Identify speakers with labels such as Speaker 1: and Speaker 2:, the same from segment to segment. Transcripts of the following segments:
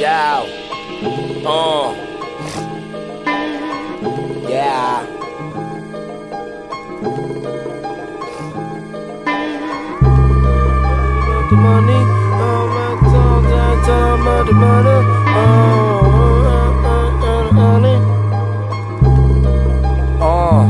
Speaker 1: Yeah. Uh. Yeah. The money, oh my God, that time of the money, oh, uh, uh, uh, uh, uh.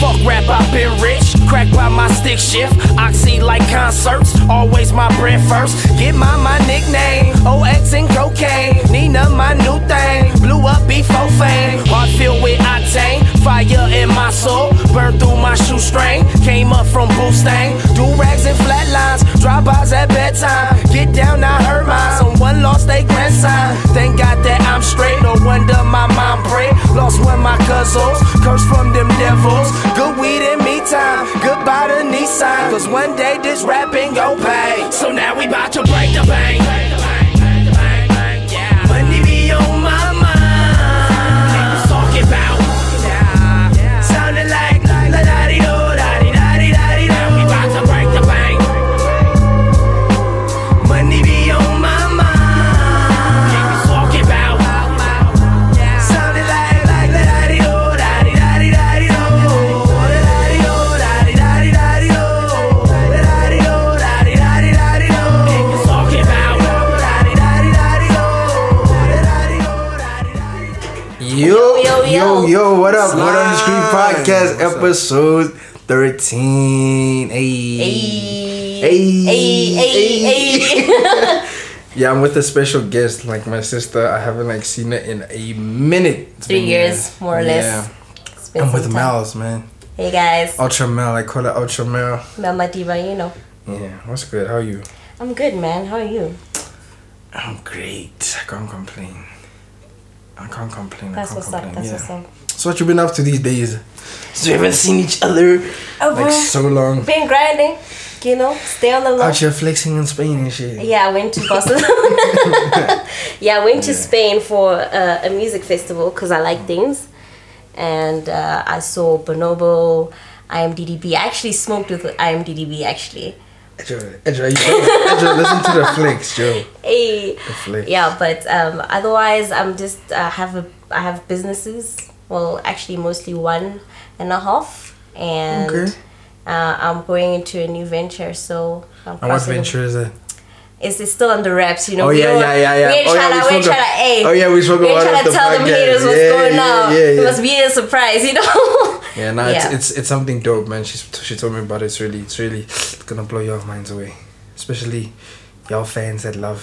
Speaker 1: Fuck rap, I've been rich, cracked by my stick shift, oxy like concerts, always my bread first. Get my my nickname, OX and cocaine, Nina my new thing, blew up before fame, heart filled with octane, fire in my soul, burned through my shoestring, came up from Boostang, do rags and flatlines, drive-bys at bedtime, get down, I heard mine, someone lost their grandson, thank God that I'm straight, no wonder my mom prayed, lost one my cousins, cursed from them devils, good weed and me time, goodbye to Nissan, cause one day this rapping gon' pay, so now we bout to break the bank.
Speaker 2: Yo, what up? What on the Street Podcast,
Speaker 1: What's up?
Speaker 2: episode 13. Hey.
Speaker 3: Hey, hey, hey, hey.
Speaker 2: Yeah, I'm with a special guest, like my sister. I haven't like seen her in a minute. It's
Speaker 3: Three years, more or less.
Speaker 2: Yeah. I'm with. Mel's, man.
Speaker 3: Hey guys,
Speaker 2: Ultra Mel, I call her Ultra Mel.
Speaker 3: Mama Diva, you know.
Speaker 2: Yeah, what's good? How are you?
Speaker 3: I'm good, man. How are you?
Speaker 2: I'm great. I can't complain. I can't complain.
Speaker 3: That's
Speaker 2: I can't
Speaker 3: what's up.
Speaker 2: complain.
Speaker 3: That's
Speaker 2: yeah.
Speaker 3: what's up.
Speaker 2: So what you been up to these days? So we haven't seen each other
Speaker 3: Oh,
Speaker 2: like so long.
Speaker 3: Been grinding, you know. Stay on the low.
Speaker 2: Out here flexing in Spain and shit.
Speaker 3: Yeah, I went to Barcelona. yeah, I went to
Speaker 2: Yeah.
Speaker 3: Spain for uh, a music festival because I like things, and uh, I saw Bonobo, IAMDDB. I actually smoked with IAMDDB actually.
Speaker 2: Joe, Joe, you Joe, listen to the flicks, Joe.
Speaker 3: Hey.
Speaker 2: flex.
Speaker 3: Yeah, but um, otherwise, I'm just I have a I have businesses. Well, actually, mostly one and a half, and
Speaker 2: Okay.
Speaker 3: uh, I'm going into a new venture. So I'm
Speaker 2: And what venture is it?
Speaker 3: It's, it's still under wraps, you know.
Speaker 2: Oh,
Speaker 3: we
Speaker 2: yeah, yeah, yeah, yeah.
Speaker 3: We ain't
Speaker 2: Oh, yeah,
Speaker 3: trying
Speaker 2: we
Speaker 3: to, we ain't
Speaker 2: spoke
Speaker 3: trying to, hey.
Speaker 2: Oh, yeah, we spoke
Speaker 3: we ain't trying to
Speaker 2: the
Speaker 3: tell them haters what's
Speaker 2: Yeah,
Speaker 3: going
Speaker 2: yeah,
Speaker 3: on.
Speaker 2: yeah,
Speaker 3: It
Speaker 2: yeah.
Speaker 3: must be a surprise, you know.
Speaker 2: Yeah,
Speaker 3: Yeah.
Speaker 2: It's, it's it's something dope, man. She's she told me about it. It's really it's really gonna blow your minds away, especially y'all fans that love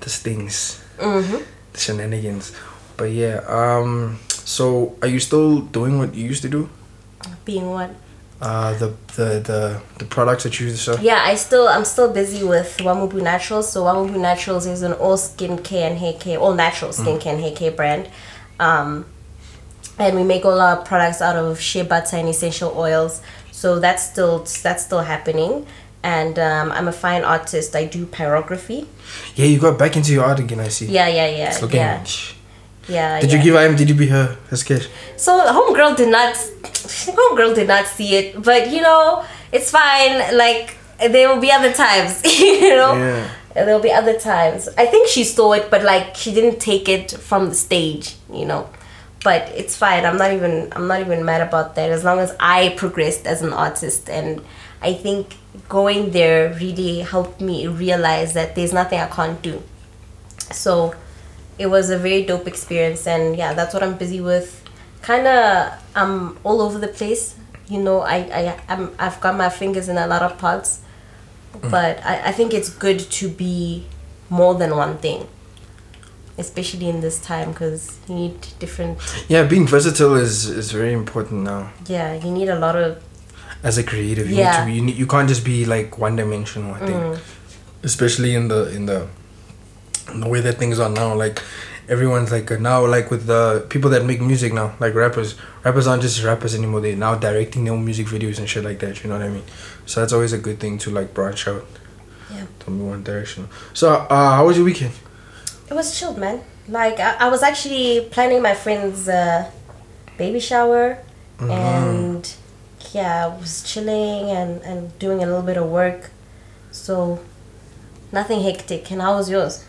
Speaker 2: the stings,
Speaker 3: hmm
Speaker 2: the shenanigans. But yeah, um, so are you still doing what you used to do?
Speaker 3: Being what?
Speaker 2: Uh, the the the the products that you sell.
Speaker 3: Yeah, I still I'm still busy with Wamubu Naturals. So Wamubu Naturals is an all skincare and hair care, all natural
Speaker 2: Mm.
Speaker 3: skincare and hair care brand. Um, and we make all our products out of shea butter and essential oils. So that's still that's still happening. And um, I'm a fine artist. I do pyrography.
Speaker 2: Yeah, you got back into your art again. I see.
Speaker 3: Yeah, yeah, yeah,
Speaker 2: It's looking.
Speaker 3: yeah, yeah.
Speaker 2: Did
Speaker 3: yeah.
Speaker 2: you give IAMDDB her her sketch?
Speaker 3: So homegirl did not, homegirl did not see it, but you know it's fine. Like there will be other times, you know.
Speaker 2: Yeah.
Speaker 3: There will be other times. I think she saw it, but like she didn't take it from the stage, you know. But it's fine. I'm not even. I'm not even mad about that. As long as I progressed as an artist, and I think going there really helped me realize that there's nothing I can't do. So it was a very dope experience and yeah that's what i'm busy with kind of i'm all over the place you know i, I I'm, i've got my fingers in a lot of pots but I, I think it's good to be more than one thing especially in this time because you need different
Speaker 2: Yeah, being versatile is is very important now.
Speaker 3: yeah you need a lot of
Speaker 2: as a creative you
Speaker 3: Yeah.
Speaker 2: need to be, you, need, you can't just be like one dimensional i think
Speaker 3: Mm.
Speaker 2: especially in the in the the way that things are now like everyone's like now like with the people that make music now like rappers rappers aren't just rappers anymore they're now directing their own music videos and shit like that you know what i mean so that's always a good thing to like branch out
Speaker 3: Yeah.
Speaker 2: don't be one direction so uh how was your weekend
Speaker 3: It was chilled, man. Like I, I was actually planning my friend's uh, baby shower, and yeah, I was chilling and and doing a little bit of work, so nothing hectic. And how was yours?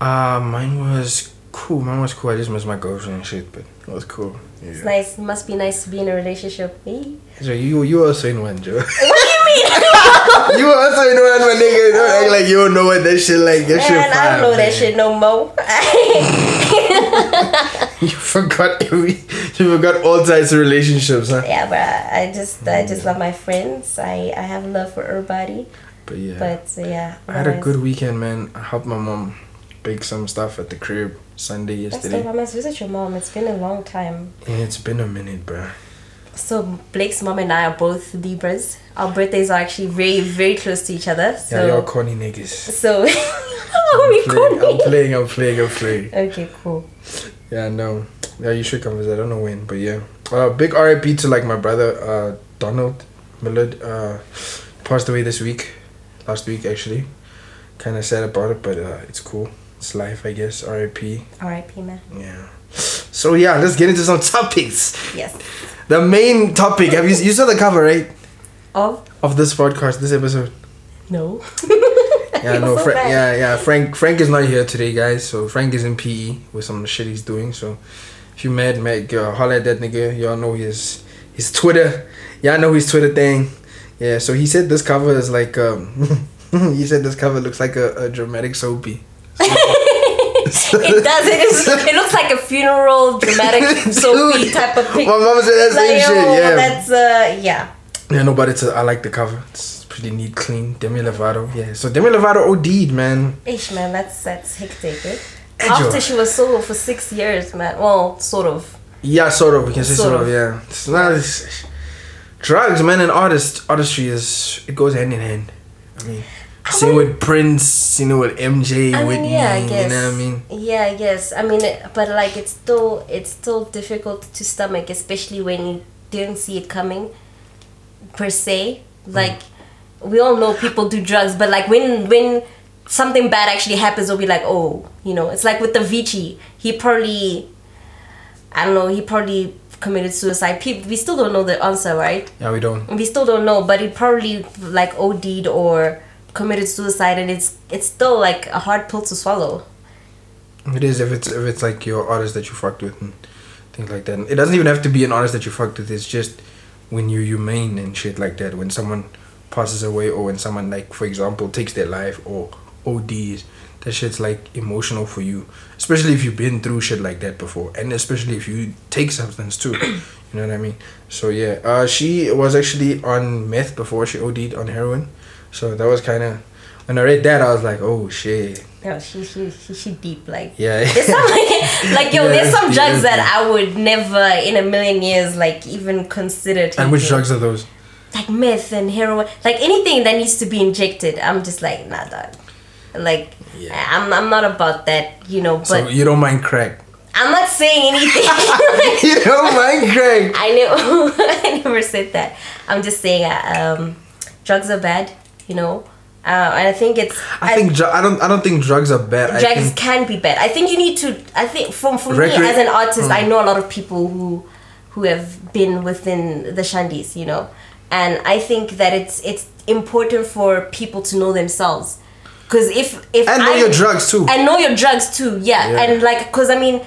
Speaker 2: Uh, mine was cool. Mine was cool. I just missed my girlfriend and shit, but it was cool. Yeah.
Speaker 3: It's nice. It must be nice to be in a relationship. Me?
Speaker 2: So you you also in one, Joe.
Speaker 3: What do you mean?
Speaker 2: you also in one, my nigga. Don't act like you don't know what that shit like. That shit
Speaker 3: Man, I don't know that shit no more.
Speaker 2: You forgot every. You forgot all types of relationships, huh?
Speaker 3: yeah, but I, just I just love my friends. I I have love for everybody.
Speaker 2: But yeah.
Speaker 3: But yeah,
Speaker 2: I had a good weekend, man. I helped my mom bake some stuff at the crib Sunday
Speaker 3: That's
Speaker 2: yesterday.
Speaker 3: dope. I must visit your mom. It's been a long time.
Speaker 2: Yeah, it's been a minute, bro.
Speaker 3: So Blake's mom and I are both Libras. Our birthdays are actually very very close to each other. So
Speaker 2: Yeah, y'all corny niggas.
Speaker 3: so oh, we
Speaker 2: Playing, I'm playing, I'm playing, I'm playing.
Speaker 3: Okay, cool.
Speaker 2: Yeah, no. Yeah, you should come visit. I don't know when, but yeah. Uh, big RIP to like my brother, uh, Donald Millard. Uh, passed away this week, last week actually. Kind of sad about it, but uh, it's cool. It's life, I guess. RIP.
Speaker 3: R.I.P. Man.
Speaker 2: Yeah. So yeah, let's get into some topics.
Speaker 3: Yes.
Speaker 2: The main topic. Have you you saw the cover right
Speaker 3: Of.
Speaker 2: of this podcast, this episode?
Speaker 3: no.
Speaker 2: Yeah, no,
Speaker 3: So
Speaker 2: Frank.
Speaker 3: bad.
Speaker 2: Yeah, yeah. Frank. Frank is not here today, guys. So Frank is in PE with some of the shit he's doing. So if you mad, mad, girl, holla at that nigga. Y'all know his his Twitter. Y'all know his Twitter thing. Yeah. So he said this cover is like um. he said this cover looks like a, a dramatic soapy.
Speaker 3: It does. It, is, it looks like a funeral, dramatic, soapy type of picture.
Speaker 2: My mama said that same
Speaker 3: Like,
Speaker 2: shit.
Speaker 3: oh,
Speaker 2: Yeah.
Speaker 3: That's uh yeah.
Speaker 2: Yeah, no, but it's a, I like the cover. It's pretty neat, clean. Demi Lovato. Yeah. So Demi Lovato OD'd, man.
Speaker 3: Ish man, that's that's hectic. Eh? After she was solo for six years, man. Well, sort of.
Speaker 2: Yeah, sort of. We can say
Speaker 3: Sort
Speaker 2: sort, of.
Speaker 3: of.
Speaker 2: Yeah. It's not it's, drugs, man, and artist artistry is it goes hand in hand. I mean, same with Prince, you know, with MJ,
Speaker 3: I
Speaker 2: Whitney.
Speaker 3: yeah, I guess.
Speaker 2: You know what I mean?
Speaker 3: Yeah, I guess. I mean, it, but like, it's still it's still difficult to stomach, especially when you didn't see it coming, per se. Mm. Like, we all know people do drugs, but like when when something bad actually happens, we'll be like, oh, you know, it's like with Avicii. He probably, I don't know, he probably committed suicide. People, we still don't know the answer, right?
Speaker 2: Yeah, we don't.
Speaker 3: we still don't know but he probably like OD'd or committed suicide and it's it's still like a hard pill to swallow
Speaker 2: It is if it's if it's like your artist that you fucked with and things like that. It doesn't even have to be an artist that you fucked with. It's just when you humane and shit like that. When someone passes away or when someone like, for example, takes their life or ODs. That shit's like emotional for you, especially if you've been through shit like that before, and especially if you take substance too. you know what I mean? So yeah, uh, she was actually on meth before she OD'd on heroin, so that was kind of. When I read that, I was like, "Oh shit!"
Speaker 3: no she she she, she deep like
Speaker 2: Yeah.
Speaker 3: there's some like yo
Speaker 2: Yeah,
Speaker 3: there's some drugs that. I would never in a million years like even consider taking.
Speaker 2: and which drugs are those?
Speaker 3: like meth and heroin like anything that needs to be injected I'm just like nah dog like
Speaker 2: Yeah.
Speaker 3: I'm, I'm not about that you know but
Speaker 2: so you don't mind crack?
Speaker 3: I'm not saying anything
Speaker 2: you don't mind crack?
Speaker 3: I know I never said that. I'm just saying uh, um, drugs are bad, you know. Uh, and I think it's
Speaker 2: I think dr- I don't. I don't think drugs are bad. I
Speaker 3: drugs can be bad. I think you need to. I think from for
Speaker 2: Recre-
Speaker 3: me as an artist,
Speaker 2: Mm.
Speaker 3: I know a lot of people who who have been within the shandies, you know, and I think that it's it's important for people to know themselves. Because if if
Speaker 2: and know
Speaker 3: I,
Speaker 2: your drugs too.
Speaker 3: and know your drugs too yeah,
Speaker 2: Yeah.
Speaker 3: and like because i mean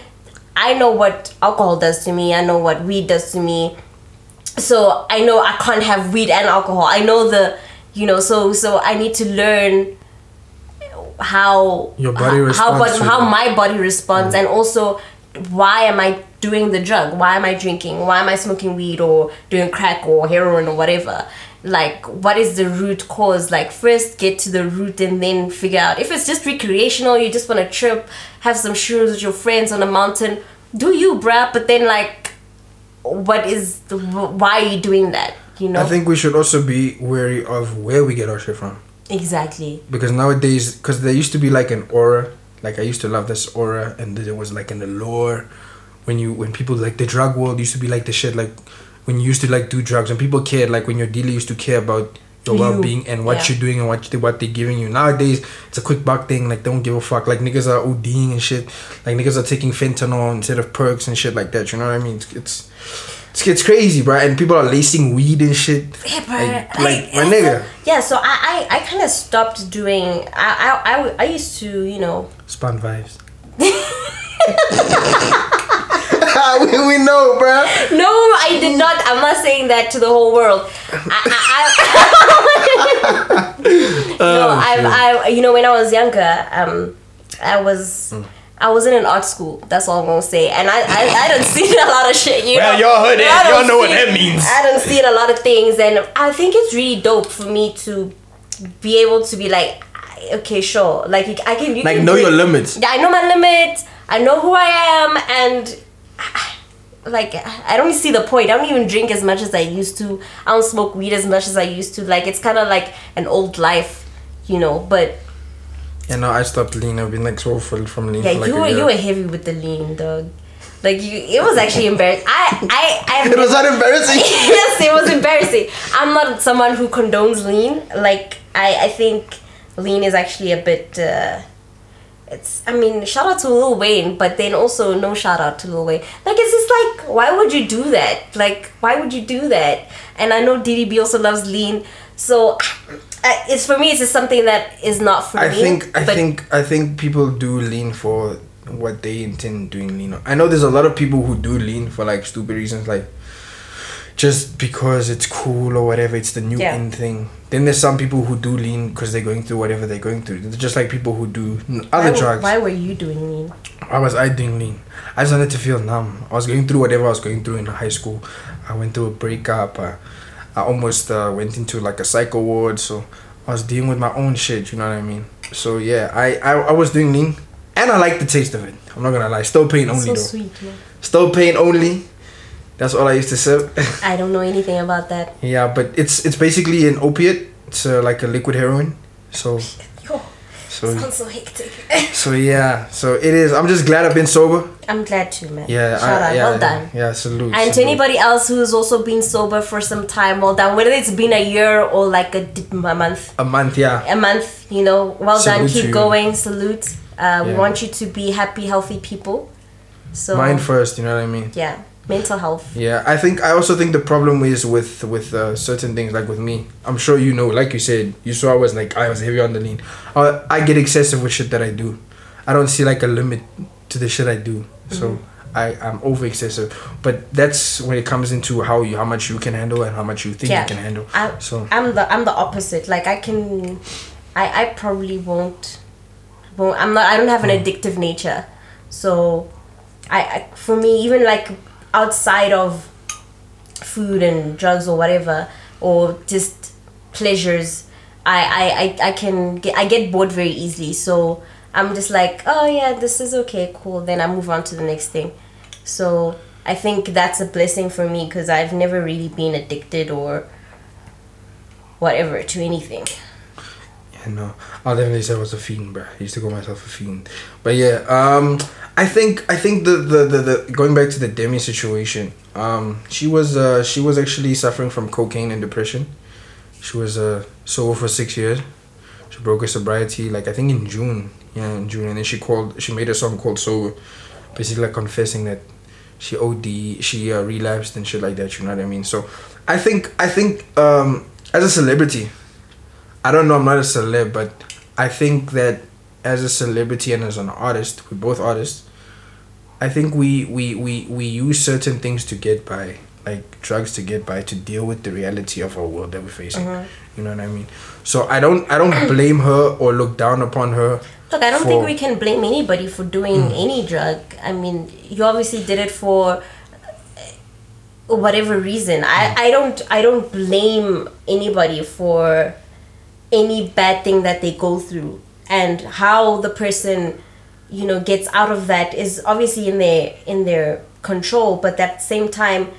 Speaker 3: i know what alcohol does to me i know what weed does to me so i know i can't have weed and alcohol i know the you know so so i need to learn how
Speaker 2: Your body
Speaker 3: how,
Speaker 2: responds
Speaker 3: how, but how my body responds mm-hmm. and also why am i doing the drug? Why am i drinking? Why am i smoking weed or doing crack or heroin or whatever? Like what is the root cause? Like first get to the root and then figure out. If it's just recreational you just want to trip have some shrooms with your friends on a mountain do you bruh? But then like what is the why are you doing that you know
Speaker 2: I think we should also be wary of where we get our shit from.
Speaker 3: exactly
Speaker 2: Because nowadays, because there used to be like an aura, like I used to love this aura, and there was like an allure when you when people like the drug world used to be like the shit like when you used to like do drugs and people cared like when your dealer used to care about your
Speaker 3: You,
Speaker 2: well being and what
Speaker 3: yeah.
Speaker 2: you're doing and what you, what they're giving you. Nowadays, it's a quick buck thing. Like they don't give a fuck. Like niggas are ODing and shit. Like niggas are taking fentanyl instead of perks and shit like that. You know what I mean? It's, it's It's, it's crazy, bro. And people are lacing weed and shit.
Speaker 3: Yeah, bro.
Speaker 2: Like, like, my nigga.
Speaker 3: a- yeah, so I, I, I kind of stopped doing. I, I, I, I used to, you know.
Speaker 2: Spawn vibes. we, we know, bro.
Speaker 3: No, I did not. I'm not saying that to the whole world. I, I, I no, I, I, you know, when I was younger, um, I was. I was in an art school. That's all I'm gonna say. And I, I, I don't see a lot of shit. You know.
Speaker 2: Well,
Speaker 3: know?
Speaker 2: y'all heard it.
Speaker 3: I
Speaker 2: Y'all know what that means.
Speaker 3: I don't see a lot of things, and I think it's really dope for me to be able to be like, okay, sure, like I can, you
Speaker 2: Like,
Speaker 3: can
Speaker 2: know your limits.
Speaker 3: yeah, I know my limits. I know who I am, and like I don't see the point. I don't even drink as much as I used to. I don't smoke weed as much as I used to. Like it's kind of like an old life, you know. But
Speaker 2: And now I stopped lean. I've been like so full from lean
Speaker 3: yeah,
Speaker 2: like
Speaker 3: you were you were heavy with the lean, dog. Like you, it was actually embarrassing. I I I
Speaker 2: it was not embarrassing.
Speaker 3: yes, it was embarrassing. I'm not someone who condones lean. Like I, I think lean is actually a bit. Uh, it's. I mean, shout out to Lil Wayne, but then also no shout out to Lil Wayne. Like it's just like, why would you do that? Like, why would you do that? And I know DDB also loves lean, so it's for me. It's just something that is not for
Speaker 2: I
Speaker 3: me.
Speaker 2: think I think I think people do lean for what they intend doing lean on. I know there's a lot of people who do lean for like stupid reasons like just because it's cool or whatever it's the new
Speaker 3: Yeah.
Speaker 2: in thing. Then there's some people who do lean because they're going through whatever they're going through. They're just like people who do other
Speaker 3: why,
Speaker 2: drugs.
Speaker 3: Why were you doing lean?
Speaker 2: Why was I doing lean? I just wanted to feel numb. I was going through whatever I was going through in high school. I went through a breakup. Uh, I almost uh, went into like a psycho ward. So I was dealing with my own shit. You know what I mean? So yeah, I I, I was doing lean, and I like the taste of it. I'm not gonna lie. Stilpane only
Speaker 3: so
Speaker 2: though.
Speaker 3: sweet. Man.
Speaker 2: Stilpane only. That's all I used to sip.
Speaker 3: I don't know anything about that.
Speaker 2: yeah, but it's it's basically an opiate. It's uh, like a liquid heroin. So
Speaker 3: Yo,
Speaker 2: so
Speaker 3: sounds so hectic.
Speaker 2: so yeah. So it is. I'm just glad I've been sober.
Speaker 3: I'm glad to, man.
Speaker 2: Yeah.
Speaker 3: Shout
Speaker 2: I,
Speaker 3: out.
Speaker 2: yeah,
Speaker 3: well done.
Speaker 2: Yeah. Salute.
Speaker 3: And to anybody else who's also been sober for some time, well done. Whether it's been a year or like a, a month,
Speaker 2: A month, yeah.
Speaker 3: a month, you know, well done.
Speaker 2: Salute to
Speaker 3: Keep
Speaker 2: you.
Speaker 3: going. Salute. Uh, We want you to be happy, healthy people. So
Speaker 2: Mind first, you know what I mean?
Speaker 3: yeah, mental health.
Speaker 2: Yeah, I think I also think the problem is with with uh, certain things like with me. I'm sure you know, like you said, you saw I was like I was heavy on the lean. I, I get excessive with shit that I do. I don't see like a limit to the shit I do. So mm-hmm. I I'm over excessive. But that's when it comes into how you how much you can handle and how much you think
Speaker 3: yeah,
Speaker 2: you can handle.
Speaker 3: I,
Speaker 2: so
Speaker 3: I'm the I'm the opposite. Like I can, I I probably won't. Won't. I'm not. I don't have an hmm. addictive nature, so, I, I for me even like outside of food and drugs or whatever or just pleasures, I I I, I can get I get bored very easily. So I'm just like, oh yeah, this is okay, cool. Then I move on to the next thing. So I think that's a blessing for me because I've never really been addicted or whatever to anything.
Speaker 2: Yeah, no, I'll definitely say I was a fiend, bro. I used to call myself a fiend. But yeah, um, I think I think the the, the, the going back to the Demi situation, um, she was uh she was actually suffering from cocaine and depression. She was uh sober for six years. She broke her sobriety like I think in June. Yeah, in June, and then she called. She made a song called "Sober," basically like confessing that she OD, she uh, relapsed and shit like that. You know what I mean? So, I think I think um as a celebrity, I don't know, I'm not a celeb, but I think that as a celebrity and as an artist, we're both artists. I think we we, we, we use certain things to get by, like drugs to get by, to deal with the reality of our world that we're facing. You know what I mean? So I don't I don't blame her or look down upon her.
Speaker 3: Look, I don't
Speaker 2: for-
Speaker 3: think we can blame anybody for doing
Speaker 2: Hmm.
Speaker 3: any drug. I mean, you obviously did it for uh, whatever reason.
Speaker 2: Hmm.
Speaker 3: I, I don't I don't blame anybody for any bad thing that they go through and how the person you know gets out of that is obviously in their in their control but at the same time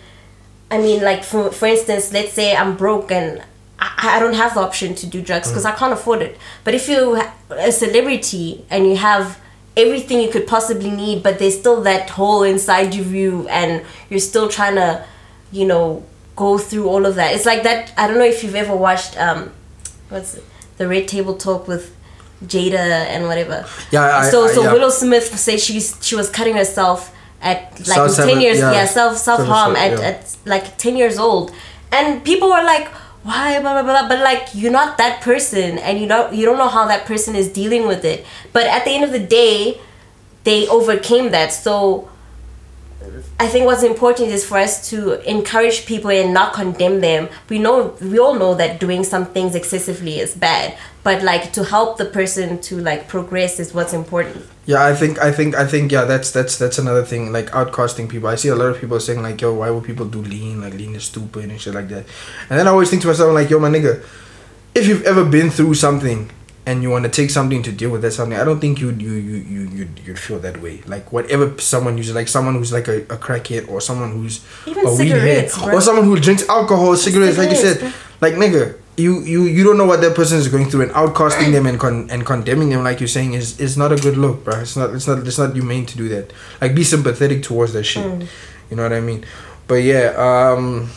Speaker 3: I mean, like for for instance, let's say I'm broke and I, I don't have the option to do drugs because I can't afford it. But if you're a celebrity and you have everything you could possibly need, but there's still that hole inside of you, and you're still trying to, you know, go through all of that. It's like that. I don't know if you've ever watched um, what's it? the Red Table Talk with Jada and whatever.
Speaker 2: Yeah, I-
Speaker 3: so
Speaker 2: I-
Speaker 3: so
Speaker 2: yeah.
Speaker 3: Willow Smith said she's she was cutting herself at like
Speaker 2: Self-
Speaker 3: 10 years
Speaker 2: yeah.
Speaker 3: yeah, self self harm at,
Speaker 2: yeah.
Speaker 3: at like 10 years old and people were like why blah, blah blah but like you're not that person and you don't you don't know how that person is dealing with it but at the end of the day they overcame that so I think what's important is for us to encourage people and not condemn them. We know we all know that doing some things excessively is bad, but like to help the person to like progress is what's important.
Speaker 2: Yeah, I think I think I think yeah, that's that's that's another thing. Like outcasting people. I see a lot of people saying like, "Yo, why would people do lean? Like lean is stupid and shit like that." And then I always think to myself like, "Yo, my nigga, if you've ever been through something and you want to take something to deal with that something, I don't think you'd you you you you'd, you'd feel that way. Like whatever someone uses, like someone who's like a, a crackhead or someone who's
Speaker 3: Even
Speaker 2: a weed head
Speaker 3: bro.
Speaker 2: or someone who drinks alcohol, cigarettes, like you said, like nigga." You, you you don't know what that person is going through and outcasting them and con- and condemning them like you're saying is is not a good look, bro. It's not it's not it's not humane to do that. Like be sympathetic towards that shit. You know what I mean? But yeah, um,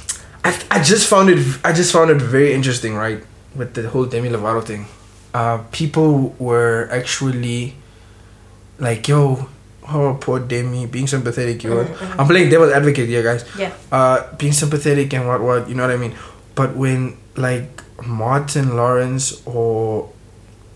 Speaker 2: I I just found it I just found it very interesting, right, with the whole Demi Lovato thing. Uh, people were actually like, yo, oh poor Demi, being sympathetic. You, I'm playing devil's advocate here, guys
Speaker 3: Yeah.
Speaker 2: uh, being sympathetic and what what you know what I mean. But when like Martin Lawrence or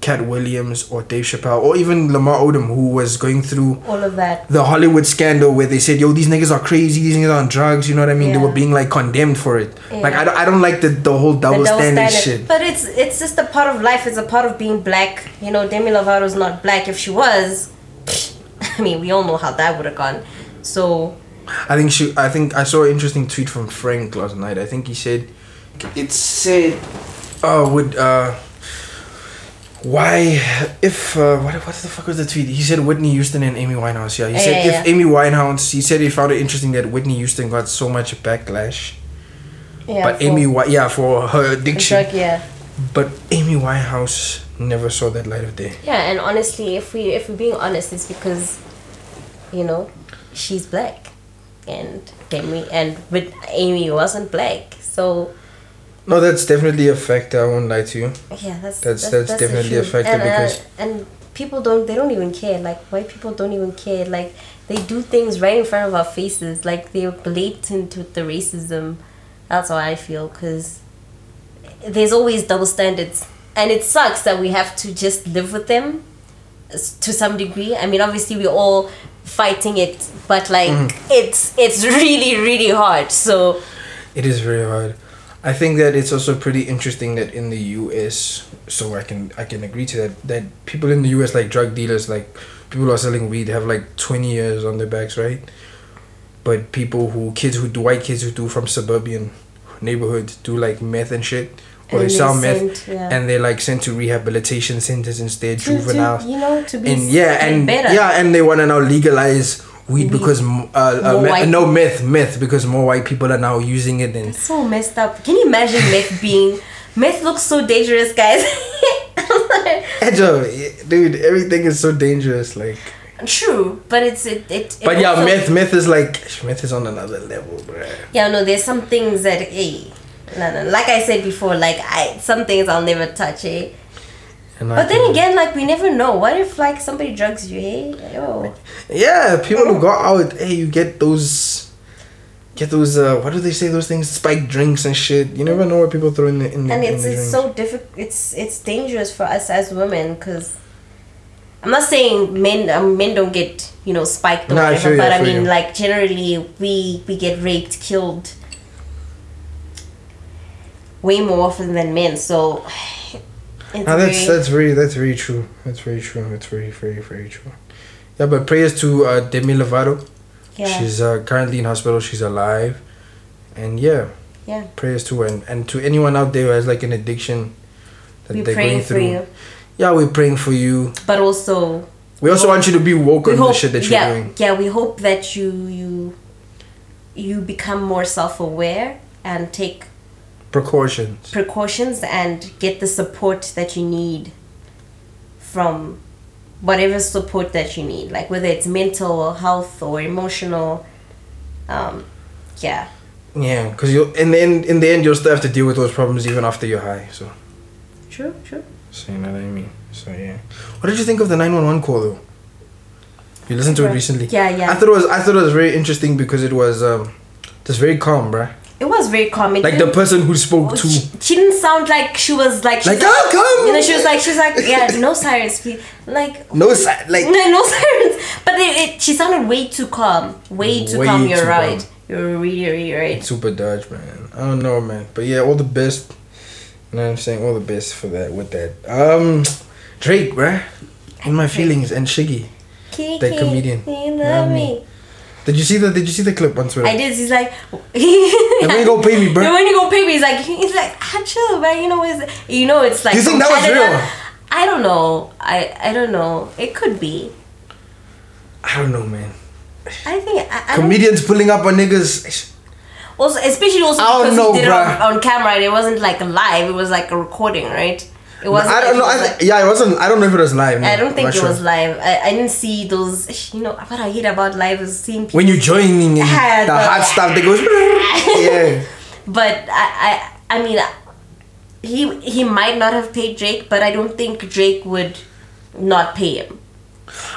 Speaker 2: Katt Williams or Dave Chappelle or even Lamar Odom who was going through
Speaker 3: All of that.
Speaker 2: the Hollywood scandal where they said, "Yo, these niggas are crazy. These niggas are on drugs." You know what I mean? They were being like condemned for it. Like I, don't- I don't like the the whole
Speaker 3: The
Speaker 2: double,
Speaker 3: double
Speaker 2: standard,
Speaker 3: standard.
Speaker 2: shit.
Speaker 3: But it's it's just a part of life. It's a part of being black. You know, Demi Lovato's not black. If she was, I mean, we all know how that would have gone. So
Speaker 2: I think she. I think I saw an interesting tweet from Frank last night. I think he said, it said, uh, would uh, why if uh, what what the fuck was the tweet? He said Whitney Houston and Amy Winehouse. Yeah, he
Speaker 3: Yeah,
Speaker 2: said
Speaker 3: yeah,
Speaker 2: if
Speaker 3: yeah.
Speaker 2: Amy Winehouse. He said he found it interesting that Whitney Houston got so much backlash,
Speaker 3: yeah.
Speaker 2: but Amy yeah for her addiction,
Speaker 3: drug, yeah.
Speaker 2: but Amy Winehouse never saw that light of day.
Speaker 3: Yeah, and honestly, if we if we're being honest, it's because, you know, she's black, and Demi and with Amy wasn't black. So
Speaker 2: No, that's definitely a factor. I won't lie to you.
Speaker 3: yeah, that's
Speaker 2: That's- that's
Speaker 3: the
Speaker 2: definitely a factor
Speaker 3: and, uh,
Speaker 2: because-
Speaker 3: and people don't they don't even care. Like white people don't even care. Like they do things right in front of our faces. Like they're blatant with the racism. That's how I feel because there's always double standards, and it sucks that we have to just live with them to some degree. I mean, obviously we're all fighting it, but like
Speaker 2: Mm-hmm.
Speaker 3: it's it's really really hard. So
Speaker 2: It is very hard. I think that it's also pretty interesting that in the U.S. So I can I can agree to that. That people in the U.S. like drug dealers, like people who are selling weed, have like twenty years on their backs, right? But people who kids who do white kids who do from suburban neighborhoods do like meth and shit, or
Speaker 3: And
Speaker 2: they sell meth,
Speaker 3: sent- yeah.
Speaker 2: and they're like sent to rehabilitation centers instead,
Speaker 3: to, to you know to be
Speaker 2: and yeah, and
Speaker 3: better.
Speaker 2: yeah, and they want to now legalize weed because uh, uh, me- no myth, myth because more white people are now using it and
Speaker 3: so messed up. Can you imagine myth being myth looks so dangerous, guys.
Speaker 2: Ejo, dude, everything is so dangerous. Like,
Speaker 3: True, but it's it. it, it
Speaker 2: but yeah, myth, myth is like myth is on another level, bruh.
Speaker 3: Yeah, no, there's some things that hey, no, no. Like I said before, like I some things I'll never touch, eh.
Speaker 2: And
Speaker 3: But then again, like we never know. What if like somebody drugs you, hey? Yo,
Speaker 2: yeah, people who go out, hey, you get those, get those. uh What do they say? Those things, spiked drinks and shit. You never know what people throw in the in the.
Speaker 3: and
Speaker 2: in
Speaker 3: it's
Speaker 2: the
Speaker 3: it's
Speaker 2: drinks.
Speaker 3: so difficult. It's it's dangerous for us as women because. I'm not saying men um, men don't get you know spiked or
Speaker 2: Nah,
Speaker 3: whatever,
Speaker 2: you,
Speaker 3: but
Speaker 2: I
Speaker 3: I mean
Speaker 2: you.
Speaker 3: like generally we we get raped, killed way more often than men. So it's
Speaker 2: Now that's
Speaker 3: very-
Speaker 2: that's very that's very true. That's very true. That's very very very true. Yeah, but prayers to uh, Demi Lovato.
Speaker 3: yeah
Speaker 2: She's uh, currently in hospital. She's alive, and yeah,
Speaker 3: yeah.
Speaker 2: prayers to her and, and to anyone out there who has like an addiction that
Speaker 3: We're
Speaker 2: they're
Speaker 3: praying
Speaker 2: going
Speaker 3: for
Speaker 2: through.
Speaker 3: you,
Speaker 2: Yeah, we're praying for you.
Speaker 3: but also
Speaker 2: We also want you to be woke on
Speaker 3: hope
Speaker 2: the shit that you're
Speaker 3: yeah
Speaker 2: doing.
Speaker 3: yeah we hope that you you you become more self aware and take
Speaker 2: Precautions.
Speaker 3: precautions and get the support that you need from whatever support that you need like whether it's mental or health or emotional um yeah
Speaker 2: Yeah, because you'll in the end, in the end, you'll still have to deal with those problems even after you're high. So,
Speaker 3: true true
Speaker 2: so you know what I mean. So yeah. What did you think of the nine one one call though? You listened to it recently?
Speaker 3: Yeah, yeah.
Speaker 2: I thought it was I thought it was very interesting because it was um just very calm, bruh.
Speaker 3: It was very calm.
Speaker 2: Like the person who spoke to
Speaker 3: she, she didn't sound like she was like she's
Speaker 2: Like, "Ah, come!"
Speaker 3: You know, she was like she was like yeah, no sirens, please. Like
Speaker 2: no si- like
Speaker 3: no, no sirens. But it, it, she sounded way too calm. Way too
Speaker 2: Way
Speaker 3: calm. You're
Speaker 2: too
Speaker 3: right.
Speaker 2: calm.
Speaker 3: You're really, really right.
Speaker 2: super dodge, man. I don't know, man. But yeah, all the best. You know what I'm saying? All the best for that with that. Um Drake, bruh. In my feelings and Shiggy.
Speaker 3: Kiki,
Speaker 2: That comedian.
Speaker 3: You
Speaker 2: Love
Speaker 3: love
Speaker 2: me.
Speaker 3: me.
Speaker 2: Did you see the Did you see the clip on Twitter?
Speaker 3: I did. He's like,
Speaker 2: you go pay me,
Speaker 3: when you go pay me, he's like, he's like, ah, chill, man. You know, it's, you know, it's like.
Speaker 2: Do you think that was real?
Speaker 3: I don't know. I I don't know. It could be.
Speaker 2: I don't know, man.
Speaker 3: I think I, I
Speaker 2: Comedians pulling up on niggas.
Speaker 3: also, especially also because
Speaker 2: know,
Speaker 3: he did
Speaker 2: bruh.
Speaker 3: it on, on camera and it wasn't like live. It was like a recording, right? It wasn't.
Speaker 2: I don't know. I,
Speaker 3: like-
Speaker 2: yeah, it wasn't. I don't know if it was live. no.
Speaker 3: I don't think it
Speaker 2: sure.
Speaker 3: was live. I, I didn't see those. You know what I hate about live is seeing people.
Speaker 2: When you're joining in the hot stuff that goes. yeah.
Speaker 3: But I, I, I mean, he he might not have paid Drake, but I don't think Drake would not pay him.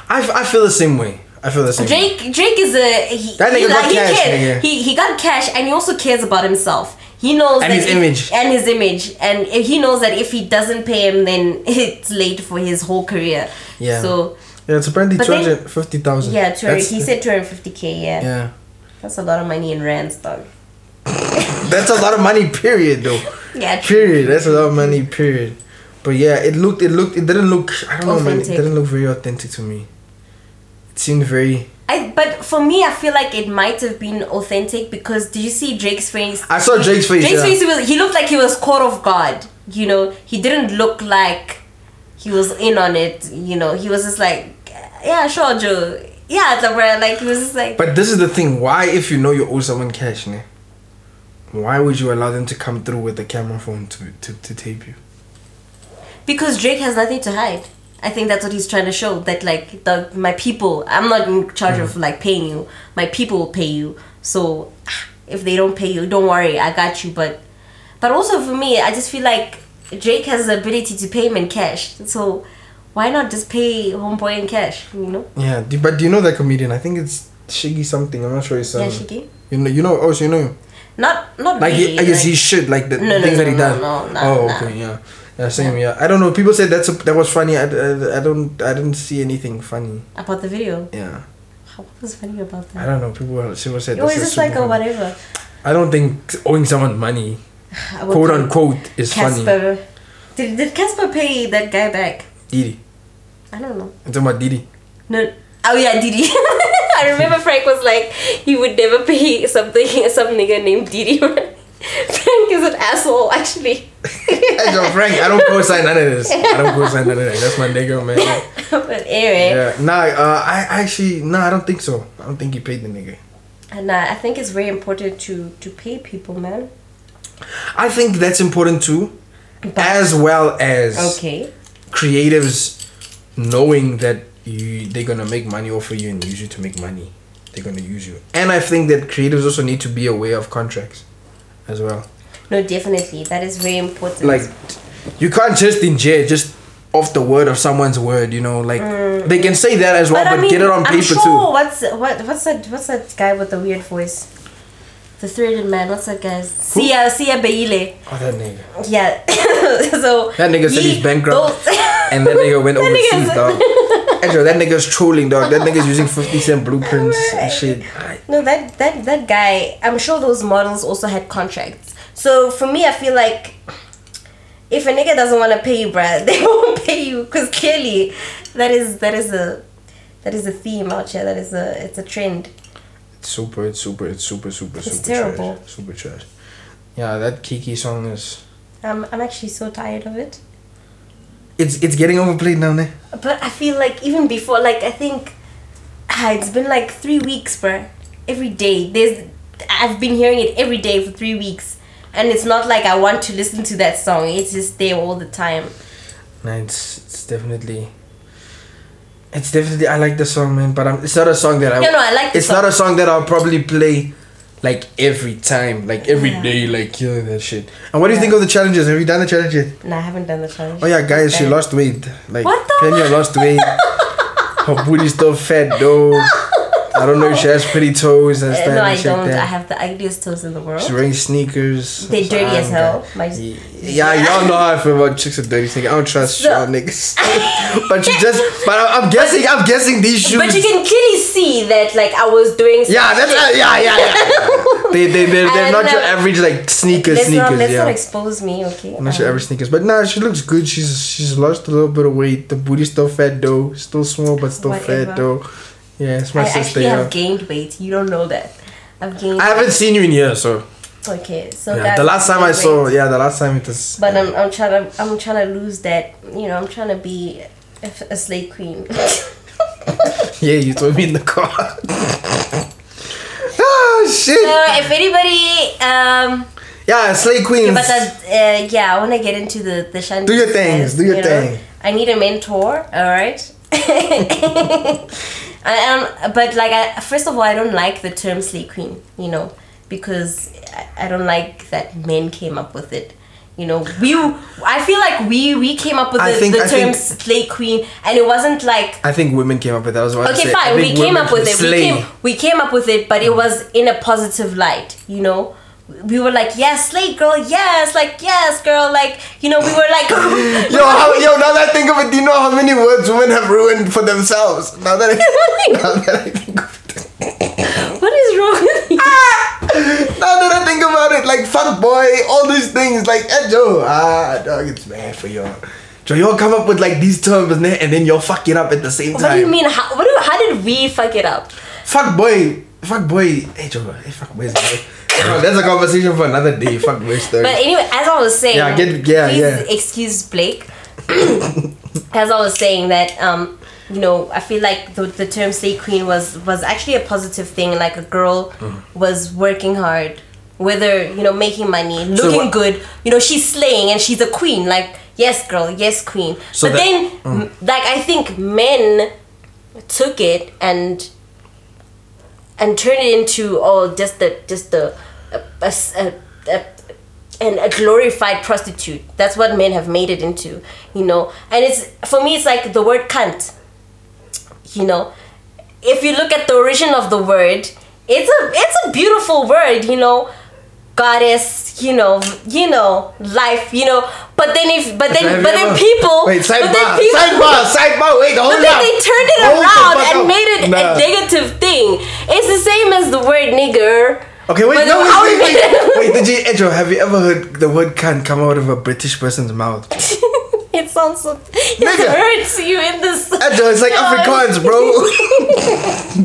Speaker 2: I, I feel the same way. I feel the same. way.
Speaker 3: Drake Drake is a he,
Speaker 2: That nigga
Speaker 3: he,
Speaker 2: got cash, nigga.
Speaker 3: He he got cash and he also cares about himself. He knows
Speaker 2: And
Speaker 3: that
Speaker 2: his
Speaker 3: if-
Speaker 2: image.
Speaker 3: and his image, and he knows that if he doesn't pay him, then it's late for his whole career.
Speaker 2: Yeah.
Speaker 3: So
Speaker 2: Yeah, it's apparently
Speaker 3: But
Speaker 2: two
Speaker 3: then-
Speaker 2: hundred fifty thousand.
Speaker 3: yeah, 200, he said two hundred fifty k. Yeah.
Speaker 2: Yeah.
Speaker 3: that's a lot of money in rands, dog.
Speaker 2: That's a lot of money. Period, though.
Speaker 3: Yeah, true.
Speaker 2: Period. That's a lot of money. Period. But yeah, it looked. It looked. It didn't look. I don't know, man. It didn't look very authentic to me. It seemed very.
Speaker 3: I but for me, I feel like it might have been authentic because did you see Drake's face?
Speaker 2: I saw Drake's face.
Speaker 3: Drake's
Speaker 2: yeah.
Speaker 3: face, he, was, he looked like he was caught off guard. You know, he didn't look like he was in on it. You know, he was just like, yeah, sure, Joe. Yeah, it's like, he was just like,
Speaker 2: But this is the thing. Why, if you know you owe someone cash, ne? Why would you allow them to come through with a camera phone to, to, to tape you?
Speaker 3: because Drake has nothing to hide. I think that's what he's trying to show that like the my people. I'm not in charge of like paying you. My people will pay you. So if they don't pay you, don't worry, I got you. But but also for me, I just feel like Drake has the ability to pay him in cash. So why not just pay homeboy in cash? You know?
Speaker 2: Yeah, but do you know that comedian? I think it's Shiggy something. I'm not sure
Speaker 3: Yeah,
Speaker 2: um,
Speaker 3: Shiggy.
Speaker 2: You know, you know. Oh, so you know him.
Speaker 3: Not not
Speaker 2: Like,
Speaker 3: really.
Speaker 2: he, I guess
Speaker 3: like-
Speaker 2: he should like the,
Speaker 3: No,
Speaker 2: the
Speaker 3: no,
Speaker 2: things
Speaker 3: no,
Speaker 2: that he does.
Speaker 3: no, no,
Speaker 2: oh, okay, yeah, yeah, same, yeah. I don't know. People said that's a, that was funny. I, I, I don't I didn't see anything funny.
Speaker 3: about the video.
Speaker 2: Yeah,
Speaker 3: What was funny about that?
Speaker 2: I don't know. People people said
Speaker 3: It was just like a
Speaker 2: funny.
Speaker 3: whatever.
Speaker 2: I don't think owing someone money, quote unquote, is funny.
Speaker 3: Cassper. Did did Cassper pay that guy back?
Speaker 2: Didi,
Speaker 3: I don't know.
Speaker 2: I'm talking about Didi.
Speaker 3: No. Oh yeah, Didi. I remember Frank was like he would never pay something some nigga named Didi. Frank is an asshole, actually.
Speaker 2: John Frank, I don't co-sign none of this. I don't co-sign none of that. That's my nigga, man.
Speaker 3: but anyway,
Speaker 2: Yeah, nah. Uh, I actually, nah. I don't think so. I don't think he paid the nigga.
Speaker 3: and uh, I think it's very important to to pay people, man.
Speaker 2: I think that's important too, as well as
Speaker 3: Okay.
Speaker 2: creatives knowing that you they're gonna make money off of you and use you to make money. They're gonna use you, and I think that creatives also need to be aware of contracts, as well.
Speaker 3: No, definitely. That is very important.
Speaker 2: Like, you can't just inject just off the word of someone's word. You know, like mm. they can say that as well, but, get it on
Speaker 3: I'm
Speaker 2: paper
Speaker 3: sure
Speaker 2: too.
Speaker 3: What's what? What's that? What's that guy with the weird voice? The threaded man. What's that guy's? Siya Siya Beyile.
Speaker 2: Oh, that nigga.
Speaker 3: Yeah. so
Speaker 2: That nigga said he's bankrupt. And that nigga went overseas, dog. Andrew, that nigga's trolling, dog. That nigga's using 50 cent blueprints and shit.
Speaker 3: No, that that that guy. I'm sure those models also had contracts. So for me, I feel like if a nigga doesn't want to pay you, bruh, they won't pay you because clearly that is that is a that is a theme out here. That is a it's a trend.
Speaker 2: It's super, it's super, it's super, super,
Speaker 3: It's
Speaker 2: super
Speaker 3: terrible.
Speaker 2: trash. Super trash. Yeah, that Kiki song is.
Speaker 3: I'm I'm actually so tired of it.
Speaker 2: It's it's getting overplayed now, ne?
Speaker 3: But I feel like even before, like I think, ah, it's been like three weeks, bruh. Every day, there's, I've been hearing it every day for three weeks, and it's not like I want to listen to that song. It's just there all the time.
Speaker 2: Nah, it's it's definitely. It's definitely I like the song, man. But I'm, it's not a song that I.
Speaker 3: No, no, I like the
Speaker 2: It's
Speaker 3: song.
Speaker 2: not a song that I'll probably play, like every time, like every
Speaker 3: Yeah.
Speaker 2: day, like killing that shit. And what do you
Speaker 3: Yeah.
Speaker 2: think of the challenges? Have you done the challenge yet?
Speaker 3: No, I haven't done the challenge.
Speaker 2: Oh yeah, guys, she lost weight. Like
Speaker 3: What
Speaker 2: Kenya lost weight. Her booty's still fat though. I don't know if she has pretty toes and
Speaker 3: Uh,
Speaker 2: stuff
Speaker 3: no, I don't.
Speaker 2: like
Speaker 3: I have the ugliest toes in the world.
Speaker 2: She's wearing sneakers.
Speaker 3: They're
Speaker 2: So
Speaker 3: dirty as hell. My,
Speaker 2: Yeah, y'all know how I feel about chicks with dirty sneakers. I don't trust
Speaker 3: So-
Speaker 2: y'all niggas. but you just, but I'm guessing, I'm guessing these shoes.
Speaker 3: but you can clearly see that, like, I was doing.
Speaker 2: Yeah, that's uh, yeah, yeah, yeah. they they they they're
Speaker 3: And,
Speaker 2: not your
Speaker 3: uh,
Speaker 2: average like sneakers
Speaker 3: Let's not, let's
Speaker 2: yeah.
Speaker 3: not expose me, okay?
Speaker 2: Not your
Speaker 3: Um,
Speaker 2: average sneakers, but nah, she looks good. She's she's lost a little bit of weight. The booty's still fat though, still small but still
Speaker 3: Whatever.
Speaker 2: fat though. Yeah, it's my
Speaker 3: I
Speaker 2: sister.
Speaker 3: actually
Speaker 2: Yeah.
Speaker 3: have gained weight. You don't know that. I've gained.
Speaker 2: I haven't seen you in years, so
Speaker 3: Okay, so
Speaker 2: yeah. The last time I
Speaker 3: gained
Speaker 2: saw,
Speaker 3: weight.
Speaker 2: yeah, the last time it was.
Speaker 3: But I'm, I'm trying to I'm trying to lose that. You know, I'm trying to be a, a slave queen.
Speaker 2: Yeah, you told me in the car. ah shit.
Speaker 3: so if anybody um
Speaker 2: Yeah, Slay Queens.
Speaker 3: but that uh, yeah, I want to get into the the shanty.
Speaker 2: Do your things, do your
Speaker 3: you know.
Speaker 2: thing.
Speaker 3: I need a mentor. All right. But like, I, first of all, I don't like the term slay queen. You know, because I, I don't like that men came up with it. You know, we. I feel like we we came up with the,
Speaker 2: think-
Speaker 3: the term
Speaker 2: think-
Speaker 3: slay queen, and it wasn't like
Speaker 2: I think women came up with that. Was what
Speaker 3: Okay, fine. We came up with it. We came, we came up with it, but it was in a positive light. You know, we were like, yes, slay girl, yes, like yes, girl, like you know, we were like,
Speaker 2: Yo, how, yo, now that I think of it, do you know how many words women have ruined for themselves? Now that I, now that I think of it.
Speaker 3: what is wrong with you?
Speaker 2: Now that I think about it, like fuck boy, all these things, like eh, Joe, ah dog, it's bad for y'all. Joe, y'all come up with like these terms and then, and then y'all fuck it up at the same time.
Speaker 3: What do you mean? How, what do, how did we fuck it up?
Speaker 2: Fuck boy, fuck boy, hey Joe, hey fuck boys, boy. That's a conversation for another day. Fuck boy story.
Speaker 3: But anyway, as I was saying,
Speaker 2: Yeah, get- yeah,
Speaker 3: please
Speaker 2: yeah.
Speaker 3: excuse Blake. as I was saying that, um, you know, I feel like the, the term "slay queen" was was actually a positive thing. Like a girl
Speaker 2: Mm-hmm.
Speaker 3: was working hard, whether you know making money, looking
Speaker 2: what-
Speaker 3: good. You know, she's slaying and she's a queen. Like yes, girl, yes, queen.
Speaker 2: So
Speaker 3: but
Speaker 2: that-
Speaker 3: then,
Speaker 2: Mm.
Speaker 3: m- like I think men took it and and turn it into oh just the just the a, a, a, and a glorified prostitute that's what men have made it into you know and it's for me it's like the word cunt you know if you look at the origin of the word it's a it's a beautiful word you know goddess you know you know life you know but then if but then but then people
Speaker 2: Wait,
Speaker 3: but then
Speaker 2: sidebar, sidebar, sidebar. Wait, hold
Speaker 3: but then
Speaker 2: up.
Speaker 3: they turned it
Speaker 2: Hold
Speaker 3: around
Speaker 2: fuck
Speaker 3: and
Speaker 2: up.
Speaker 3: made it
Speaker 2: Nah.
Speaker 3: a negative thing. It's the same as the word nigger.
Speaker 2: Okay, wait,
Speaker 3: But
Speaker 2: no, wait, wait, wait. Wait, did you, Edro, have you ever heard the word can come out of a British person's mouth?
Speaker 3: It sounds so. It
Speaker 2: Nigga.
Speaker 3: hurts you in this.
Speaker 2: Edro, it's like. Afrikaans, bro.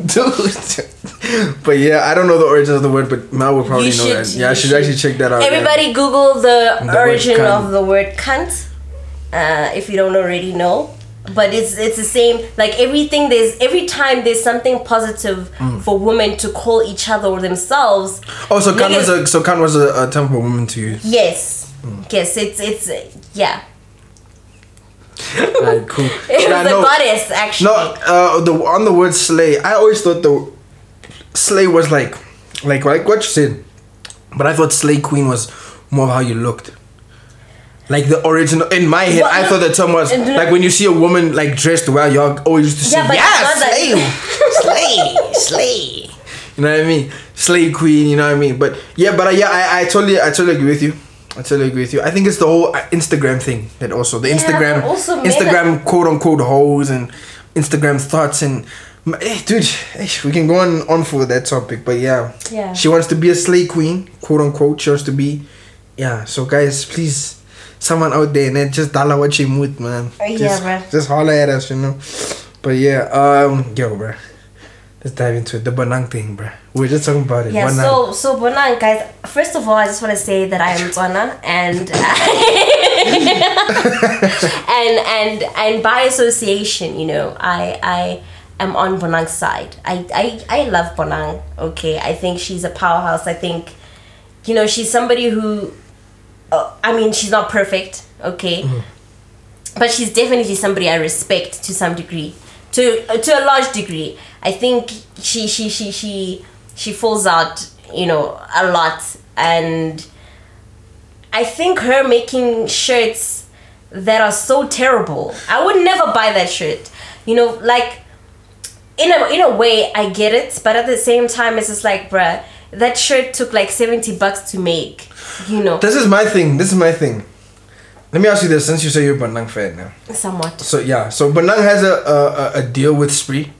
Speaker 2: Dude. But yeah, I don't know the origin of the word, but Mal would probably
Speaker 3: You
Speaker 2: know
Speaker 3: should-
Speaker 2: that. Yeah, I should,
Speaker 3: should.
Speaker 2: actually check that out. yeah.
Speaker 3: Everybody Google the,
Speaker 2: The
Speaker 3: origin of the word cunt. Uh, if you don't already know. But it's it's the same. Like everything, there's every time there's something positive
Speaker 2: Mm.
Speaker 3: for women to call each other or themselves.
Speaker 2: Oh, so can was a so can was a, a term for women to use.
Speaker 3: Yes,
Speaker 2: Mm.
Speaker 3: yes, it's it's yeah.
Speaker 2: Alright, cool.
Speaker 3: It was a
Speaker 2: no.
Speaker 3: goddess actually.
Speaker 2: No, uh, the on the word slay, I always thought the slay was like, like like what you said, but I thought slay queen was more of how you looked. Like the original in my head,
Speaker 3: Well,
Speaker 2: I thought the term was like when you see a woman like dressed well, y'all always used to say,
Speaker 3: Yeah,
Speaker 2: "Yeah,
Speaker 3: it's not
Speaker 2: slay, slay, slay." You know what I mean? Slay queen. You know what I mean? But yeah, but uh, yeah, I, I totally I totally agree with you. I totally agree with you. I think it's the whole uh, Instagram thing that also the Instagram
Speaker 3: also
Speaker 2: Instagram quote unquote hoes and Instagram thoughts and eh, dude, eh, we can go on on for that topic, but yeah,
Speaker 3: Yeah.
Speaker 2: she wants to be a slay queen, quote unquote. She wants to be, yeah. So guys, please, someone out there, and then just dala what you mood, man.
Speaker 3: Uh, yeah,
Speaker 2: just,
Speaker 3: bruh.
Speaker 2: Just holler at us, you know. But yeah, um, yo, bro. Let's dive into it. The Bonang thing, bro. We were just talking about it.
Speaker 3: Yeah,
Speaker 2: Bonang.
Speaker 3: so so Bonang guys, first of all I just wanna say that I am Tswana and and and and by association, you know, I I am on Bonang's side. I, I I love Bonang, okay. I think she's a powerhouse. I think you know, she's somebody who uh, I mean, she's not perfect, okay? But she's definitely somebody I respect to some degree. To uh, to a large degree. I think she she she she she falls out, you know, a lot and I think her making shirts that are so terrible. I would never buy that shirt. You know, like in a in a way I get it, but at the same time it's just like, bruh, that shirt took like seventy bucks to make. You know,
Speaker 2: This is my thing. This is my thing. Let me ask you this, since you say you're a Bonang fan now.
Speaker 3: somewhat.
Speaker 2: So yeah, so Bonang has a a, a- deal with Spree.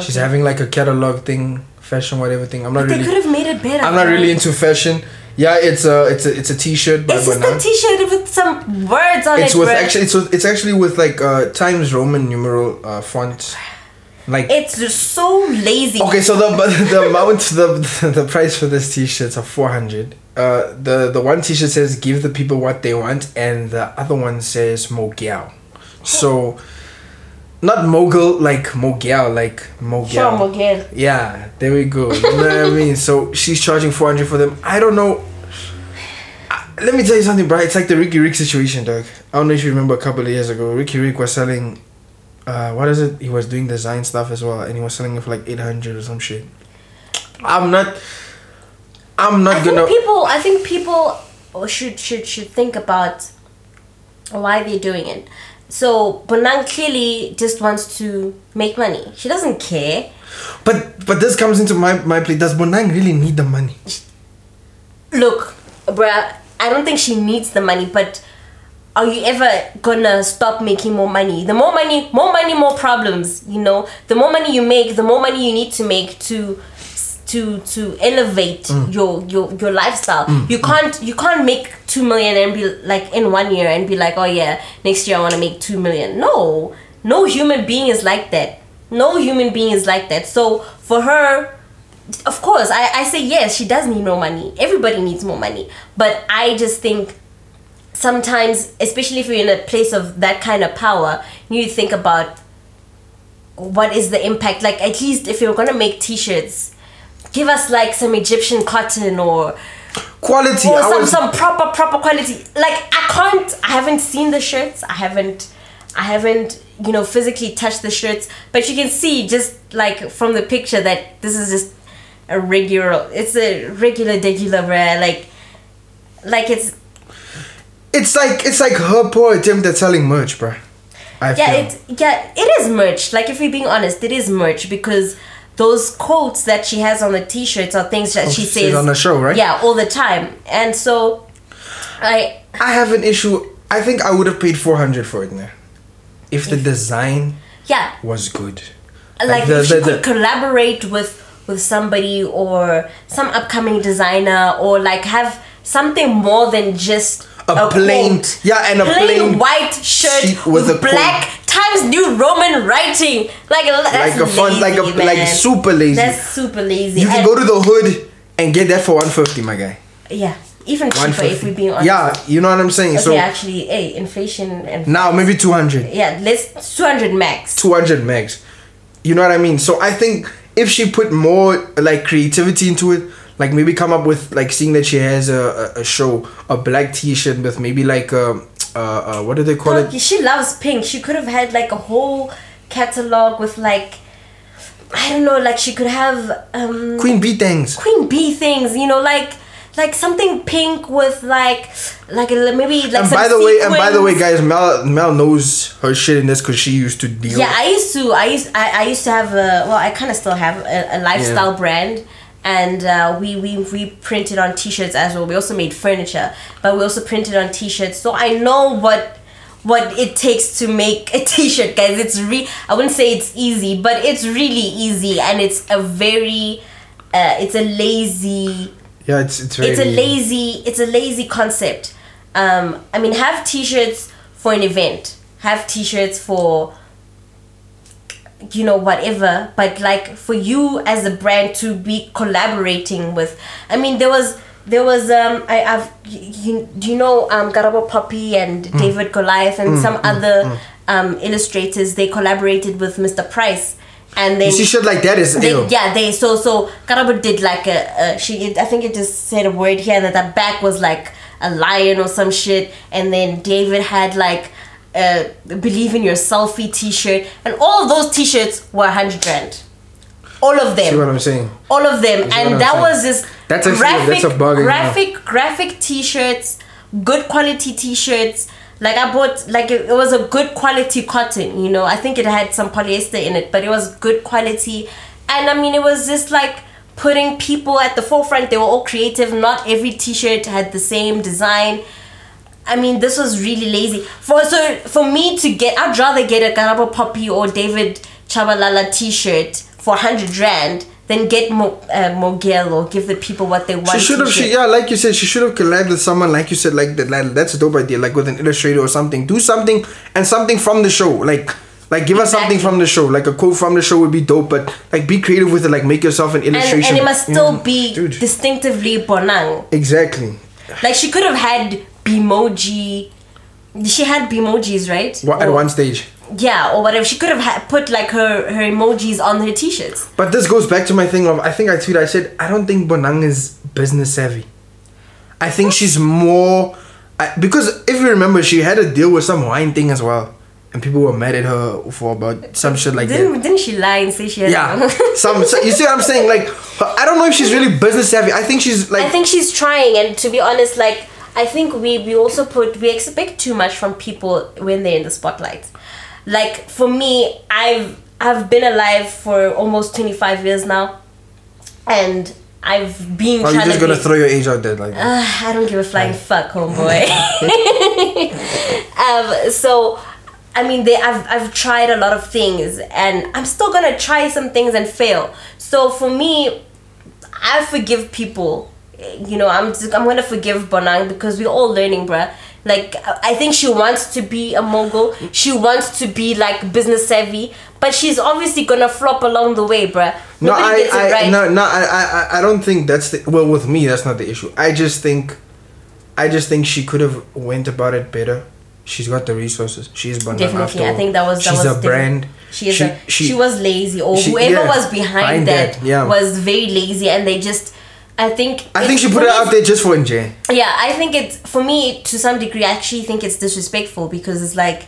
Speaker 2: She's having like a catalog thing, fashion, whatever thing. I'm not
Speaker 3: They could
Speaker 2: really.
Speaker 3: have made it better.
Speaker 2: I'm not really into fashion. Yeah, it's a it's a it's a t-shirt by
Speaker 3: It's just a. T-shirt with some words on
Speaker 2: It's
Speaker 3: it,
Speaker 2: with
Speaker 3: bruh.
Speaker 2: actually it's with, it's actually with like uh Times Roman numeral uh font. Like
Speaker 3: It's just so lazy.
Speaker 2: Okay, so the the amount the the price for this t-shirts are four hundred. Uh, the the one t-shirt says "Give the people what they want," and the other one says "Mogiao." So, not mogul like Mogiao, like Mogiao.
Speaker 3: Sure.
Speaker 2: Yeah, there we go. You know what I mean? So she's charging four hundred for them. I don't know. Let me tell you something, bro. It's like the Ricky Rick situation, dog. I don't know if you remember a couple of years ago. Ricky Rick was selling, uh, what is it? He was doing design stuff as well, and he was selling it for like eight hundred or some shit. I'm not. I'm not
Speaker 3: I
Speaker 2: gonna.
Speaker 3: people. I think people should should should think about why they're doing it. So Bonang clearly just wants to make money. She doesn't care.
Speaker 2: But but this comes into my my play. Does Bonang really need the money?
Speaker 3: Look, bruh, I don't think she needs the money, but are you ever gonna stop making more money? The more money, more money, more problems. You know, the more money you make, the more money you need to make to to to elevate mm. your your your lifestyle. Mm, you mm. can't you can't make two million and be like in one year and be like, oh yeah, next year I want to make two million. No, no human being is like that. No human being is like that. So for her, of course, I, I say yes, she does need more money. Everybody needs more money. But I just think sometimes, especially if you're in a place of that kind of power, you think about what is the impact. Like, at least if you're gonna make t shirts, give us like some Egyptian cotton or
Speaker 2: Quality.
Speaker 3: or some
Speaker 2: was,
Speaker 3: some proper proper quality. Like I can't. I haven't seen the shirts. I haven't. I haven't you know physically touched the shirts, but you can see just like from the picture that this is just a regular. It's a regular regular. Like like it's
Speaker 2: it's like it's like her poor attempt at selling merch, bruh. I
Speaker 3: yeah
Speaker 2: feel.
Speaker 3: it yeah it is merch. Like if we're being honest, it is merch because those quotes that she has on the t-shirts are things that
Speaker 2: Oh,
Speaker 3: she says
Speaker 2: on the show, right?
Speaker 3: Yeah, all the time, and so I
Speaker 2: I have an issue. I think I would have paid four hundred for it now, if the design
Speaker 3: yeah
Speaker 2: was good.
Speaker 3: like,
Speaker 2: the-
Speaker 3: if she
Speaker 2: the-
Speaker 3: could
Speaker 2: the-
Speaker 3: collaborate with with somebody or some upcoming designer or like have something more than just
Speaker 2: A plain-
Speaker 3: quote.
Speaker 2: yeah, and a plain
Speaker 3: white shirt
Speaker 2: sheet
Speaker 3: with,
Speaker 2: with a
Speaker 3: black Times New Roman writing like
Speaker 2: Like a font- like a-
Speaker 3: lazy,
Speaker 2: like super lazy.
Speaker 3: that's super lazy
Speaker 2: You can
Speaker 3: And-
Speaker 2: go to the hood and get that for one fifty, my guy.
Speaker 3: yeah even cheaper if
Speaker 2: 150.
Speaker 3: we're being honest
Speaker 2: Yeah, you know what I'm saying.
Speaker 3: okay
Speaker 2: so
Speaker 3: actually hey inflation and
Speaker 2: now maybe two hundred.
Speaker 3: yeah let's 200 max
Speaker 2: 200 megs. You know what I mean? So I think if she put more like creativity into it, like maybe come up with like seeing that she has a, a, a show, a black t-shirt with maybe like um uh, uh what do they call it?
Speaker 3: she loves pink. She could have had like a whole catalog with like I don't know, like she could have um
Speaker 2: Queen Bee things.
Speaker 3: queen bee things, you know, like like something pink with like like a, maybe like
Speaker 2: And by the way, and by the way, guys, Mel Mel knows her shit in this because she used to deal.
Speaker 3: Yeah, I used to. I used. I, I used to have a. Well, I kind of still have a, a lifestyle
Speaker 2: Yeah.
Speaker 3: brand, and uh, we we we printed on T-shirts as well. We also made furniture, but we also printed on T-shirts. So I know what what it takes to make a T-shirt, guys. It's re. I wouldn't say it's easy, but it's really easy, and it's a very. Uh, it's a lazy
Speaker 2: yeah, it's it's very.
Speaker 3: it's a lazy it's a lazy concept um i mean have t-shirts for an event have t-shirts for you know whatever but like for you as a brand to be collaborating with. I mean there was there was um i i've you, you know um Karabo Poppy and
Speaker 2: Mm.
Speaker 3: david goliath and some other um illustrators they collaborated with mr price. And then
Speaker 2: You see shit like that is
Speaker 3: they, yeah, they so so Karabo did like a, a she I think it just said a word here that the back was like a lion or some shit, and then David had like a believe in your selfie T-shirt, and all of those T-shirts were hundred grand, all of them
Speaker 2: See what I'm saying?
Speaker 3: all of them
Speaker 2: what
Speaker 3: and that
Speaker 2: saying?
Speaker 3: was just
Speaker 2: That's actually-
Speaker 3: graphic
Speaker 2: that's a
Speaker 3: graphic graphic t-shirts good quality t-shirts Like I bought like it, it was a good quality cotton, you know. I think it had some polyester in it, but it was good quality. And I mean it was just like putting people at the forefront. They were all creative. Not every t-shirt had the same design. I mean, this was really lazy. For so for me to get, I'd rather get a Karabo Poppy or David Chabalala T-shirt for hundred rand than get Mo, uh, Mogel or give the people what they want.
Speaker 2: She should have. She yeah, like you said, she should have collabed with someone like you said, like that. That's a dope idea. Like with an illustrator or something. Do something and something from the show. Like. Like give us something from the show, like a quote from the show would be dope, but like be creative with it, like make yourself an illustration.
Speaker 3: and it must still
Speaker 2: know?
Speaker 3: be
Speaker 2: Dude.
Speaker 3: distinctively Bonang.
Speaker 2: exactly.
Speaker 3: Like she could have had Bimoji. She had Bimojis, right?
Speaker 2: Wha- At
Speaker 3: Or-
Speaker 2: one stage.
Speaker 3: Yeah, or whatever. She could have ha- put like her her emojis on her t-shirts.
Speaker 2: But this goes back to my thing of I think I tweeted I said I don't think Bonang is business savvy. I think she's more I, because if you remember she had a deal with some wine thing as well, and people were mad at her for about some shit like that.
Speaker 3: Didn't didn't she lie and say she had?
Speaker 2: Yeah, some so you see what I'm saying? Like I don't know if she's really business savvy. I think she's like
Speaker 3: I think she's trying, and to be honest, like I think we we also put we expect too much from people when they're in the spotlight. Like for me, I've I've been alive for almost twenty five years now, and I've been.
Speaker 2: Are you're just
Speaker 3: to
Speaker 2: gonna
Speaker 3: be-
Speaker 2: throw your age out there like.
Speaker 3: Uh, I don't give a flying fuck, homeboy. um, so, I mean, they, I've, I've tried a lot of things and I'm still gonna try some things and fail. So for me, I forgive people. You know, I'm just, I'm gonna forgive Bonang because we're all learning, bruh. Like I think she wants to be a mogul. She wants to be like business savvy, but she's obviously gonna flop along the way, bruh.
Speaker 2: No,
Speaker 3: Nobody
Speaker 2: I, I,
Speaker 3: right.
Speaker 2: no, no, I, I, I don't think that's the well with me. That's not the issue. I just think, I just think she could have went about it better. She's got the resources. She's Bonang
Speaker 3: Definitely,
Speaker 2: after
Speaker 3: I think that was that
Speaker 2: She's
Speaker 3: was
Speaker 2: a brand.
Speaker 3: She is a, she, was lazy, or
Speaker 2: she-
Speaker 3: whoever
Speaker 2: yeah,
Speaker 3: was behind,
Speaker 2: behind
Speaker 3: that,
Speaker 2: that, yeah.
Speaker 3: was very lazy, and they just. I think.
Speaker 2: I think she put it out there just for enjoy.
Speaker 3: Yeah, I think it's for me to some degree. I actually think it's disrespectful because it's like,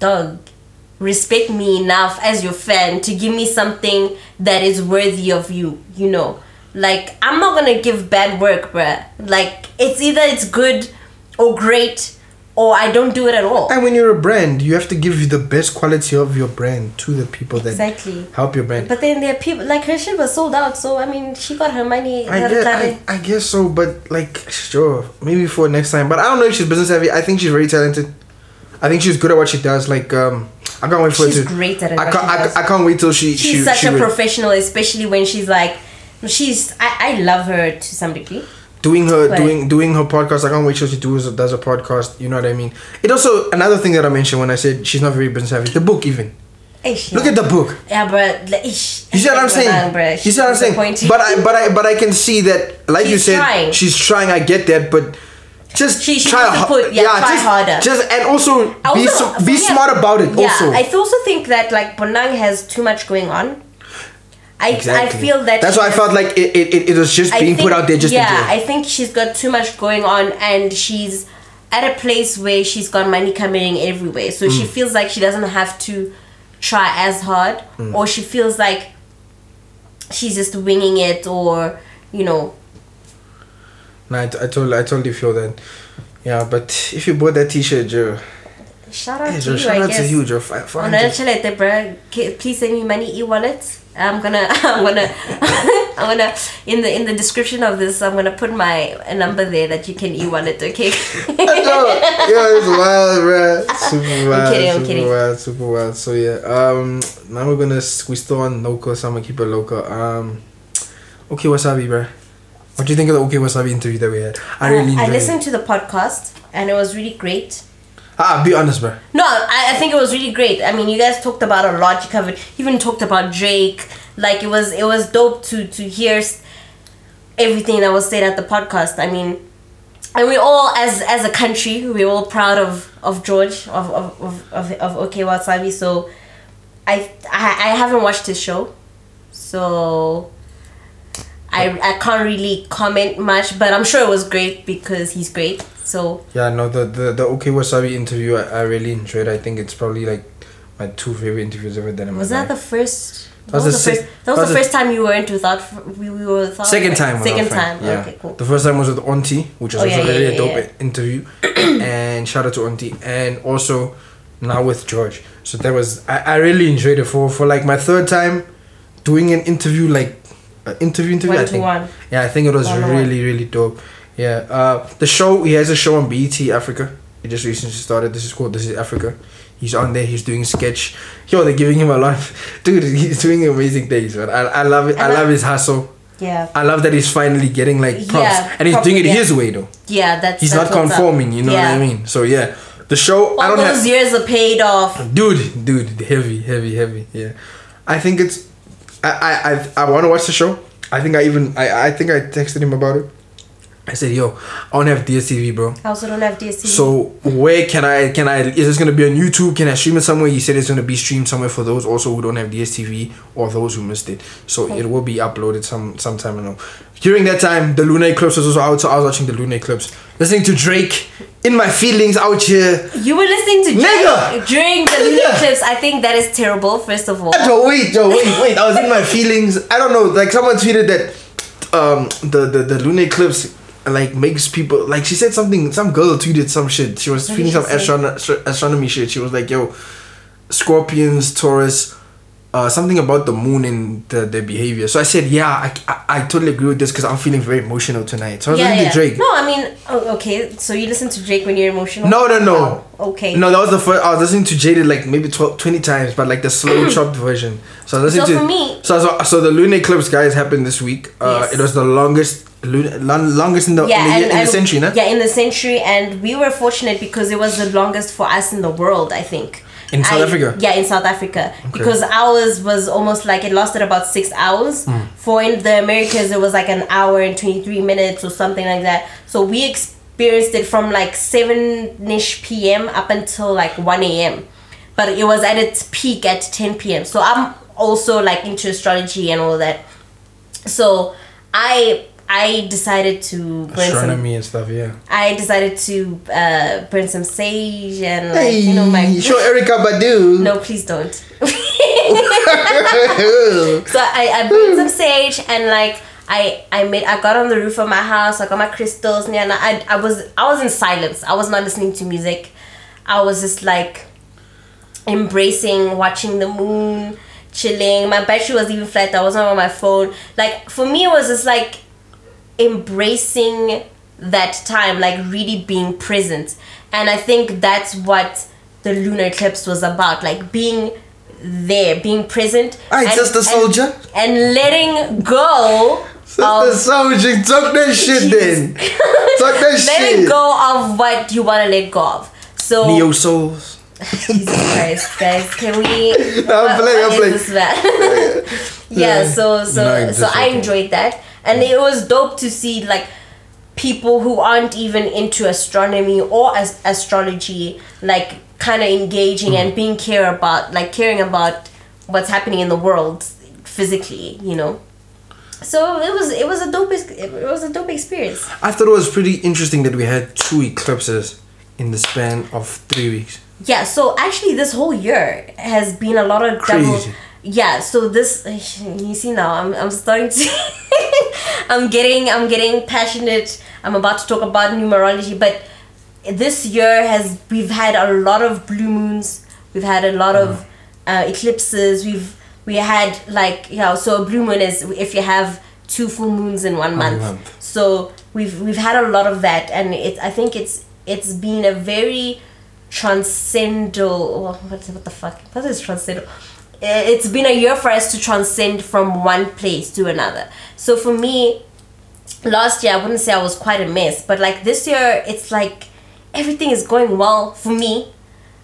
Speaker 3: dog, respect me enough as your fan to give me something that is worthy of you. You know, like I'm not gonna give bad work, bruh. Like it's either it's good or great, or I don't do it at all.
Speaker 2: And when you're a brand, you have to give the best quality of your brand to the people that
Speaker 3: Exactly.
Speaker 2: help your brand.
Speaker 3: But then there are people like her shit was sold out, so I mean she got her money.
Speaker 2: I
Speaker 3: her
Speaker 2: guess. I, I guess so, but like, sure, maybe for next time. But I don't know if she's business savvy. I think she's very talented. I think she's good at what she does. Like, um, I can't wait for
Speaker 3: She's
Speaker 2: it to.
Speaker 3: great at it,
Speaker 2: I can't. I. I can't wait till she.
Speaker 3: She's
Speaker 2: she,
Speaker 3: such
Speaker 2: she
Speaker 3: a
Speaker 2: would-
Speaker 3: professional, especially when she's like, she's. I, I love her to some degree.
Speaker 2: Doing her doing doing her podcast. I can't wait till she does does a podcast. You know what I mean? It also another thing that I mentioned when I said she's not very business savvy. The book even.
Speaker 3: Ish,
Speaker 2: Look
Speaker 3: yeah.
Speaker 2: at the book.
Speaker 3: Yeah, but like, ish,
Speaker 2: You see what I'm saying? You see what I'm saying? But I but I but I can see that like you
Speaker 3: She's
Speaker 2: said
Speaker 3: trying.
Speaker 2: she's trying. I get that, but just
Speaker 3: She- she
Speaker 2: try
Speaker 3: to put- yeah, try
Speaker 2: just,
Speaker 3: harder.
Speaker 2: Just and also, be so, be smart about it.
Speaker 3: Yeah,
Speaker 2: also,
Speaker 3: I also think that like Bonang has too much going on. I I feel that
Speaker 2: that's why I felt like it, it, it, was just
Speaker 3: I
Speaker 2: being put out there just
Speaker 3: yeah,
Speaker 2: to
Speaker 3: I think she's got too much going on, and she's at a place where she's got money coming in everywhere. So
Speaker 2: Mm.
Speaker 3: she feels like she doesn't have to try as hard,
Speaker 2: Mm.
Speaker 3: or she feels like she's just winging it, or you know.
Speaker 2: Nah, I, I totally I totally feel that. Yeah, but if you bought that T-shirt, Joe,
Speaker 3: Shout out
Speaker 2: hey,
Speaker 3: to you,
Speaker 2: shout
Speaker 3: I
Speaker 2: out
Speaker 3: guess.
Speaker 2: to you, Joe. Five,
Speaker 3: On the
Speaker 2: 500.
Speaker 3: chalete, bruh. Please send me money e-wallet. I'm gonna, I'm gonna, I'm gonna in the in the description of this, I'm gonna put my a number there that you can e-wallet. Okay.
Speaker 2: Yo, yo, it's wild, bro. Super wild.
Speaker 3: kidding, I'm
Speaker 2: super
Speaker 3: kidding.
Speaker 2: wild, super wild. So yeah, um, now we're gonna we still on local, so I'm gonna keep it local. Um, okay, wasabi, bro. What do you think of the Okay Wasabi interview that we had? I really
Speaker 3: Uh, I listened
Speaker 2: it.
Speaker 3: to the podcast and it was really great.
Speaker 2: Ah, be honest, bro.
Speaker 3: No, I, I think it was really great. I mean, you guys talked about a lot. You covered, even talked about Drake. Like it was, it was dope to to hear everything that was said at the podcast. I mean, and we all, as as a country, we're all proud of of George of of of of, of OK Wasabi. So, I, I I haven't watched his show, so. I, I can't really comment much, but I'm sure it was great because he's great. So
Speaker 2: Yeah, no, the the, the Okay Wasabi interview I, I really enjoyed. I think it's probably like my two favorite interviews ever done in
Speaker 3: Was
Speaker 2: my
Speaker 3: that the first? That
Speaker 2: was
Speaker 3: was,
Speaker 2: the
Speaker 3: first. That was the first time you weren't without. We, we were without.
Speaker 2: Second time.
Speaker 3: Second time.
Speaker 2: Yeah.
Speaker 3: Okay, cool.
Speaker 2: The first time was with Auntie, which was
Speaker 3: Oh, yeah, yeah,
Speaker 2: really a
Speaker 3: yeah,
Speaker 2: dope
Speaker 3: yeah.
Speaker 2: interview. and shout out to Auntie. And also now with George. So that was I, I really enjoyed it for for like my third time doing an interview like an interview interview. I
Speaker 3: One to
Speaker 2: think.
Speaker 3: one.
Speaker 2: Yeah, I think it was
Speaker 3: One on one.
Speaker 2: really really dope. Yeah. Uh, the show he has a show on BET Africa. It just recently started. This is called This is Africa. He's on there. He's doing sketch. Yo, they're giving him a lot. Dude, he's doing amazing things, man. I, I love it. I
Speaker 3: I-
Speaker 2: love his hustle.
Speaker 3: Yeah.
Speaker 2: I love that he's finally getting like props,
Speaker 3: Yeah,
Speaker 2: and he's doing it
Speaker 3: yeah.
Speaker 2: his way though.
Speaker 3: Yeah, that's.
Speaker 2: He's
Speaker 3: that's
Speaker 2: not conforming. You know
Speaker 3: Yeah.
Speaker 2: what I mean? So yeah, the show. I
Speaker 3: All
Speaker 2: don't
Speaker 3: those
Speaker 2: have.
Speaker 3: years are paid off.
Speaker 2: Dude, dude, heavy, heavy, heavy. Yeah, I think it's. I I I, I want to watch the show. I think I even I I think I texted him about it. I said, "Yo, I to have DSTV, bro.
Speaker 3: I also don't have DSTV.
Speaker 2: So where can I can I is this gonna be on YouTube? Can I stream it somewhere? He said it's gonna be streamed somewhere for those also who don't have DSTV or those who missed it. So it will be uploaded some sometime. I know. During that time, the Lunar Eclipse was also out, so I was watching the Lunar Eclipse, listening to Drake, in my feelings out here.
Speaker 3: you were listening to
Speaker 2: Nigga!
Speaker 3: Drake during the lunar
Speaker 2: Nigga!
Speaker 3: eclipse. I think that is terrible. First of all.
Speaker 2: Joe, wait, Joe, wait, wait. I was in my feelings. I don't know. Like someone tweeted that um the the, the lunar eclipse like makes people like she said something. Some girl tweeted some shit. She was tweeting some astrono- astronomy shit. She was like, "Yo, Scorpions, Taurus." Uh, something about the moon and the, their behavior. So I said, yeah, I, I, I totally agree with this because I'm feeling very emotional tonight. So I was
Speaker 3: yeah,
Speaker 2: listening
Speaker 3: yeah.
Speaker 2: to Drake.
Speaker 3: No, I mean, oh, okay. So you listen to Drake when you're emotional?
Speaker 2: No, no, no.
Speaker 3: Wow, Okay.
Speaker 2: No, that was the first. I was listening to Jaded like maybe 12, 20 times, but like the slow chopped version. So I was listening
Speaker 3: So
Speaker 2: to.
Speaker 3: for me-
Speaker 2: so, so so the lunar eclipse guys happened this week. Uh,
Speaker 3: Yes.
Speaker 2: It was the longest lunar, longest in the
Speaker 3: yeah,
Speaker 2: in the,
Speaker 3: and,
Speaker 2: year- in the century, no?
Speaker 3: Yeah, in the century, and we were fortunate because it was the longest for us in the world. I think.
Speaker 2: In South
Speaker 3: I-
Speaker 2: Africa?
Speaker 3: Yeah, in South Africa, because ours was almost like it lasted about six hours.
Speaker 2: Hmm.
Speaker 3: For in the Americas, it was like an hour and twenty three minutes or something like that. So we experienced it from like seven ish p.m. up until like one a.m. But it was at its peak at ten p.m. So I'm also like into astrology and all that. So I I decided to burn some
Speaker 2: Astronomy and stuff, yeah.
Speaker 3: I decided to uh, burn some sage and like you know my
Speaker 2: show Erykah Badu.
Speaker 3: no please don't. so I, I burned some sage and like I I made I got on the roof of my house I got my crystals and I I was I was in silence I was not listening to music I was just like embracing watching the moon chilling my battery was even flat I wasn't on my phone like for me it was just like embracing that time like really being present and i think that's what the lunar eclipse was about like being there being present
Speaker 2: Aye, sister soldier.
Speaker 3: and, and letting go
Speaker 2: Sister
Speaker 3: of
Speaker 2: Soldier, talk that shit then. Talk that shit.
Speaker 3: letting go of what you want to let go of so
Speaker 2: Neo Souls.
Speaker 3: Jesus Christ, guys, can we?
Speaker 2: I'm playing, I'm playing.
Speaker 3: is yeah, so so
Speaker 2: No,
Speaker 3: so I enjoyed that, and it was dope to see like people who aren't even into astronomy or as astrology, like kind of engaging
Speaker 2: Hmm.
Speaker 3: and being care about like caring about what's happening in the world physically, you know. So it was it was a dope it was a dope experience.
Speaker 2: I thought it was pretty interesting that we had two eclipses in the span of three weeks.
Speaker 3: Yeah, so actually, this whole year has been a lot of double. Yeah, so this you see now, I'm I'm starting to, I'm getting I'm getting passionate. I'm about to talk about numerology, but this year has we've had a lot of blue moons. We've had a lot of uh, eclipses. We've we had like you know, so a blue moon is if you have two full moons in one month.
Speaker 2: month.
Speaker 3: So we've we've had a lot of that, and it I think it's it's been a very transcendental. What what the fuck? What is transcendental? Uh, It's been a year for us to transcend from one place to another. So for me, last year I wouldn't say I was quite a mess, but like this year, it's like everything is going well for me.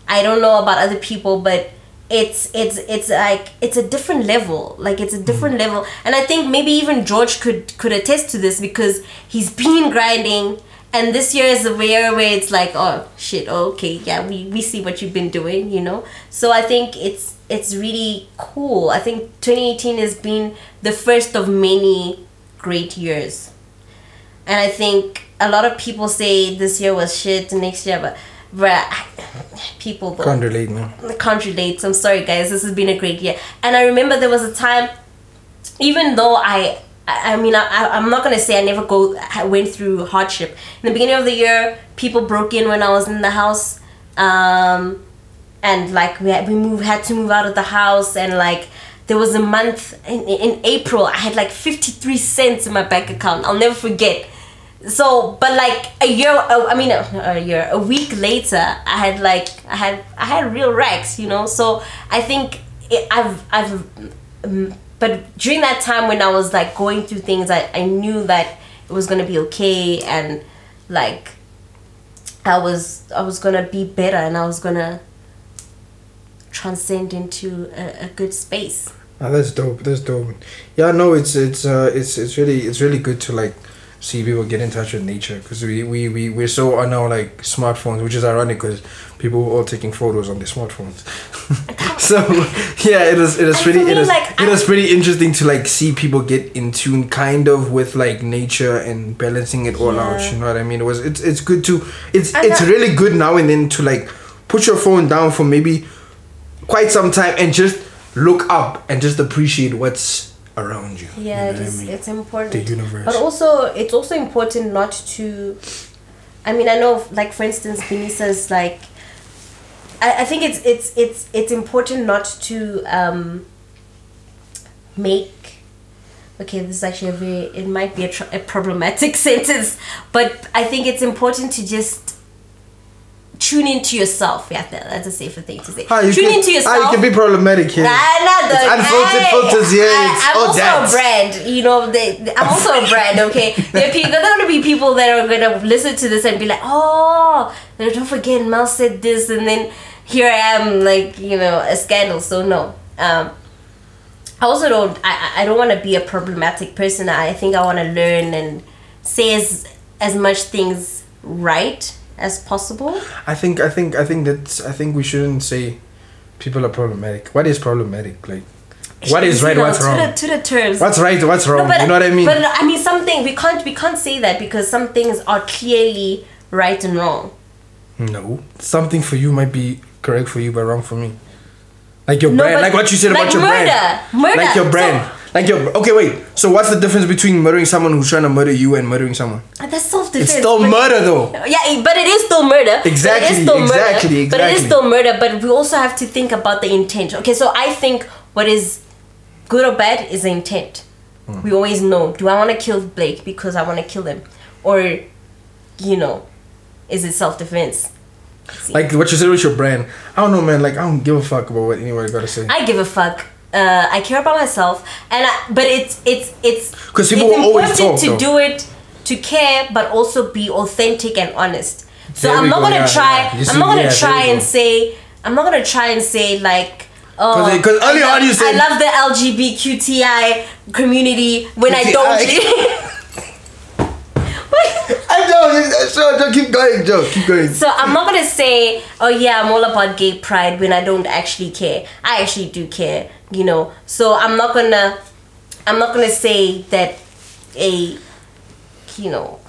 Speaker 3: I don't know about other people, but it's it's it's like it's a different level. Like it's a different level, and I think maybe even George could could attest to this because he's been grinding. And this year is a year where it's like, oh shit, okay, yeah, we, we see what you've been doing, you know. So I think it's it's really cool. I think 2018 has been the first of many great years. And I think a lot of people say this year was shit, next year, but, but people
Speaker 2: Can't relate, man.
Speaker 3: Can't relate. I'm sorry, guys. This has been a great year, and I remember there was a time, even though I, I mean, I, I'm not gonna say I never go I went through hardship. In the beginning of the year, people broke in when I was in the house, um, and like we had, we moved had to move out of the house, and like there was a month in in April I had like 53 cents in my bank account. I'll never forget. So, but like a year, I mean, a, year, a week later, I had like, I had, I had real racks, you know. So I think it, I've, I've, um, but during that time when I was like going through things, I, I knew that it was gonna be okay, and like, I was, I was gonna be better, and I was gonna transcend into a, a good space.
Speaker 2: Ah, that's dope. That's dope. Yeah, no, it's it's uh it's it's really it's really good to like see people get in touch with nature because we, we we we're so on our like smartphones, which is ironic because people were all taking photos on their smartphones. so yeah, it is it is
Speaker 3: And
Speaker 2: pretty
Speaker 3: me,
Speaker 2: it is
Speaker 3: like,
Speaker 2: it is pretty interesting to like see people get in tune kind of with like nature and balancing it all out. You know what I mean? It was it's it's good to it's
Speaker 3: And
Speaker 2: it's
Speaker 3: that-
Speaker 2: really good now and then to like put your phone down for maybe quite some time and just look up and just appreciate what's around you.
Speaker 3: yeah
Speaker 2: you know
Speaker 3: it is,
Speaker 2: I mean?
Speaker 3: it's important
Speaker 2: The universe.
Speaker 3: but also it's also important not to i mean i know like for instance Benisa's like I, I think it's it's it's it's important not to um make okay this is actually a very it might be a, tr- a problematic sentence but i think it's important to just tune into yourself yeah that's a safer thing to say
Speaker 2: you
Speaker 3: tune
Speaker 2: can,
Speaker 3: into yourself
Speaker 2: Ah, you can be problematic here.
Speaker 3: Nah, not the,
Speaker 2: unfiltered filters here,
Speaker 3: I, I'm
Speaker 2: all
Speaker 3: also
Speaker 2: that.
Speaker 3: a brand. You know, they, they- I'm also a brand. Okay, there are people. There are gonna be people that are gonna listen to this and be like, "Oh, don't forget, Mel said this," and then here I am, like you know, a scandal. So no. Um, I also don't. I I- I don't want to be a problematic person. I think I want to learn and say as as much things right as possible.
Speaker 2: I think I think I think that's I think we shouldn't say people are problematic. What is problematic? Like what is right, what's
Speaker 3: to
Speaker 2: wrong?
Speaker 3: The, to the terms.
Speaker 2: What's right, what's wrong?
Speaker 3: No,
Speaker 2: you know what I mean?
Speaker 3: But I mean, something we can't we can't say that because some things are clearly right and wrong.
Speaker 2: no. Something for you might be correct for you but wrong for me. Like your
Speaker 3: No,
Speaker 2: brand, like what you said
Speaker 3: like
Speaker 2: about your
Speaker 3: murder,
Speaker 2: brand.
Speaker 3: murder.
Speaker 2: Like your brand.
Speaker 3: So-
Speaker 2: like your okay, wait. So what's the difference between murdering someone who's trying to murder you and murdering someone?
Speaker 3: That's self defense.
Speaker 2: It's still murder though.
Speaker 3: Yeah, but it is still murder.
Speaker 2: Exactly,
Speaker 3: is still
Speaker 2: exactly,
Speaker 3: murder. But it is still murder. But we also have to think about the intent. Okay, so I think what is good or bad is the intent.
Speaker 2: Hmm.
Speaker 3: We always know: Do I want to kill Blake because I want to kill him, or, you know, is it self defense?
Speaker 2: Like what you said with your brand. I don't know, man. Like I don't give a fuck about what anybody gotta say.
Speaker 3: I give a fuck. Uh, I care about myself, and I, but it's it's it's
Speaker 2: 'Cause people
Speaker 3: it's important
Speaker 2: talk,
Speaker 3: to
Speaker 2: though.
Speaker 3: do it to care, but also be authentic and honest. So I'm not
Speaker 2: go,
Speaker 3: gonna
Speaker 2: yeah,
Speaker 3: try.
Speaker 2: yeah.
Speaker 3: I'm not gonna
Speaker 2: yeah, there
Speaker 3: try and
Speaker 2: go.
Speaker 3: say. I'm not gonna try and say like. Oh,
Speaker 2: 'Cause it- 'cause
Speaker 3: I
Speaker 2: earlier on you said-
Speaker 3: I love the LGBTQI community when I don't.
Speaker 2: I Joe, keep going, Joe, keep going.
Speaker 3: So I'm not gonna say, oh yeah, I'm all about gay pride when I don't actually care. I actually do care, you know. So I'm not gonna, I'm not gonna say that a, you know,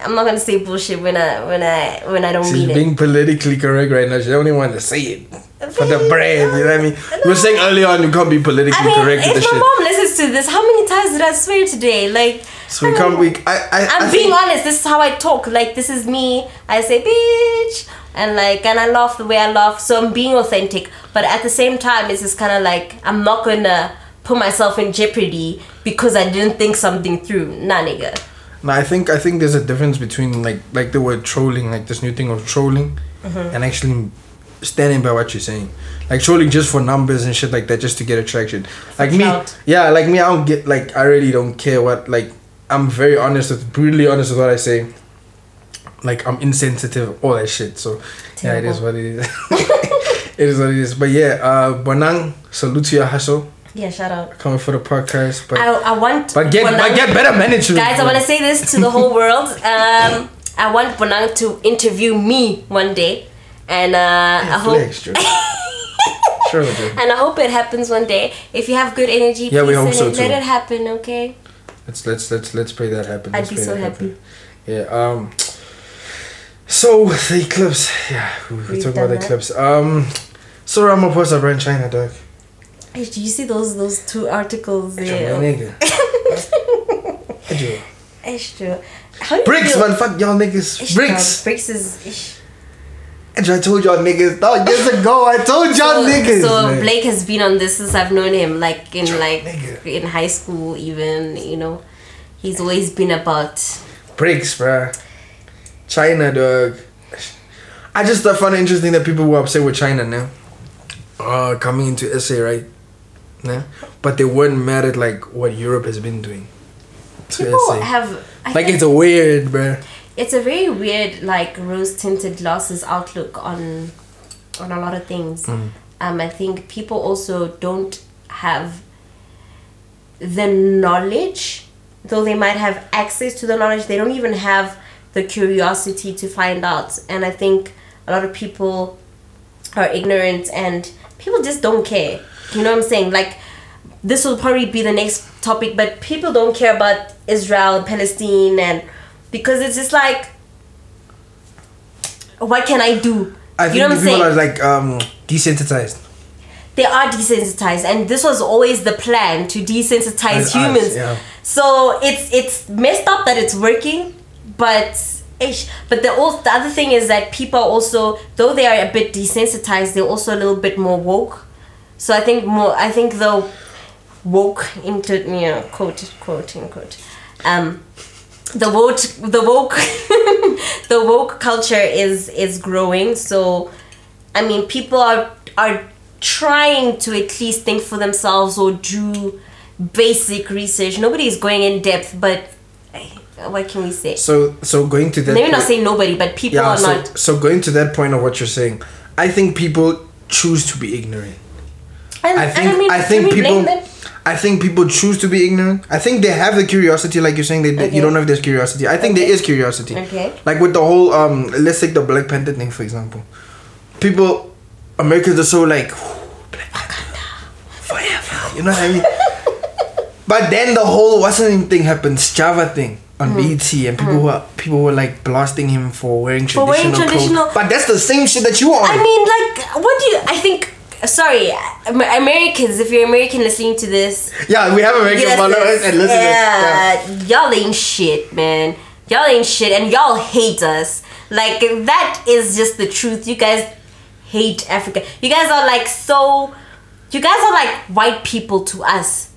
Speaker 3: I'm not gonna say bullshit when I when I when I don't
Speaker 2: She's
Speaker 3: mean it.
Speaker 2: being politically correct right now. She don't even want to say it for the brand. You know what I mean? We were saying earlier on you can't be politically
Speaker 3: I mean,
Speaker 2: correct with
Speaker 3: if
Speaker 2: the
Speaker 3: my
Speaker 2: shit.
Speaker 3: mom listens to this, how many times did I swear today? Like,
Speaker 2: So we can't. We. I. I
Speaker 3: I'm
Speaker 2: I
Speaker 3: being honest. This is how I talk. Like this is me. I say bitch, and like, and I laugh the way I laugh. So I'm being authentic. But at the same time, it's just kind of like I'm not gonna put myself in jeopardy because I didn't think something through. Nah, nigga.
Speaker 2: No, I think I think there's a difference between like like the word trolling, like this new thing of trolling,
Speaker 3: Mm-hmm.
Speaker 2: and actually standing by what you're saying. Like trolling just for numbers and shit like that, just to get attraction. Like me, yeah, like me, I don't get like I really don't care what like. I'm very honest with, brutally honest with what I say. Like I'm insensitive, all that shit. So yeah, it is what it is. it is what it is. But yeah, uh, Bonang, salute to your hustle.
Speaker 3: Yeah, shout out.
Speaker 2: Coming for the podcast, but
Speaker 3: I, I want.
Speaker 2: but get
Speaker 3: Bonang-
Speaker 2: but get better management.
Speaker 3: Guys, I want to say this to the whole world. Um, I want Bonang to interview me one day, and uh, I hope.
Speaker 2: Sure.
Speaker 3: And I hope it happens one day. If you have good energy,
Speaker 2: Yeah, we hope so
Speaker 3: it. let it happen, okay?
Speaker 2: Let's let's let's let's pray that happen.
Speaker 3: I'd
Speaker 2: Let's
Speaker 3: be so happy.
Speaker 2: Yeah. Um. So the eclipse, yeah, we, we
Speaker 3: We've
Speaker 2: talk about the eclipse. Um, so Ramaphosa ran China, dog.
Speaker 3: Hey, do you see those those two articles there? Extra. How do you
Speaker 2: BRICS,
Speaker 3: feel-
Speaker 2: man, fuck y'all niggas.
Speaker 3: Ish,
Speaker 2: BRICS.
Speaker 3: dog, BRICS is. Ish.
Speaker 2: Ejo, I told y'all niggas, dog, years ago, I told y'all
Speaker 3: So,
Speaker 2: niggas.
Speaker 3: so
Speaker 2: man.
Speaker 3: Blake has been on this since I've known him, like in like
Speaker 2: nigga.
Speaker 3: in high school, even you know, he's always been about.
Speaker 2: BRICS, bruh. China, dog. I just find it interesting that people were upset with China now. Uh, coming into SA, right? Yeah. But they weren't mad at like what Europe has been doing.
Speaker 3: People
Speaker 2: SA.
Speaker 3: have. I
Speaker 2: like it's a weird, bruh.
Speaker 3: It's a very weird, like rose tinted glasses outlook on on a lot of things.
Speaker 2: Mm.
Speaker 3: Um, I think people also don't have the knowledge, though they might have access to the knowledge. They don't even have the curiosity to find out. And I think a lot of people are ignorant and people just don't care. You know what I'm saying? Like this will probably be the next topic, but people don't care about Israel, Palestine, and because it's just like, what can I do?
Speaker 2: I
Speaker 3: you
Speaker 2: think
Speaker 3: know what I'm
Speaker 2: people
Speaker 3: saying?
Speaker 2: are like um desensitized.
Speaker 3: they are desensitized and this was always the plan to desensitize
Speaker 2: As us,
Speaker 3: humans
Speaker 2: yeah.
Speaker 3: so it's it's messed up that it's working but ish. but the al- the other thing is that people are also though they are a bit desensitized they're also a little bit more woke so i think more i think the woke into you know quote quote unquote um the woke the woke the woke culture is is growing so i mean people are are trying to at least think for themselves or do basic research nobody is going in depth but eh, what can we say
Speaker 2: So so going to that
Speaker 3: maybe not
Speaker 2: point-
Speaker 3: say nobody but people
Speaker 2: yeah,
Speaker 3: are
Speaker 2: so,
Speaker 3: not
Speaker 2: so going to that point of what you're saying, I think people choose to be ignorant.
Speaker 3: and,
Speaker 2: I think I,
Speaker 3: mean, can
Speaker 2: think people? I think people choose to be ignorant. I think they have the curiosity, like you're saying. They,
Speaker 3: Okay.
Speaker 2: You don't know if there's curiosity. I think there
Speaker 3: Okay.
Speaker 2: is curiosity.
Speaker 3: Okay.
Speaker 2: Like with the whole um, let's take the Black Panther thing for example. People, Americans are so like Black Panther forever. You know what I mean? but then the whole what's the name thing happens, Java thing on
Speaker 3: Mm-hmm.
Speaker 2: BT, and people were people were like blasting him for wearing traditional, For
Speaker 3: wearing traditional-
Speaker 2: clothes. But that's the same shit that you are.
Speaker 3: I mean, like, what do you? I think. Sorry, Americans. If you're American listening to this,
Speaker 2: yeah, we have American
Speaker 3: yes,
Speaker 2: followers and listeners. Yeah.
Speaker 3: yeah, y'all ain't shit, man. Y'all ain't shit, and y'all hate us. Like that is just the truth. You guys hate Africa. You guys are like so. You guys are like white people to us,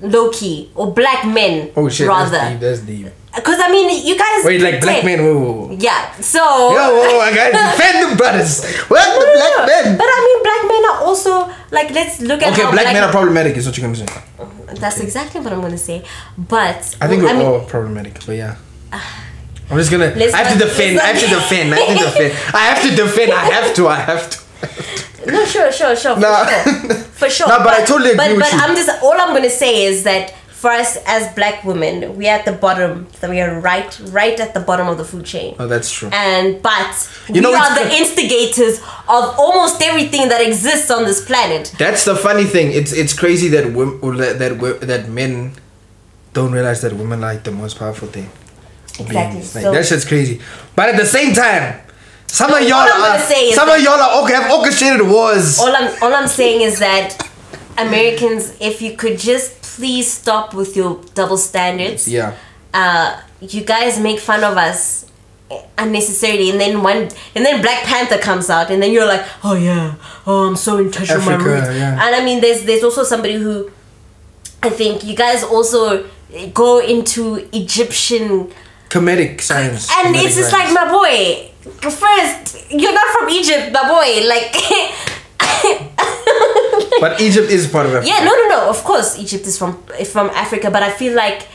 Speaker 3: low key, or black men.
Speaker 2: Oh shit,
Speaker 3: rather.
Speaker 2: that's deep. That's deep.
Speaker 3: Because I mean, you guys.
Speaker 2: Wait, like black men. Whoa, whoa, whoa.
Speaker 3: Yeah. So.
Speaker 2: Yo, whoa, I gotta defend the brothers. What the
Speaker 3: No, no,
Speaker 2: black
Speaker 3: no.
Speaker 2: men?
Speaker 3: But I mean, black men are also like. Let's look at
Speaker 2: Okay,
Speaker 3: how
Speaker 2: black men are problematic. Is what you're gonna say.
Speaker 3: That's exactly what I'm gonna say. But
Speaker 2: I think we're
Speaker 3: I mean,
Speaker 2: all problematic, but yeah. I'm just gonna.
Speaker 3: Let's
Speaker 2: I have to defend. I have to defend. I have to defend. I have to defend. I have to. I have to.
Speaker 3: no, sure, sure, sure, for
Speaker 2: Nah.
Speaker 3: sure, for sure.
Speaker 2: Nah, but I totally agree
Speaker 3: but,
Speaker 2: with
Speaker 3: but
Speaker 2: you.
Speaker 3: I'm just all I'm gonna say is that for us as black women, we are at the bottom. We are right, right at the bottom of the food chain.
Speaker 2: Oh, that's true.
Speaker 3: And but
Speaker 2: You know,
Speaker 3: we
Speaker 2: it's
Speaker 3: are the instigators of almost everything that exists on this planet.
Speaker 2: That's the funny thing. It's it's crazy that women that that, that men don't realize that women are like the most powerful thing.
Speaker 3: Exactly.
Speaker 2: Like,
Speaker 3: So-
Speaker 2: that shit's crazy. But at the same time, some of y'all are
Speaker 3: gonna say is
Speaker 2: some of y'all are okay, have orchestrated wars.
Speaker 3: all I'm all I'm saying is that Americans, if you could just please stop with your double standards.
Speaker 2: Yeah.
Speaker 3: Uh, you guys make fun of us unnecessarily, and then one, and then Black Panther comes out, and then you're like, oh yeah, oh I'm so in touch with my roots.
Speaker 2: yeah.
Speaker 3: And I mean, there's there's also somebody who, I think you guys also go into Egyptian
Speaker 2: Comedic science.
Speaker 3: and
Speaker 2: comedic
Speaker 3: it's just
Speaker 2: science.
Speaker 3: like my boy. First, you're not from Egypt, my boy. Like,
Speaker 2: But Egypt is part of Africa.
Speaker 3: yeah, no, no, no. Of course, Egypt is from from Africa, but I feel like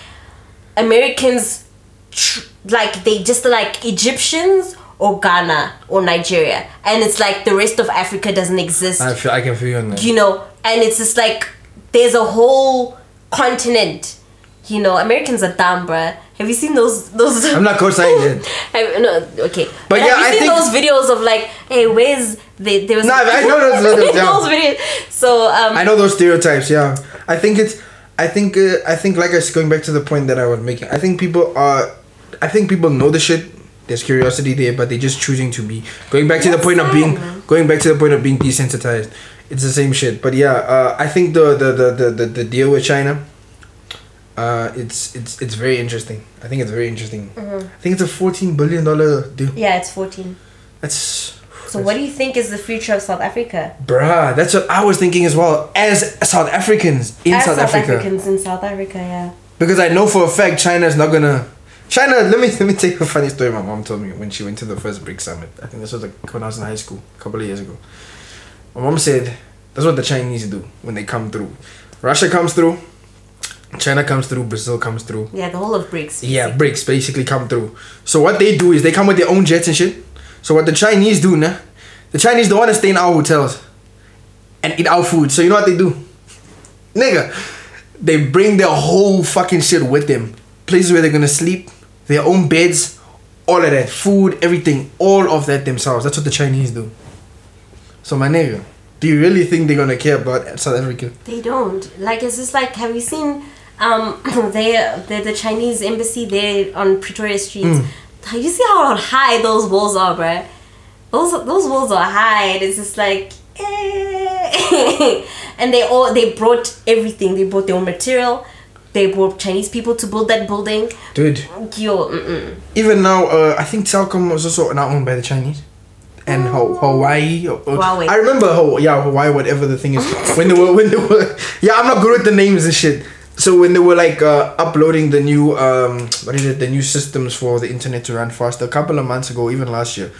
Speaker 3: Americans, tr- like they just like Egyptians or Ghana or Nigeria, and it's like the rest of Africa doesn't exist.
Speaker 2: I feel I can feel you on that.
Speaker 3: you know, and it's just like there's a whole continent. You know, Americans are dumb, bruh. Have you seen those those?
Speaker 2: I'm not co-signing it.
Speaker 3: Have, no, okay.
Speaker 2: But
Speaker 3: have
Speaker 2: yeah,
Speaker 3: you
Speaker 2: I
Speaker 3: seen
Speaker 2: think-
Speaker 3: those videos of like, hey, where's the there was
Speaker 2: No, I know those videos, yeah.
Speaker 3: those videos. So um,
Speaker 2: I know those stereotypes. Yeah, I think it's. I think. Uh, I think like I was going back to the point that I was making. I think people are. I think people know the shit, There's curiosity there, but they're just choosing to be going back to the
Speaker 3: That's
Speaker 2: point of being
Speaker 3: fine.
Speaker 2: going back to the point of being desensitized. It's the same shit. But yeah, uh, I think the the, the, the, the the deal with China. Uh, it's it's it's very interesting. I think it's very interesting.
Speaker 3: Mm-hmm.
Speaker 2: I think it's a fourteen billion dollar deal.
Speaker 3: Yeah, it's 14.
Speaker 2: That's
Speaker 3: So what do you think is the future of South Africa?
Speaker 2: bruh. That's what I was thinking as well. As South Africans in
Speaker 3: As
Speaker 2: South, Africa, South
Speaker 3: Africans in South Africa, yeah.
Speaker 2: because I know for a fact China's not gonna. China. Let me let me tell you a funny story. My mom told me when she went to the first BRICS summit. I think this was like when I was in high school, a couple of years ago. My mom said that's what the Chinese do when they come through. Russia comes through. China comes through. Brazil comes through.
Speaker 3: Yeah, the whole of BRICS.
Speaker 2: Yeah, BRICS basically come through. So what they do is they come with their own jets and shit. So what the Chinese do, nah, the Chinese don't want to stay in our hotels and eat our food. So you know what they do? Nigga, they bring their whole fucking shit with them. Places where they're gonna sleep, their own beds, all of that. Food, everything, all of that themselves. That's what the Chinese do. So my nigga, do you really think they're gonna care about South Africa?
Speaker 3: They don't. Like, it's just like, have you seen um they the, the Chinese embassy there on Pretoria Street?
Speaker 2: Mm.
Speaker 3: You see how high those walls are, bruh? Those those walls are high. and It's just like, eh. and they all they brought everything. They brought their own material. They brought Chinese people to build that building.
Speaker 2: Dude,
Speaker 3: Yo, mm-mm.
Speaker 2: even now, uh, I think Telkom was also now owned by the Chinese. And Ho- Hawaii, or- or-
Speaker 3: Huawei.
Speaker 2: I remember Ho- yeah Hawaii, whatever the thing is. when they were when they were yeah, I'm not good with the names and shit. So when they were like uh, uploading the new um what is it the new systems for the internet to run faster a couple of months ago, even last year,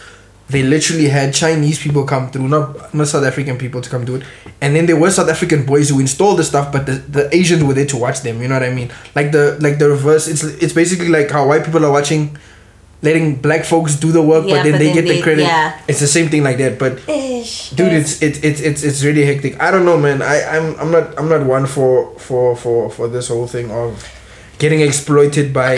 Speaker 2: they literally had Chinese people come through, not not South African people to come do it, and then there were South African boys who installed the stuff, but the, the Asians were there to watch them. You know what I mean? Like the like the reverse. It's it's basically like how white people are watching, letting black folks do the work,
Speaker 3: Yeah,
Speaker 2: but then
Speaker 3: but
Speaker 2: they
Speaker 3: then
Speaker 2: get the credit.
Speaker 3: yeah.
Speaker 2: It's the same thing like that, but
Speaker 3: Ish,
Speaker 2: dude
Speaker 3: yes.
Speaker 2: it's it's it's it's it's really hectic i don't know man i i'm i'm not i'm not one for for for for this whole thing of getting exploited by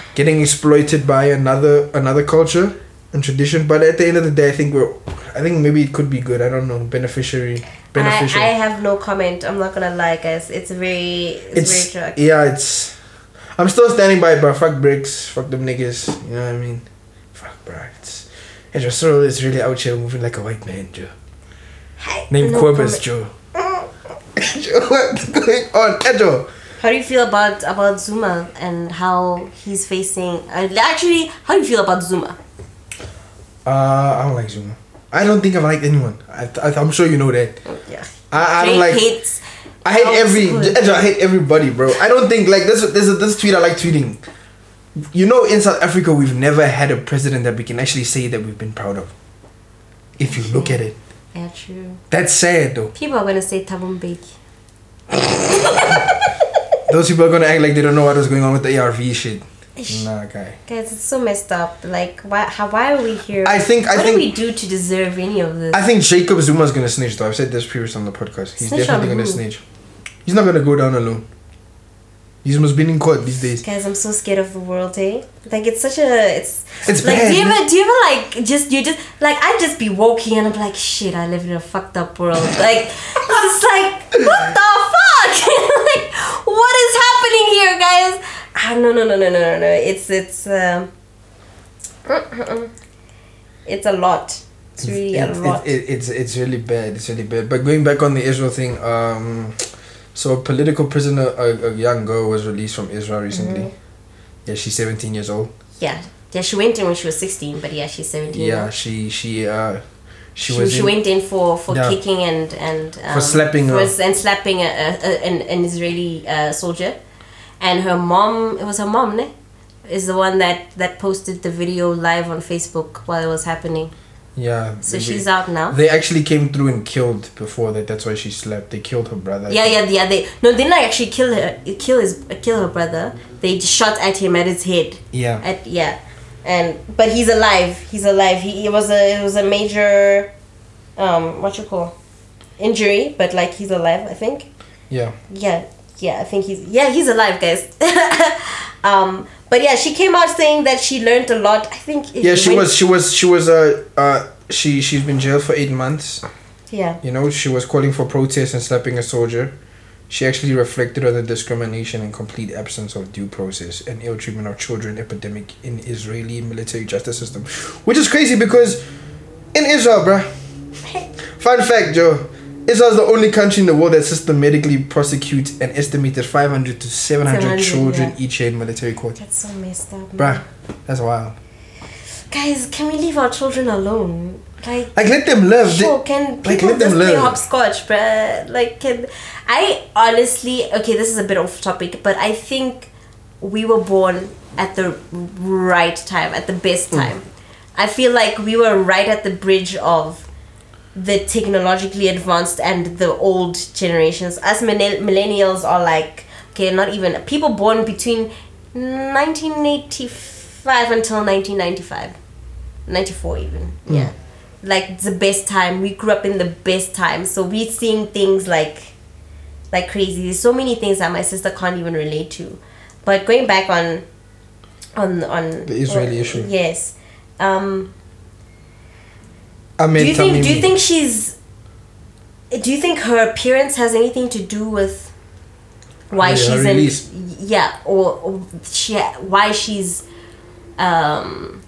Speaker 2: getting exploited by another another culture and tradition but at the end of the day i think we're i think maybe it could be good i don't know beneficiary beneficial
Speaker 3: I, I have no comment. I'm not gonna lie, guys. It's very, it's,
Speaker 2: it's
Speaker 3: very track.
Speaker 2: yeah it's i'm still standing by it but fuck BRICS fuck them niggas you know what i mean fuck bro it's and your soul is really out here moving like a white man joe named
Speaker 3: No
Speaker 2: Corbus
Speaker 3: comment.
Speaker 2: Joe. Joe, what's going on, Edo?
Speaker 3: How do you feel about about Zuma and how he's facing? Uh, actually, how do you feel about Zuma?
Speaker 2: Uh, I don't like Zuma. I don't think I like anyone. I, I, I'm sure you know that.
Speaker 3: Yeah,
Speaker 2: I, I don't
Speaker 3: Drake
Speaker 2: like.
Speaker 3: hates.
Speaker 2: I hate every. I hate everybody, bro. I don't think like this. A this tweet I like tweeting. You know, in South Africa, we've never had a president that we can actually say that we've been proud of. If you look at it,
Speaker 3: Yeah, true.
Speaker 2: that's sad though.
Speaker 3: People are gonna say Thabo Mbeki.
Speaker 2: Those people are gonna act like they don't know what was going on with the ARV shit. Nah, guy.
Speaker 3: Guys, it's so messed up. Like, why? How? Why are we here?
Speaker 2: I think- I
Speaker 3: What
Speaker 2: think-
Speaker 3: do we do to deserve any of this?
Speaker 2: I think Jacob Zuma's gonna snitch though. I've said this previous on the podcast. He's
Speaker 3: Snitch
Speaker 2: definitely gonna
Speaker 3: who?
Speaker 2: snitch. He's not gonna go down alone. He's almost been in court these days.
Speaker 3: Guys, I'm so scared of the world, eh? Like it's such a it's
Speaker 2: It's
Speaker 3: like
Speaker 2: bad,
Speaker 3: do you ever do you ever like just you just like I just be walking and I'm like shit I live in a fucked up world like it's like what the fuck like what is happening here guys ah, no no no no no no no it's it's um it's a lot it's really a
Speaker 2: It-
Speaker 3: lot
Speaker 2: It, it, it's it's really bad. It's really bad. But going back on the Israel thing, um, so a political prisoner, a, a young girl, was released from Israel recently.
Speaker 3: Mm-hmm.
Speaker 2: Yeah, she's seventeen years old.
Speaker 3: yeah yeah she went in when she was 16 but yeah she's 17
Speaker 2: Yeah,
Speaker 3: now.
Speaker 2: she she uh she,
Speaker 3: she,
Speaker 2: was
Speaker 3: she
Speaker 2: in-
Speaker 3: went in for for
Speaker 2: Yeah.
Speaker 3: kicking and and um,
Speaker 2: slapping
Speaker 3: for,
Speaker 2: her.
Speaker 3: and slapping a, a, a, an, an Israeli uh, soldier, and her mom it was her mom, ne? is the one that that posted the video live on Facebook while it was happening.
Speaker 2: Yeah.
Speaker 3: So
Speaker 2: they-
Speaker 3: she's out now.
Speaker 2: They actually came through and killed before that. That's why she slept. They killed her brother.
Speaker 3: Yeah, yeah, yeah. They no, they didn't actually kill her. Kill his, kill her brother. They shot at him at his head.
Speaker 2: Yeah.
Speaker 3: At yeah, and but he's alive. He's alive. He it was a it was a major, um, what you call, injury. But like he's alive. I think.
Speaker 2: Yeah.
Speaker 3: Yeah, yeah, I think he's yeah he's alive, guys. um, but yeah, she came out saying that she learned a lot. I think.
Speaker 2: Yeah, she was she was she was uh uh she she's been jailed for eight months.
Speaker 3: Yeah,
Speaker 2: You know, she was calling for protests and slapping a soldier. She actually reflected on the discrimination and complete absence of due process and ill treatment of children epidemic in Israeli military justice system, which is crazy because in Israel, bruh. Fun fact, Joe. Israel is the only country in the world that systematically prosecutes an estimated 500 to 700,
Speaker 3: 700,
Speaker 2: children
Speaker 3: yeah.
Speaker 2: each year in military court.
Speaker 3: That's so messed up. man.
Speaker 2: Bruh, that's wild.
Speaker 3: Guys, can we leave our children alone? Like,
Speaker 2: Like, let them live. They-
Speaker 3: sure, can
Speaker 2: like,
Speaker 3: people
Speaker 2: let them
Speaker 3: just play
Speaker 2: live.
Speaker 3: hopscotch, bruh? Like, can I honestly? Okay, this is a bit off topic, but I think we were born at the right time, at the best
Speaker 2: Hmm.
Speaker 3: time. I feel like we were right at the bridge of the technologically advanced and the old generations. Us millennials are like, okay, not even people born between 1985 until 1995, 94 even. Yeah. Like the best time. We grew up in the best time. So we're seeing things like like crazy. There's so many things that my sister can't even relate to. But going back on on on
Speaker 2: The Israeli
Speaker 3: on-
Speaker 2: issue.
Speaker 3: Yes. Um
Speaker 2: I mean,
Speaker 3: do you think do you think she's do you think her appearance has anything to do with why
Speaker 2: Yeah,
Speaker 3: she's
Speaker 2: release.
Speaker 3: in yeah or, or she why she's um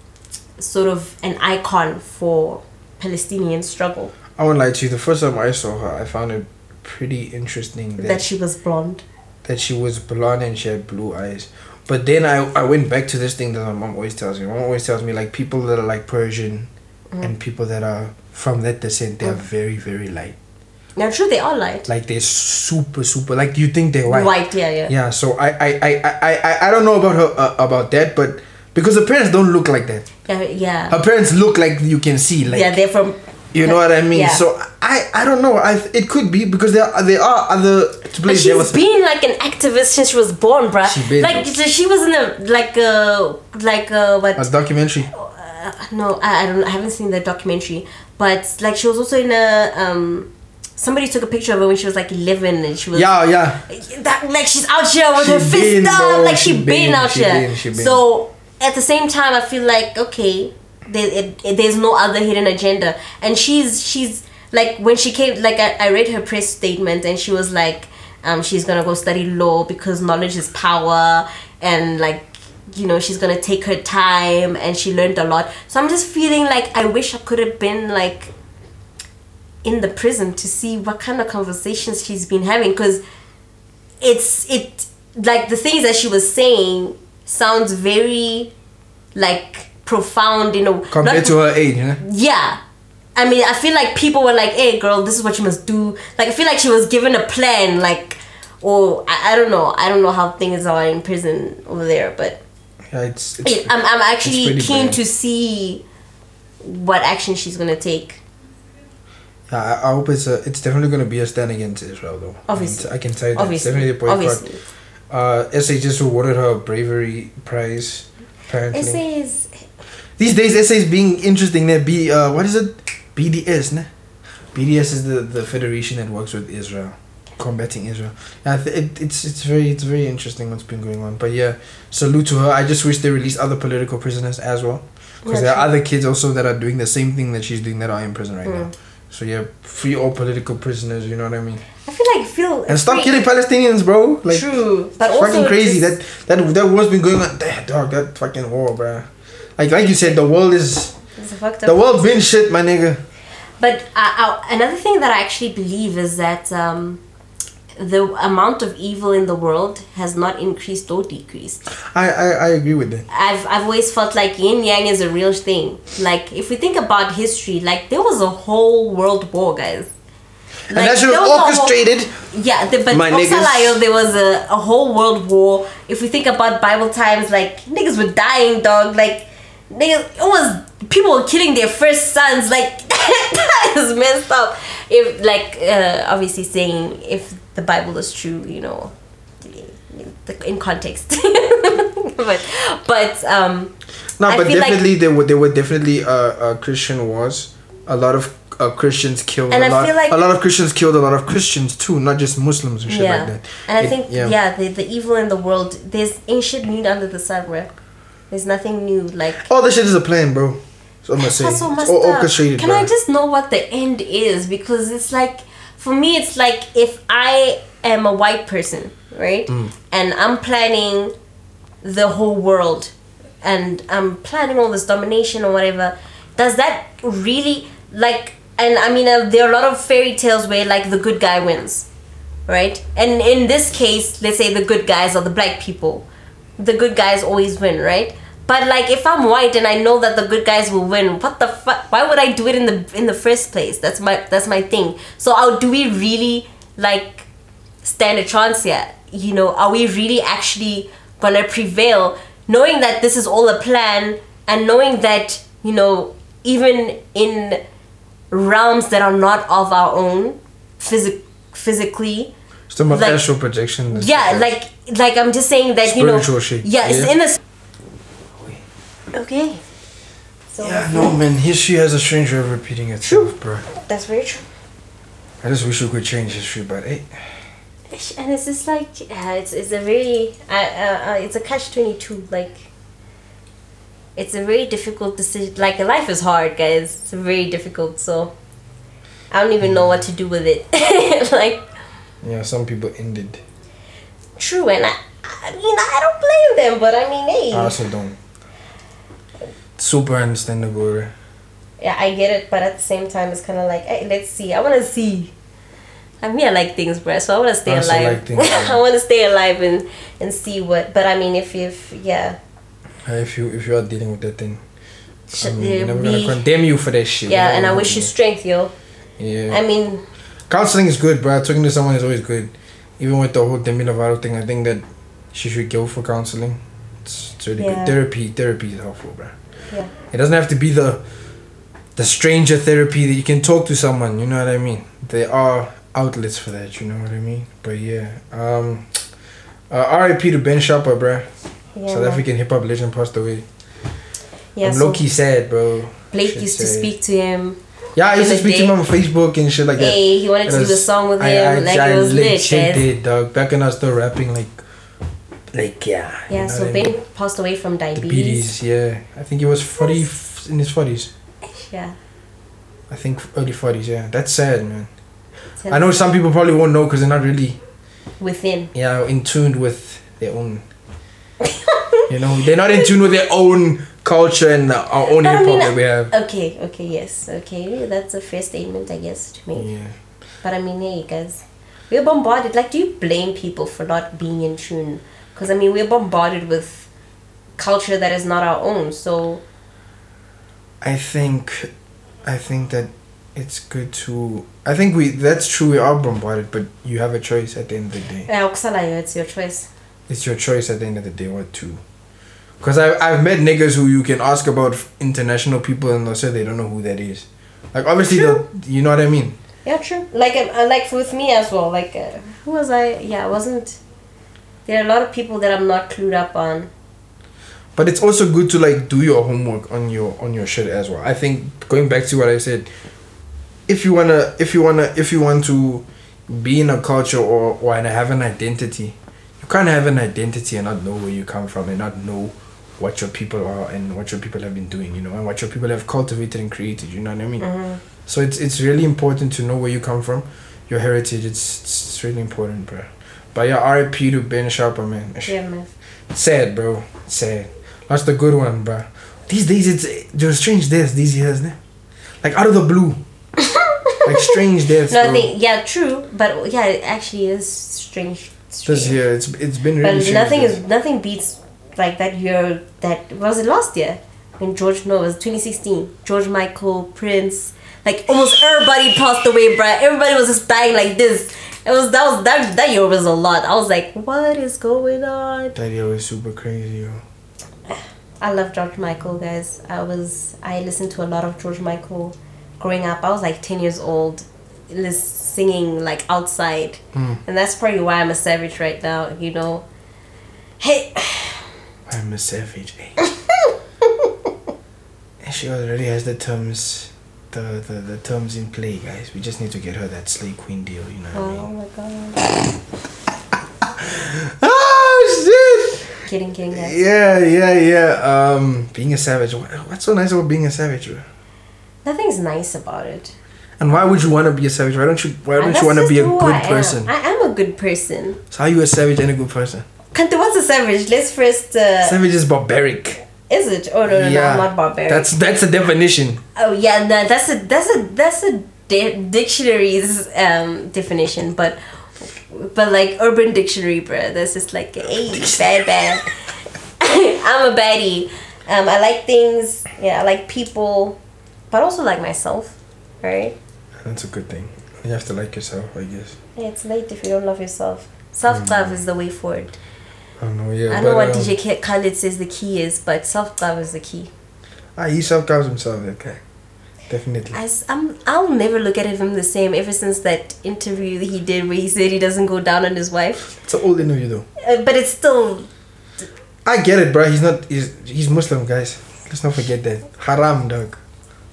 Speaker 3: sort of an icon for Palestinian struggle
Speaker 2: I won't lie to you. The first time I saw her, I found it pretty interesting that,
Speaker 3: that she was blonde
Speaker 2: that she was blonde and she had blue eyes. But then I, I went back to this thing that my mom always tells me. My mom always tells me like people that are like Persian
Speaker 3: Mm.
Speaker 2: and people that are from that descent, they are very very light.
Speaker 3: now true they are light
Speaker 2: Like they're super super like you think they're white.
Speaker 3: white yeah yeah
Speaker 2: Yeah. So I I, I, I, I I don't know about her uh, about that, but because her parents don't look like that.
Speaker 3: yeah yeah,
Speaker 2: Her parents look like you can see like
Speaker 3: yeah they're from
Speaker 2: You know what I mean?
Speaker 3: Yeah.
Speaker 2: So I I don't know. I it could be because there are, there are other
Speaker 3: But she's been like an activist since she was born, bruh.
Speaker 2: She been.
Speaker 3: like she was in a like a like a what?
Speaker 2: a documentary.
Speaker 3: Uh, no, I, I don't. I haven't seen the documentary, but like she was also in a um. Somebody took a picture of her when she was like eleven, and she was
Speaker 2: Yeah, yeah.
Speaker 3: that like she's out here with
Speaker 2: She
Speaker 3: her fist
Speaker 2: been,
Speaker 3: up, like she,
Speaker 2: She
Speaker 3: been,
Speaker 2: been,
Speaker 3: out
Speaker 2: she
Speaker 3: here.
Speaker 2: been, she been.
Speaker 3: So at the same time, I feel like okay, there, it, it- there's no other hidden agenda, and she's she's like when she came, like I, I read her press statement, and she was like, um, she's gonna go study law because knowledge is power, and like. You know, she's gonna take her time and she learned a lot. So I'm just feeling like I wish I could have been like in the prison to see what kind of conversations she's been having because it's it like the things that she was saying sounds very like profound you know.
Speaker 2: Compared
Speaker 3: not-
Speaker 2: to her age,
Speaker 3: yeah. I mean i feel like people were like hey girl this is what you must do. Like i feel like she was given a plan like or I, I don't know. I don't know how things are in prison over there but
Speaker 2: Yeah, it's, it's
Speaker 3: I'm, I'm actually keen
Speaker 2: bad.
Speaker 3: to see what action she's gonna take
Speaker 2: yeah, I, I hope it's a, it's definitely gonna be a stand against Israel though.
Speaker 3: Obviously.
Speaker 2: I can, I can tell you that. It's
Speaker 3: obviously
Speaker 2: definitely a
Speaker 3: obviously
Speaker 2: Uh, SA just awarded her a bravery prize. Apparently,
Speaker 3: essays
Speaker 2: these days SA is being interesting. There be uh, what is it? BDS, ne? BDS is the, the federation that works with Israel, combating Israel. Yeah, th- it, it's it's very it's very interesting what's been going on. But yeah, salute to her. I just wish they release other political prisoners as well, because
Speaker 3: Yeah,
Speaker 2: there are other kids also that are doing the same thing that she's doing that are in prison right
Speaker 3: Mm.
Speaker 2: now. So yeah, free all political prisoners. You know what I mean?
Speaker 3: i feel like feel
Speaker 2: And stop
Speaker 3: free-
Speaker 2: killing Palestinians, bro. Like
Speaker 3: true but
Speaker 2: it's
Speaker 3: also
Speaker 2: fucking crazy. That that that war's been going on. Damn, dog, that fucking war, bro. Like like you said, the world is
Speaker 3: it's a fucked up
Speaker 2: the world been shit, my nigga.
Speaker 3: But uh, uh, another thing that I actually believe is that um, the amount of evil in the world has not increased or decreased.
Speaker 2: I, I I agree with that.
Speaker 3: I've I've always felt like yin yang is a real thing. Like if we think about history, like there was a whole world war, guys.
Speaker 2: And that
Speaker 3: there
Speaker 2: was
Speaker 3: was whole-
Speaker 2: orchestrated.
Speaker 3: yeah, the, but
Speaker 2: My.
Speaker 3: Oxalayo, there was a, a whole world war. If we think about Bible times, like niggas were dying, dog. Like niggas, it was people were killing their first sons. Like that is messed up. If like uh, obviously saying if the Bible is true, you know, in context. but but um,
Speaker 2: No,
Speaker 3: I
Speaker 2: but
Speaker 3: feel like-
Speaker 2: definitely there were there were definitely uh, uh Christian wars. A lot of uh, Christians killed
Speaker 3: And
Speaker 2: a
Speaker 3: I
Speaker 2: lot.
Speaker 3: feel like-
Speaker 2: a lot of Christians killed a lot of Christians too, not just Muslims and shit
Speaker 3: yeah,
Speaker 2: like that.
Speaker 3: and I
Speaker 2: It-
Speaker 3: think yeah, the the evil in the world. There's ancient new under the sun. There's nothing new. Like
Speaker 2: all this shit is a plan, bro. So I'm gonna say
Speaker 3: so
Speaker 2: all orchestrated,
Speaker 3: Can. I just know what the end is? Because it's like, for me, it's like if I am a white person, right?
Speaker 2: Mm.
Speaker 3: And I'm planning the whole world and I'm planning all this domination or whatever, does that really like and I mean uh, there are a lot of fairy tales where like the good guy wins, right? And in this case, let's say the good guys are the black people. The good guys always win, right? But like if I'm white and I know that the good guys will win, what the fuck? Why would I do it in the in the first place? That's my that's my thing. So how do we really like stand a chance here? You know, are we really actually gonna prevail, knowing that this is all a plan and knowing that you know even in realms that are not of our own, physic physically,
Speaker 2: Still about
Speaker 3: Like-
Speaker 2: projection.
Speaker 3: yeah like like i'm just saying that you know
Speaker 2: Spiritual shit,
Speaker 3: yeah it's in this okay. So
Speaker 2: Yeah, no man, history has a strange way of repeating itself, bro.
Speaker 3: that's very true.
Speaker 2: I just wish we could change history, but hey,
Speaker 3: and it's just like uh, it's, it's a very uh, uh, it's a catch 22 like it's a very difficult decision like life is hard guys. It's very difficult so i don't even know what to do with it. Like
Speaker 2: yeah, some people ended.
Speaker 3: true and I, I mean i don't blame them but i mean hey.
Speaker 2: I also don't. Super understandable.
Speaker 3: yeah, I get it, but at the same time, it's kind of like, hey, let's see. I want to see. I mean, I like things, bro. So I want to stay
Speaker 2: I
Speaker 3: alive.
Speaker 2: like things.
Speaker 3: I want to stay alive and and see what. But I mean, if if yeah,
Speaker 2: Uh, If you if you are dealing with that thing,
Speaker 3: sh-
Speaker 2: I mean, we're gonna condemn you for that shit.
Speaker 3: yeah, and I wish you strength, yo.
Speaker 2: Yeah.
Speaker 3: I mean,
Speaker 2: Counseling is good, bro. Talking to someone is always good. Even with the whole Demi Lovato thing, I think that she should go for counseling. It's, it's really
Speaker 3: Yeah.
Speaker 2: good. Therapy, therapy is helpful, bro.
Speaker 3: Yeah,
Speaker 2: It doesn't have to be the the stranger therapy that you can talk to someone. You know what I mean? There are outlets for that. You know what I mean? But yeah, um, uh, R.I.P. to Ben Sharpa, bro.
Speaker 3: yeah.
Speaker 2: South
Speaker 3: man.
Speaker 2: African hip hop legend passed away.
Speaker 3: yeah.
Speaker 2: I'm
Speaker 3: so
Speaker 2: low key sad, bro.
Speaker 3: Blake
Speaker 2: Shit
Speaker 3: used to
Speaker 2: sad.
Speaker 3: speak to him.
Speaker 2: Yeah, I used to speak to him on Facebook and shit like that.
Speaker 3: Hey, he wanted
Speaker 2: It
Speaker 3: to do the song with
Speaker 2: I-
Speaker 3: him.
Speaker 2: I-
Speaker 3: like
Speaker 2: I
Speaker 3: it was
Speaker 2: legit
Speaker 3: guys.
Speaker 2: did, dog. Back when I was still rapping, like, like yeah.
Speaker 3: Yeah, so Ben? Passed away from diabetes.
Speaker 2: Diabetes, yeah. I think he was forty f- in his forties.
Speaker 3: Yeah.
Speaker 2: I think early forties. Yeah, that's sad, man. I know some people probably won't know because they're not really,
Speaker 3: Within.
Speaker 2: yeah, in tune with their own. you know, they're not in tune with their own culture and our own hip hop that we have.
Speaker 3: Okay, okay, yes, okay. That's a fair statement, I guess, to me.
Speaker 2: Yeah.
Speaker 3: But I mean, hey, guys, we're bombarded. Like, do you blame people for not being in tune? Because I mean, we're bombarded with culture that is not our own. So
Speaker 2: I think, I think that it's good to. I think we. That's true. We are bombarded, but you have a choice at the end of the day.
Speaker 3: it's your choice.
Speaker 2: It's your choice at the end of the day what to. Cause I've I've met niggas who you can ask about international people and they'll say they don't know who that is. Like obviously
Speaker 3: True.
Speaker 2: you know what I mean.
Speaker 3: Yeah, true. Like, um, uh, like with me as well. Like, uh, who was I? Yeah, I wasn't. There are a lot of people that I'm not clued up on.
Speaker 2: But it's also good to like do your homework on your on your shit as well. I think going back to what I said, if you wanna if you wanna if you want to be in a culture or or have an identity, you can't have an identity and not know where you come from and not know what your people are and what your people have been doing, you know, and what your people have cultivated and created. You know what I mean?
Speaker 3: Mm-hmm.
Speaker 2: So it's it's really important to know where you come from, your heritage. It's it's, it's really important, bro. But yeah, R.I.P. to Ben Sharpa, man.
Speaker 3: Yeah, man.
Speaker 2: Sad, bro. Sad. That's the good one, bro. These days, it's there's strange deaths these years, ne? Like out of the blue, like strange deaths,
Speaker 3: No, I
Speaker 2: bro.
Speaker 3: think yeah, true. But yeah, it actually is strange. strange.
Speaker 2: This year, it's it's been really.
Speaker 3: But
Speaker 2: strange
Speaker 3: nothing is nothing beats like that year that was it last year when George no it was 2016 George Michael Prince like almost everybody passed away bruh everybody was just dying like this it was that was that that year was a lot I was like what is going on
Speaker 2: That year was super crazy, yo.
Speaker 3: I love George Michael guys I was I listened to a lot of George Michael growing up I was like 10 years old singing like outside
Speaker 2: Mm.
Speaker 3: and that's probably why I'm a savage right now you know hey
Speaker 2: I'm a savage, eh? and she already has the terms, the, the the terms in play, guys. We just need to get her that Slay Queen deal, you know what I mean?
Speaker 3: Oh my god. Kidding, kidding, guys.
Speaker 2: Yeah, yeah, yeah. Um, being a savage. What's so nice about being a savage.
Speaker 3: Nothing's nice about it.
Speaker 2: And why would you want to be a savage? Why don't you? Why don't you want to be a good
Speaker 3: I am.
Speaker 2: person?
Speaker 3: I am a good person.
Speaker 2: So how are you a savage and a good person?
Speaker 3: Kante, what's a savage? Let's first. Uh,
Speaker 2: Savage is barbaric.
Speaker 3: is it? Oh no, no, no, I'm not barbaric.
Speaker 2: That's that's a definition.
Speaker 3: Oh yeah, no, that's a that's a that's a di- dictionary's um, definition, but but like Urban Dictionary, bruh. This is like hey, bad, bad. I'm a baddie. Um, I like things. Yeah, I like people, but also like myself. Right?
Speaker 2: That's a good thing. You have to like yourself, I guess.
Speaker 3: Yeah, it's late if you don't love yourself. Self love is the way forward.
Speaker 2: I don't know. Yeah.
Speaker 3: I know what
Speaker 2: um,
Speaker 3: DJ Khaled says the key is, but self love is the key.
Speaker 2: Ah, he self loves himself. Okay. Definitely.
Speaker 3: I, am I'll never look at him the same ever since that interview he did where he said he doesn't go down on his wife.
Speaker 2: It's an old interview though.
Speaker 3: Uh, but it's still
Speaker 2: I get it, bro. He's not. He's he's Muslim, guys. Let's not forget that. Haram, dog.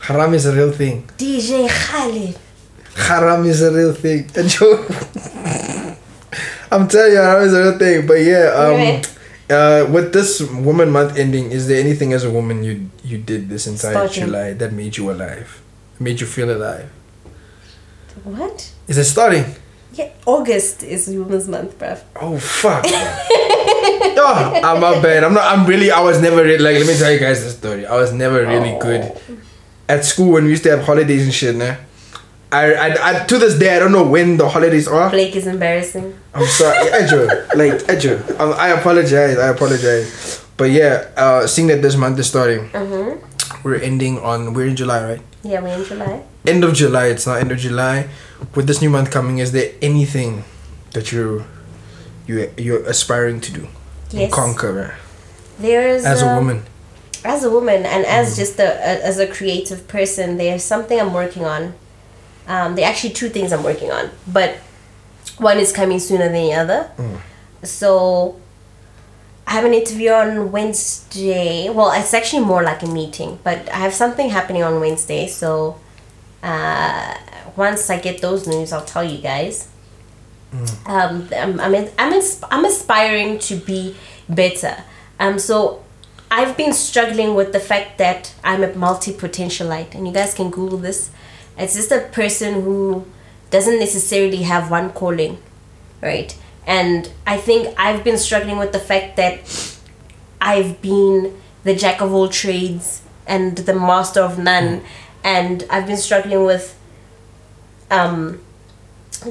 Speaker 2: Haram is a real thing.
Speaker 3: DJ Khaled.
Speaker 2: Haram is a real thing. A joke. I'm telling you, haram is a real thing. But yeah, um,
Speaker 3: Right.
Speaker 2: Uh, with this Woman Month ending, is there anything as a woman you you did this entire
Speaker 3: Starting.
Speaker 2: July that made you alive, made you feel alive?
Speaker 3: What?
Speaker 2: Is it starting?
Speaker 3: Yeah, August is Women's Month, bruv.
Speaker 2: Oh fuck. oh, I'm not bad. I'm not. I'm really. I was never really, like. Let me tell you guys the story. I was never really good at school when we used to have holidays and shit. Nah. I, I, I to this day I don't know when the holidays are.
Speaker 3: Blake is embarrassing.
Speaker 2: I'm sorry, Edjo. Like Edjo. I, I apologize. I apologize. But yeah, uh, seeing that this month is starting,
Speaker 3: Mm-hmm.
Speaker 2: we're ending on. We're in July, right?
Speaker 3: Yeah, we're in July.
Speaker 2: End of July. It's not end of July. With this new month coming, is there anything that you you you're aspiring to do?
Speaker 3: Yes.
Speaker 2: Conquer?
Speaker 3: There's
Speaker 2: as a
Speaker 3: um,
Speaker 2: woman.
Speaker 3: as a woman and
Speaker 2: Mm.
Speaker 3: as just a, a as a creative person there's something i'm working on um, there are actually two things i'm working on but one is coming sooner than the other
Speaker 2: Mm.
Speaker 3: so i have an interview on wednesday well it's actually more like a meeting but i have something happening on wednesday so uh, once i get those news i'll tell you guys um, I'm, I'm, in, I'm, insp- I'm aspiring to be better. Um, so I've been struggling with the fact that I'm a multi potentialite, and you guys can Google this. It's just a person who doesn't necessarily have one calling, right? And I think I've been struggling with the fact that I've been the jack of all trades and the master of none, and I've been struggling with um,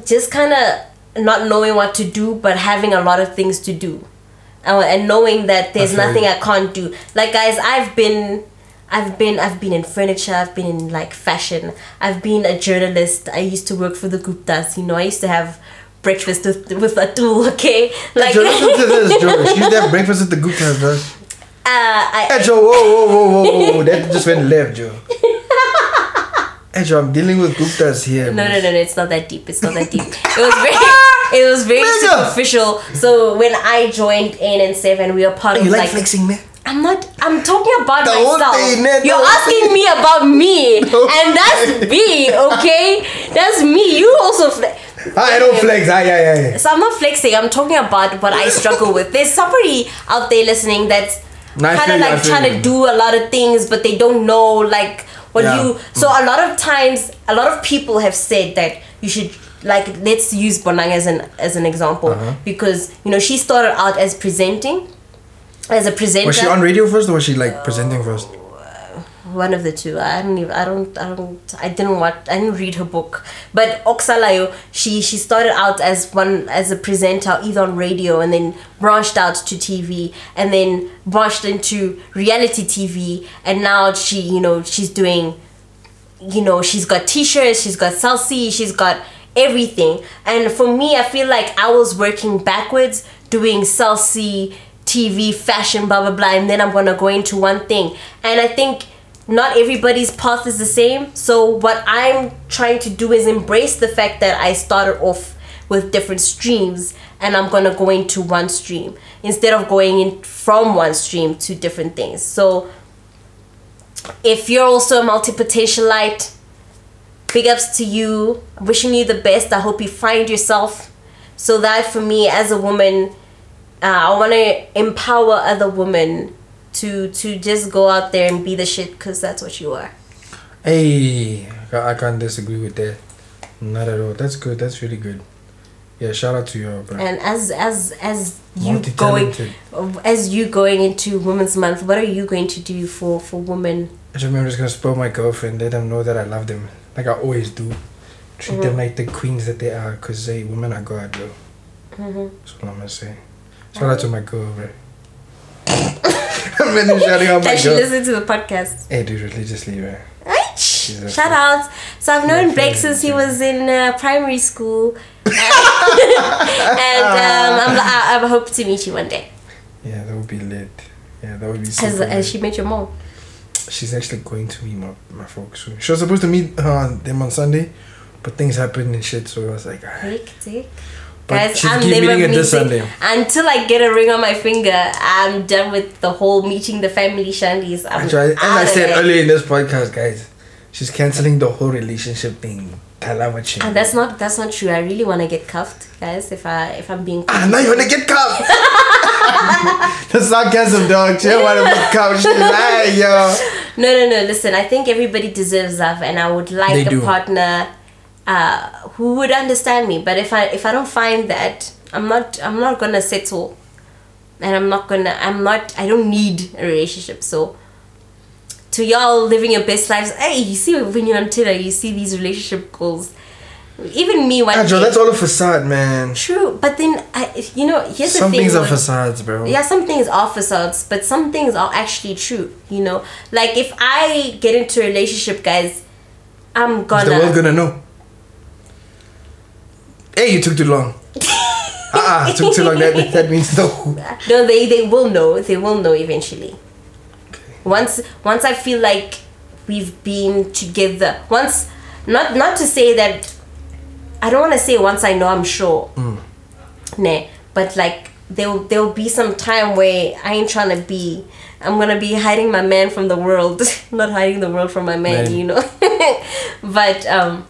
Speaker 3: just kind of not knowing what to do, but having a lot of things to do, uh, and knowing that there's nothing. I can't do. Like guys, I've been. I've been I've been in furniture, I've been in like fashion, I've been a journalist. I used to work for the Guptas, you know, I used to have breakfast with with Atul, okay? Like
Speaker 2: listen to this, Joe. She used to have breakfast with the Gupta's, bro.
Speaker 3: uh, I,
Speaker 2: Hey, Joe, whoa, whoa, whoa, whoa, whoa. That just went left, Joe. Hey, Joe, I'm dealing with Gupta's here.
Speaker 3: No, no, no, no, it's not that deep. It's not that deep. It was very, it was very superficial. So when I joined ANN7, we were part of
Speaker 2: You like,
Speaker 3: like.
Speaker 2: flexing, man?
Speaker 3: I'm not. I'm talking about
Speaker 2: The
Speaker 3: myself.
Speaker 2: thing, man,
Speaker 3: You're asking
Speaker 2: thing.
Speaker 3: me about me, and that's me. Okay, that's me. You also. Fle-
Speaker 2: I don't flex. I, yeah, yeah, yeah.
Speaker 3: so I'm not flexing. I'm talking about what I struggle with. There's somebody out there listening that's kind of like trying to do a lot of things, but they don't know like what
Speaker 2: Yeah.
Speaker 3: you. So a lot of times, a lot of people have said that you should like let's use Bonang as an as an example
Speaker 2: Uh-huh.
Speaker 3: because you know she started out as presenting, as a presenter.
Speaker 2: Was she on radio first or was she like presenting first?
Speaker 3: Uh, one of the two i don't even i don't i don't i didn't watch i didn't read her book but oxalayo she she started out as one as a presenter either on radio and then branched out to tv and then branched into reality tv and now she you know she's doing you know she's got t-shirts she's got salsi she's got everything and for me i feel like i was working backwards doing salsi tv fashion blah blah blah and then i'm gonna go into one thing. And i think not everybody's path is the same. So what i'm trying to do is embrace the fact that i started off with different streams and i'm gonna go into one stream instead of going in from one stream to different things. So if you're also a multi-potentialite big ups to you. Wishing you the best. I hope you find yourself. So that for me as a woman uh, i want to empower other women to to just go out there and be the shit because that's what you are
Speaker 2: Hey, I can't disagree with that. Not at all. That's good. That's really good. Yeah, shout out to you, bro.
Speaker 3: And as as as you going as you going into Women's Month, what are you going to do for for women?
Speaker 2: I just remember just gonna spoil my girlfriend, let them know that I love them, like I always do. Treat them like the queens that they are, cause they women are God, bro.
Speaker 3: Mhm.
Speaker 2: That's what I'm gonna say. Shout out to my girl, bro. I'm really shouting out my
Speaker 3: That she
Speaker 2: girl.
Speaker 3: listen to the podcast.
Speaker 2: Hey, dude, religiously, bro.
Speaker 3: Right? Shout
Speaker 2: friend.
Speaker 3: out. So I've known Blake since he was in uh, primary school. and um, I'm, I, I hope to meet you one day.
Speaker 2: Yeah, that would be lit. Yeah, that would be
Speaker 3: Has,
Speaker 2: super.
Speaker 3: has
Speaker 2: lit.
Speaker 3: she met your mom?
Speaker 2: She's actually going to meet my, my folks soon. She was supposed to meet uh, them on Sunday, but things happened and shit, so I was like, alright.
Speaker 3: Tick, tick.
Speaker 2: But
Speaker 3: Guys,
Speaker 2: she's
Speaker 3: I'm never
Speaker 2: meeting
Speaker 3: meeting until I get a ring on my finger. I'm done with the whole meeting the family shandies. I'm
Speaker 2: Actually, as I said earlier in this podcast, guys, she's canceling the whole relationship thing.
Speaker 3: And that's not that's not true. I really want to get cuffed, guys. If I if I'm being
Speaker 2: Ah, now you wanna get cuffed. That's sarcasm, dog. She don't wanna get cuffed. She lying, yo.
Speaker 3: No, no, no. Listen, I think everybody deserves love, and I would like
Speaker 2: They
Speaker 3: a
Speaker 2: do.
Speaker 3: partner uh, who would understand me. But if I if I don't find that, I'm not I'm not gonna settle, and I'm not gonna I'm not I don't need a relationship. So, to y'all living your best lives, hey, you see when you're on Twitter, you see these relationship goals. Even me, one
Speaker 2: Andrew,
Speaker 3: day-
Speaker 2: that's all a facade, man.
Speaker 3: true. But then I, you know, here's
Speaker 2: Some
Speaker 3: the thing.
Speaker 2: things are facades, bro.
Speaker 3: yeah, some things are facades, but some things are actually true. You know, like if I get into a relationship, guys, I'm gonna.
Speaker 2: the world gonna know? Hey, you took too long. Ah, uh took too long. That that means no.
Speaker 3: no, they they will know. They will know eventually. Okay. Once once I feel like we've been together. Once, not not to say that. I don't want to say once I know I'm sure. Nah, but like there there will be some time where I ain't trying to be. I'm gonna be hiding my man from the world, not hiding the world from my man.
Speaker 2: Man.
Speaker 3: You know, but um.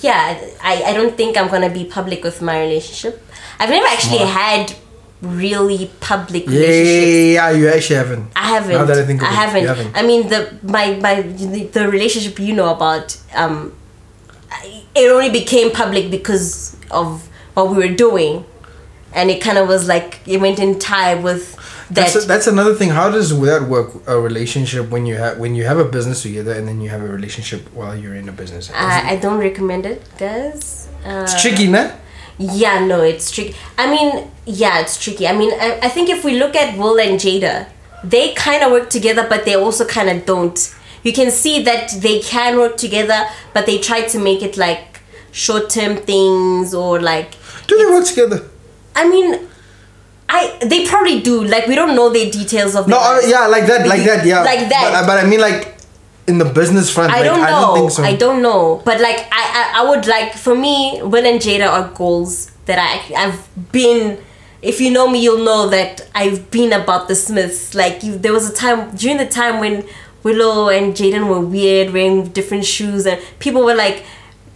Speaker 3: Yeah, I, I don't think I'm gonna be public with my relationship. I've never actually had really public
Speaker 2: Yeah,
Speaker 3: relationships.
Speaker 2: yeah, you actually haven't.
Speaker 3: I haven't.
Speaker 2: Now that I think of
Speaker 3: I haven't.
Speaker 2: you haven't.
Speaker 3: I mean, the my my the, the relationship you know about. Um, it only became public because of what we were doing, and it kind of was like it went in tie with that.
Speaker 2: That's, that's another thing. How does that work? A relationship when you have when you have a business together and then you have a relationship while you're in a business.
Speaker 3: I, I don't recommend it, guys. Uh,
Speaker 2: it's tricky, nah?
Speaker 3: Yeah, no, it's tricky. I mean, yeah, it's tricky. I mean, I, I think if we look at Will and Jada, they kind of work together, but they also kind of don't. You can see that they can work together, but they try to make it like short term things or like.
Speaker 2: Do they work together?
Speaker 3: I mean, I they probably do. Like we don't know the details of.
Speaker 2: No, uh, yeah, like that, like that, yeah.
Speaker 3: Like that.
Speaker 2: But, but I mean, like in the business front,
Speaker 3: I
Speaker 2: like,
Speaker 3: don't know.
Speaker 2: I don't think so.
Speaker 3: I don't know. But like I, I, I would like for me, Will and Jada are goals that I I've been. If you know me, you'll know that I've been about the Smiths. Like you, there was a time during the time when Willow and Jaden were weird, wearing different shoes, and people were like.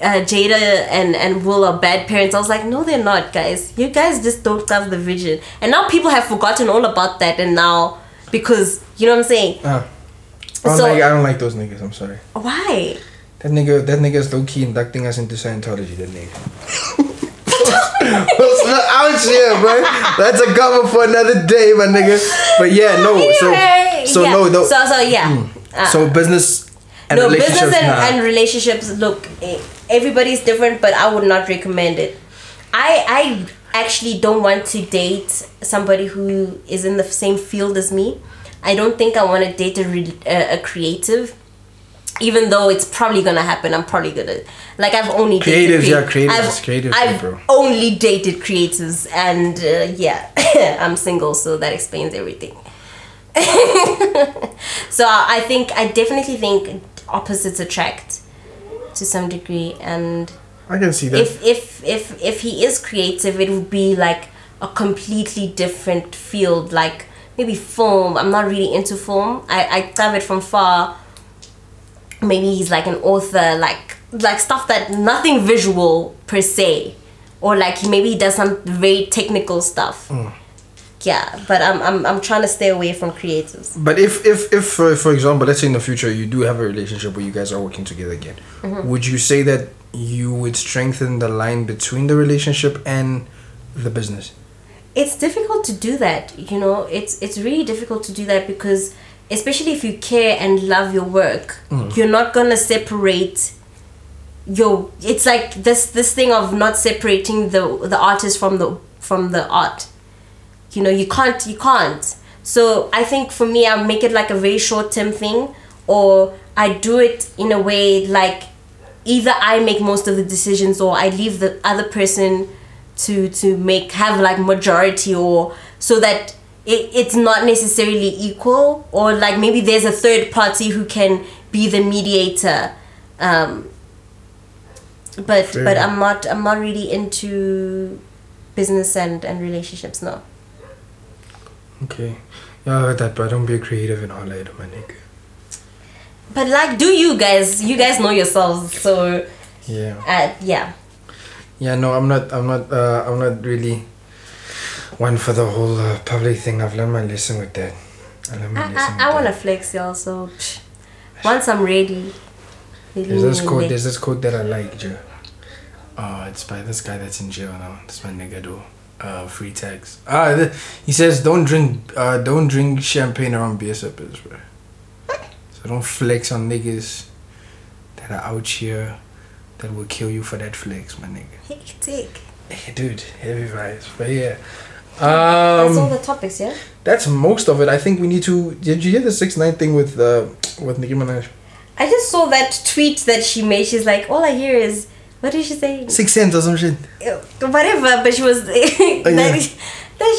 Speaker 3: Uh, Jada and, and Will are bad parents. I was like, no, they're not, guys. You guys just don't have the vision. And now people have forgotten all about that. And now, because you know what I'm saying?
Speaker 2: Uh, I don't
Speaker 3: So-
Speaker 2: like. I don't like those niggas. I'm sorry.
Speaker 3: Why?
Speaker 2: That nigga. That nigga's low key inducting us into Scientology. That nigga. out here, bro. That's a cover for another day, my nigga. But yeah, no. So so
Speaker 3: yeah.
Speaker 2: no, no.
Speaker 3: So so yeah. Uh,
Speaker 2: so business and
Speaker 3: no
Speaker 2: relationships.
Speaker 3: business and,
Speaker 2: nah.
Speaker 3: and relationships look eh, everybody's different but i would not recommend it. I i actually don't want to date somebody who is in the same field as me. I don't think i want to date a, re- a, a creative even though it's probably gonna happen i'm probably gonna like i've only dated
Speaker 2: Creatives, yeah,
Speaker 3: crea-
Speaker 2: creatives,
Speaker 3: I've,
Speaker 2: creatives,
Speaker 3: I've
Speaker 2: bro.
Speaker 3: only dated creatives and uh, yeah i'm single so that explains everything. So I think I definitely think opposites attract to some degree, and
Speaker 2: I can see that.
Speaker 3: if if if if he is creative, it would be like a completely different field, like maybe film. I'm not really into film. I I grab it from far. Maybe he's like an author, like like stuff that nothing visual per se, or like maybe he does some very technical stuff. Mm. Yeah, but I'm I'm I'm trying to stay away from creatives.
Speaker 2: But if if if for, for example, let's say in the future you do have a relationship where you guys are working together again,
Speaker 3: Mm-hmm.
Speaker 2: would you say that you would strengthen the line between the relationship and the business?
Speaker 3: it's difficult to do that you know it's it's really difficult to do that because especially if you care and love your work you're not gonna separate your it's like this this thing of not separating the the artist from the from the art you know you can't you can't. So i think for me i make it like a very short term thing or i do it in a way like either i make most of the decisions or i leave the other person to to make have like majority or so that it, it's not necessarily equal or like maybe there's a third party who can be the mediator. Um but
Speaker 2: Fair.
Speaker 3: but i'm not i'm not really into business and and relationships no
Speaker 2: Okay. Yeah, I heard that, but don't be creative and all that, my nigga.
Speaker 3: but like do you guys you guys know yourselves so
Speaker 2: Yeah.
Speaker 3: uh, yeah
Speaker 2: Yeah, no, I'm not. I'm not. Uh, I'm not really one for the whole uh, public thing. I've learned my lesson with that. I learned my
Speaker 3: i
Speaker 2: lesson.
Speaker 3: i, I want to flex y'all so psh, once i'm ready
Speaker 2: There's this quote. There's this quote that I like, Joe. Uh, it's by this guy that's in jail now. This my nigga do. Uh, free tax. Ah, th- he says don't drink. Uh, don't drink champagne around beer sippers, bro. So don't flex on niggas that are out here that will kill you for that flex, my nigga.
Speaker 3: Hectic.
Speaker 2: Hey, dude, heavy vibes. But yeah.
Speaker 3: That's all
Speaker 2: Um,
Speaker 3: the topics, yeah.
Speaker 2: that's most of it. I think we need to. Did you hear the six nine thing with uh with Nicki Minaj?
Speaker 3: I just saw that tweet that she made. She's like, all I hear is, what did she say?
Speaker 2: Six cents or some shit.
Speaker 3: Whatever, but she was that,
Speaker 2: yeah.
Speaker 3: that shit. That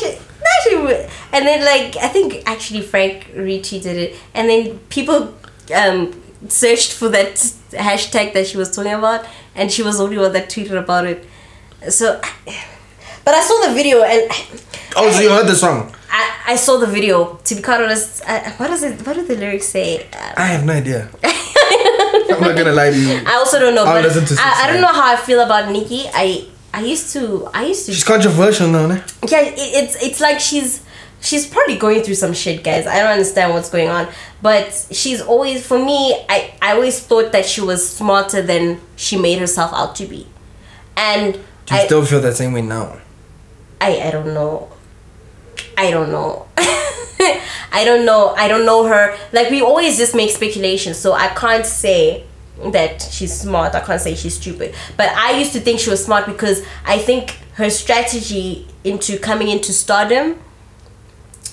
Speaker 3: shit. And then like I think actually Frank retweeted it, and then people um searched for that hashtag that she was talking about, and she was the only one that tweeted about it. So, but I saw the video and.
Speaker 2: Oh, so you heard the song?
Speaker 3: I, I saw the video. To be quite honest, I, what does it? What do the lyrics say? Uh,
Speaker 2: I have no idea. I'm not gonna lie to you.
Speaker 3: I also don't know.
Speaker 2: I'll
Speaker 3: but
Speaker 2: listen to
Speaker 3: I, I don't know how I feel about Nicki. I I used to I used to
Speaker 2: She's controversial now, ne?
Speaker 3: yeah. It, it's it's like she's she's probably going through some shit, guys. I don't understand what's going on, but she's always for me. I I always thought that she was smarter than she made herself out to be, and
Speaker 2: Do you
Speaker 3: I,
Speaker 2: still feel that same way now?
Speaker 3: I I don't know. I don't know. I don't know. I don't know her. Like we always just make speculations, so I can't say that she's smart. I can't say she's stupid. But I used to think she was smart because I think her strategy into coming into stardom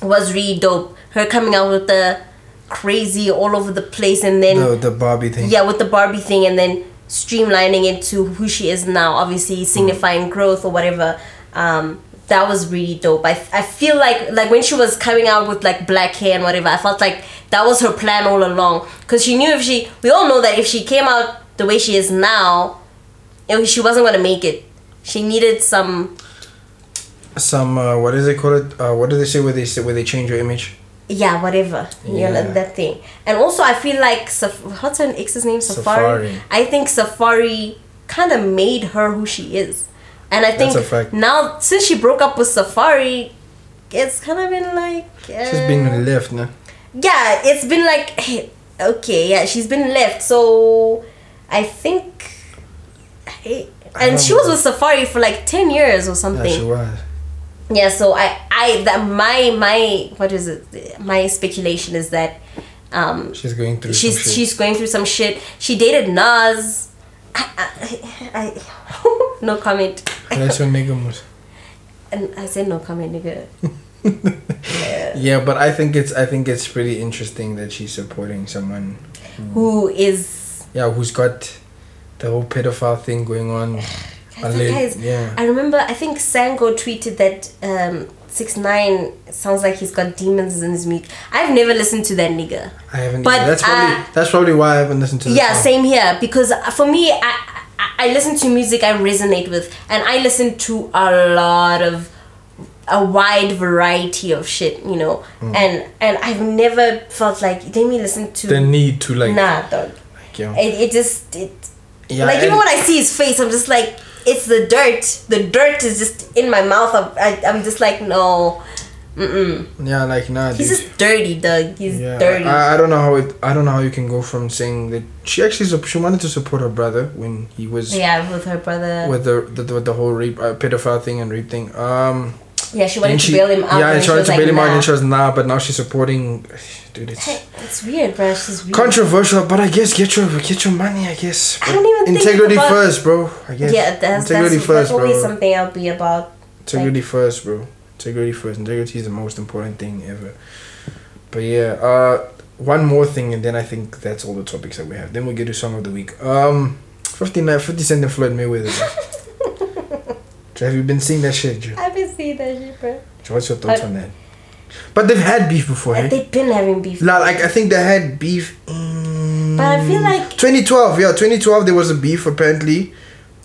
Speaker 3: was really dope. Her coming out with the crazy all over the place and then
Speaker 2: The the Barbie thing.
Speaker 3: yeah with the barbie thing and then streamlining into who she is now obviously signifying growth or whatever um that was really dope I, I feel like like when she was coming out with like black hair and whatever i felt like that was her plan all along because she knew if she we all know that if she came out the way she is now it, she wasn't going to make it she needed some
Speaker 2: Some uh, what is it called? Uh, what do they say where they say where they change your image?
Speaker 3: yeah whatever you know
Speaker 2: Yeah.
Speaker 3: that thing and also i feel like Saf- what's her ex's name Safaree,
Speaker 2: Safaree.
Speaker 3: i think Safaree kind of made her who she is and i think
Speaker 2: That's a fact.
Speaker 3: now since she broke up with Safaree it's kind of been like uh,
Speaker 2: she's been left, no?
Speaker 3: yeah it's been like hey, okay yeah she's been left so i think hey,
Speaker 2: I
Speaker 3: and she was with Safaree for like 10 years or something.
Speaker 2: Yeah, she was.
Speaker 3: yeah so i i that my my what is it my speculation is that um
Speaker 2: She's going through.
Speaker 3: she's
Speaker 2: some shit.
Speaker 3: she's going through some shit she dated nas i, I, I no comment
Speaker 2: That's your nigga moves.
Speaker 3: and i said no comment nigga
Speaker 2: Yeah, but I think it's I think it's pretty interesting that she's supporting someone.
Speaker 3: who is
Speaker 2: Yeah, who's got the whole pedophile thing going on.
Speaker 3: I, think,
Speaker 2: Alleg-
Speaker 3: guys,
Speaker 2: yeah.
Speaker 3: I remember i think sango tweeted that um six nine sounds like he's got demons in his music i've never listened to that nigga
Speaker 2: I haven't.
Speaker 3: But,
Speaker 2: that's probably
Speaker 3: uh,
Speaker 2: that's probably why I haven't listened to.
Speaker 3: Yeah
Speaker 2: song.
Speaker 3: same here because for me I, I i listen to music i resonate with and i listen to a lot of a wide variety of shit you know
Speaker 2: Hmm.
Speaker 3: and and i've never felt like let me listen to
Speaker 2: The need to like.
Speaker 3: nah dog
Speaker 2: like, yeah.
Speaker 3: it, it just it
Speaker 2: Yeah,
Speaker 3: like even when i see his face i'm just like it's the dirt the dirt is just in my mouth i'm, I, I'm just like no Mm-mm.
Speaker 2: Yeah, like nah,
Speaker 3: He's
Speaker 2: dude.
Speaker 3: just dirty, Doug. He's
Speaker 2: yeah,
Speaker 3: dirty.
Speaker 2: I, I don't know how it. I don't know how you can go from saying that she actually she wanted to support her brother when he was
Speaker 3: yeah, with her brother.
Speaker 2: with the, the with the whole rape uh, pedophile thing and rape thing. Um,
Speaker 3: yeah, she wanted
Speaker 2: and
Speaker 3: to bail him out.
Speaker 2: yeah,
Speaker 3: and she
Speaker 2: she wanted to
Speaker 3: like,
Speaker 2: bail him out, and she was nah, but now she's supporting. Dude, it's
Speaker 3: Hey, it's weird, bro. She's weird.
Speaker 2: controversial, but I guess get your get your money. I guess.
Speaker 3: I don't even think
Speaker 2: integrity
Speaker 3: about-
Speaker 2: first, bro. I guess.
Speaker 3: yeah, that's
Speaker 2: integrity
Speaker 3: that's,
Speaker 2: first,
Speaker 3: that's always
Speaker 2: bro.
Speaker 3: something I'll be about.
Speaker 2: Integrity first, bro. Integrity first. Integrity is the most important thing ever. But yeah, uh, one more thing, and then I think that's all the topics that we have. Then we'll get to song of the week. Um, 59, 50 Cent and Floyd Mayweather. Have you been seeing that shit, Joe?
Speaker 3: I've been seeing that shit, bro.
Speaker 2: Joe, What's your thoughts on that? But they've had beef before, hey?
Speaker 3: They've been having beef.
Speaker 2: Nah, like I think they had beef in
Speaker 3: But I feel like
Speaker 2: 2012. Yeah, 2012 there was a beef apparently,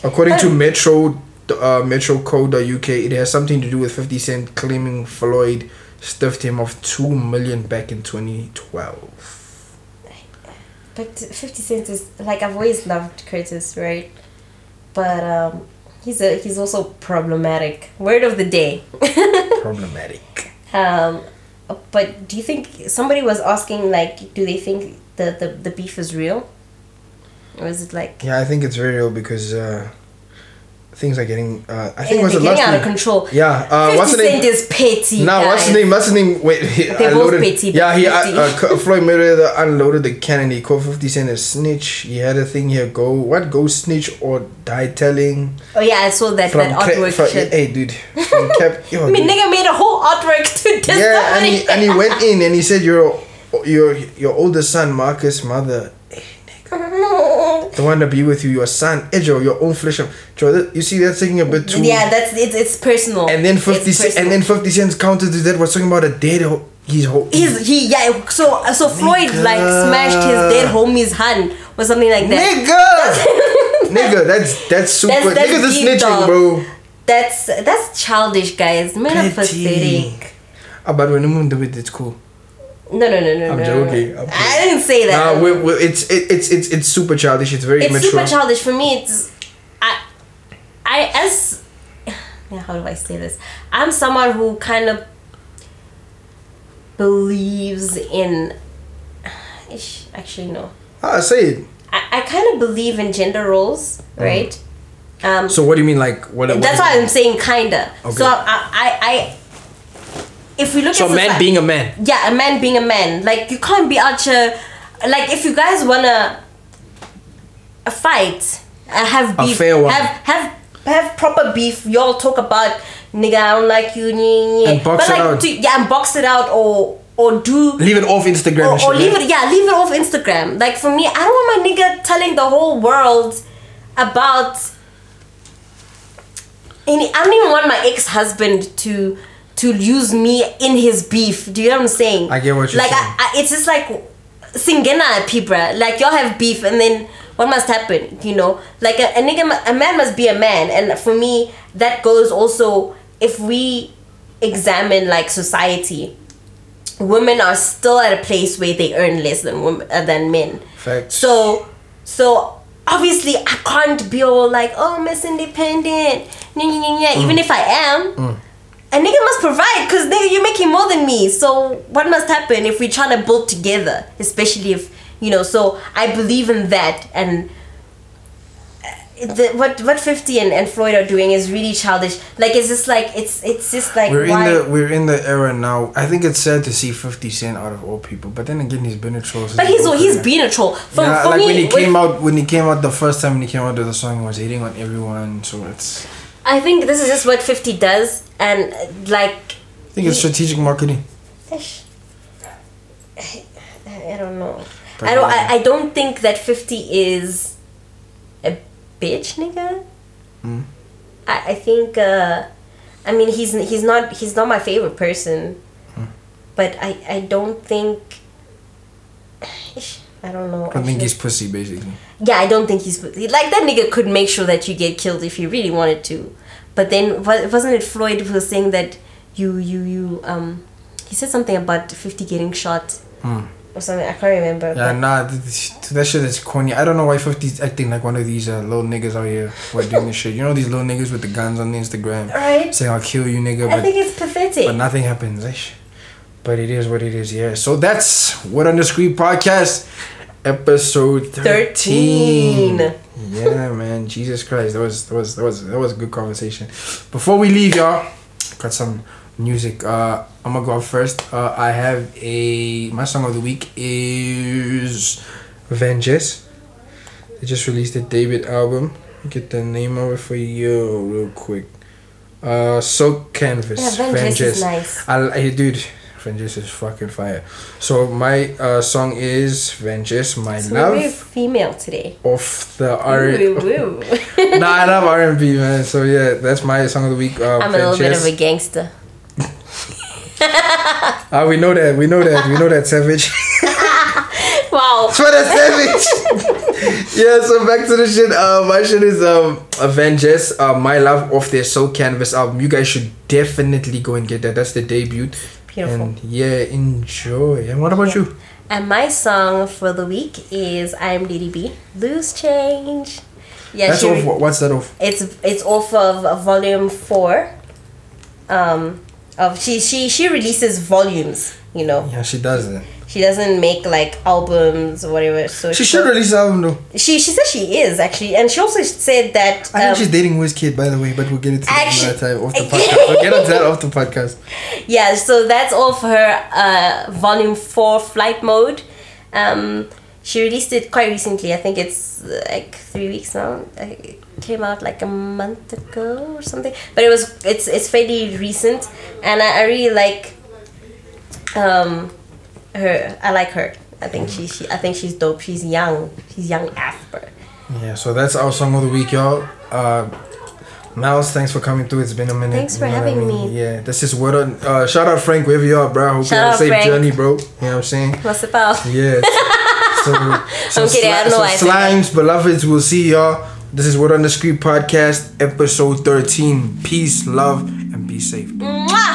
Speaker 2: according to Metro, uh, Metro.co.uk. It has something to do with 50 Cent claiming Floyd stuffed him of two million back in 2012.
Speaker 3: But 50 Cent is like I've always loved Curtis, right? But um he's a he's also problematic. Word of the day.
Speaker 2: Problematic.
Speaker 3: um but do you think somebody was asking like do they think the the, the beef is real? Or is it like
Speaker 2: Yeah, I think it's very real because uh, things are getting. Uh, I think
Speaker 3: eh,
Speaker 2: was the
Speaker 3: getting
Speaker 2: last
Speaker 3: out of control.
Speaker 2: Yeah, uh,
Speaker 3: 50
Speaker 2: what's the name?
Speaker 3: Cent is petty.
Speaker 2: Now, what's the name? What's the name? Wait, he
Speaker 3: They're both petty,
Speaker 2: yeah, he uh,
Speaker 3: 50.
Speaker 2: uh, Floyd Mayweather unloaded the cannon. He called Fifty Cent a snitch. He had a thing here. Go what? Go snitch or die telling.
Speaker 3: Oh yeah, I saw that that
Speaker 2: Cra-
Speaker 3: artwork
Speaker 2: from-
Speaker 3: shit.
Speaker 2: hey, dude. From Cap. Yo,
Speaker 3: I mean,
Speaker 2: dude.
Speaker 3: nigga made a whole artwork to
Speaker 2: yeah, and he and he went in and he said your your your older son Marcus' mother. Nigga, the one to be with you, your son, Ejo, your own flesh. and- Joe, you see that's taking a bit too.
Speaker 3: yeah, that's it's it's personal.
Speaker 2: And then fifty cent, and then fifty cents counter to that was talking about a dead. Ho- he's ho-
Speaker 3: He's he yeah so so Floyd like smashed his dead homie's hand or something like that.
Speaker 2: nigga, nigga, that's that's super.
Speaker 3: That's- that's
Speaker 2: are
Speaker 3: deep,
Speaker 2: snitching,
Speaker 3: dog.
Speaker 2: bro.
Speaker 3: That's that's childish, guys. Men are pathetic.
Speaker 2: Ah, but when I'm do it, it's cool.
Speaker 3: No, no, no, no,
Speaker 2: I'm
Speaker 3: no.
Speaker 2: joking, I'm
Speaker 3: I didn't say that.
Speaker 2: Nah, we we it's it, it's it's it's super childish. It's very
Speaker 3: it's
Speaker 2: mature.
Speaker 3: super childish for me. It's I, I as yeah, how do I say this? I'm someone who kind of believes in. Ish, actually, no.
Speaker 2: Ah, say it.
Speaker 3: I, I kind of believe in gender roles, right? Um,
Speaker 2: So what do you mean, like what? what
Speaker 3: that's
Speaker 2: is
Speaker 3: why? I'm saying kinda.
Speaker 2: Okay.
Speaker 3: So I, I, I, if we look
Speaker 2: So
Speaker 3: at
Speaker 2: a man
Speaker 3: soci-
Speaker 2: being a man.
Speaker 3: yeah, a man being a man. Like you can't be out here. Like if you guys wanna a fight, uh, have beef, have have have proper beef. Y'all talk about nigga, I don't like you, nye, nye.
Speaker 2: And box
Speaker 3: but
Speaker 2: it
Speaker 3: like
Speaker 2: out.
Speaker 3: To, yeah, and box it out or or do
Speaker 2: Leave it off Instagram.
Speaker 3: or, or leave it yeah leave it off instagram like for me i don't want my nigga telling the whole world about any i don't even want my ex-husband to to use me in his beef do you know what i'm saying
Speaker 2: I get what you're
Speaker 3: like
Speaker 2: saying.
Speaker 3: I, it's just like singena pibra like y'all have beef and then what must happen you know like a, a nigga a man must be a man and for me that goes also if we examine like society women are still at a place where they earn less than women uh, than men.
Speaker 2: Facts.
Speaker 3: So so obviously I can't be all like oh Miss Independent, nya. even if I am. A nigga must provide because nigga you're making more than me. So what must happen if we're trying to build together, especially if you know? So I believe in that and. uh, The, what what 50 and, and Floyd are doing is really childish. Like it's just like it's it's just like
Speaker 2: We're
Speaker 3: why
Speaker 2: in the we're in the era now. I think it's sad to see Fifty Cent out of all people, but then again, he's been a troll.
Speaker 3: But he's he's
Speaker 2: career.
Speaker 3: a troll. For,
Speaker 2: yeah,
Speaker 3: for
Speaker 2: like
Speaker 3: me,
Speaker 2: when he came out when he came out the first time when he came out with the song, he was hating on everyone. So it's
Speaker 3: I think this is just what Fifty does, and like,
Speaker 2: I think it's strategic marketing.
Speaker 3: I, don't know. I don't. I, I don't think that Fifty is a bitch, nigga.
Speaker 2: Hmm.
Speaker 3: I, I think. uh I mean, he's he's not he's not my favorite person,
Speaker 2: Hmm.
Speaker 3: but I I don't think. I don't know.
Speaker 2: I don't think he's pussy, basically.
Speaker 3: Yeah, I don't think he's pussy. like that nigga could make sure that you get killed if he really wanted to. But then wa- wasn't it Floyd who was saying that you you you um he said something about 50 getting shot. or something. I can't remember.
Speaker 2: Yeah, nah, th- th- that shit is corny. I don't know why 50's acting like one of these uh, little niggas out here who are doing this shit. You know these little niggas with the guns on the Instagram
Speaker 3: Right?
Speaker 2: saying I'll kill you, nigga,
Speaker 3: I
Speaker 2: but
Speaker 3: think it's pathetic.
Speaker 2: but nothing happens. Ish. But it is what it is, yeah. So that's what on the screen podcast, episode 13.
Speaker 3: 13.
Speaker 2: Yeah, man. Jesus Christ. That was that was that was that was a good conversation. Before we leave, y'all, got some music. Uh I'm gonna go up first. Uh I have a my song of the week is Vengeance. They just released a David album. Get the name of it for you real quick. Uh Soul Canvas.
Speaker 3: Yeah, Vengeance nice.
Speaker 2: I, I dude, Vengeance is fucking fire. So my uh song is Vengeance, My
Speaker 3: so we're
Speaker 2: Love
Speaker 3: female today.
Speaker 2: of the R. Nah, I love R and B, man. So yeah, that's my song of the week. Uh,
Speaker 3: I'm a little bit of a gangster.
Speaker 2: Ah, we know that. We know that. We know that savage.
Speaker 3: Wow.
Speaker 2: For the savage. yeah. So back to the shit. Uh, my shit is um Avengers. Uh, my love of their Soul Canvas album. You guys should definitely go and get that. That's the debut.
Speaker 3: Beautiful.
Speaker 2: And yeah, enjoy. And what about you?
Speaker 3: And my song for the week is IAMDDB. Lose Change. Yeah,
Speaker 2: That's off. what- What's that off?
Speaker 3: it's it's off of volume four. Um, of she she she releases volumes. You know,
Speaker 2: Yeah, she does that.
Speaker 3: She doesn't make like albums or whatever. So
Speaker 2: She should release an album though.
Speaker 3: She she says she is actually, and she also said that.
Speaker 2: I think
Speaker 3: um,
Speaker 2: she's dating Wizkid, by the way, but we'll get into that
Speaker 3: Actually-
Speaker 2: another time off the podcast. We'll get into that off the podcast.
Speaker 3: yeah, so that's all for her uh, volume four flight mode. Um, she released it quite recently. I think it's like three weeks now. It came out like a month ago or something. But it was it's it's fairly recent, and I, I really like um her. I like her. I think she, she I think she's dope. She's young. She's young after.
Speaker 2: Yeah, so that's our song of the week, y'all. Uh, Miles, thanks for coming through. It's been a minute.
Speaker 3: Thanks for
Speaker 2: you know
Speaker 3: having me.
Speaker 2: Yeah, this is what. On, uh, shout out Frank, wherever you are, bro. Hope you
Speaker 3: Shout
Speaker 2: have a safe
Speaker 3: Frank.
Speaker 2: journey, bro. You know what I'm saying?
Speaker 3: What's about?
Speaker 2: Yeah. So, so,
Speaker 3: I'm kidding, I don't know why I that.
Speaker 2: slimes, beloveds, we'll see y'all. This is what on the street podcast, episode 13. Peace, love, and be safe.
Speaker 3: Mwah!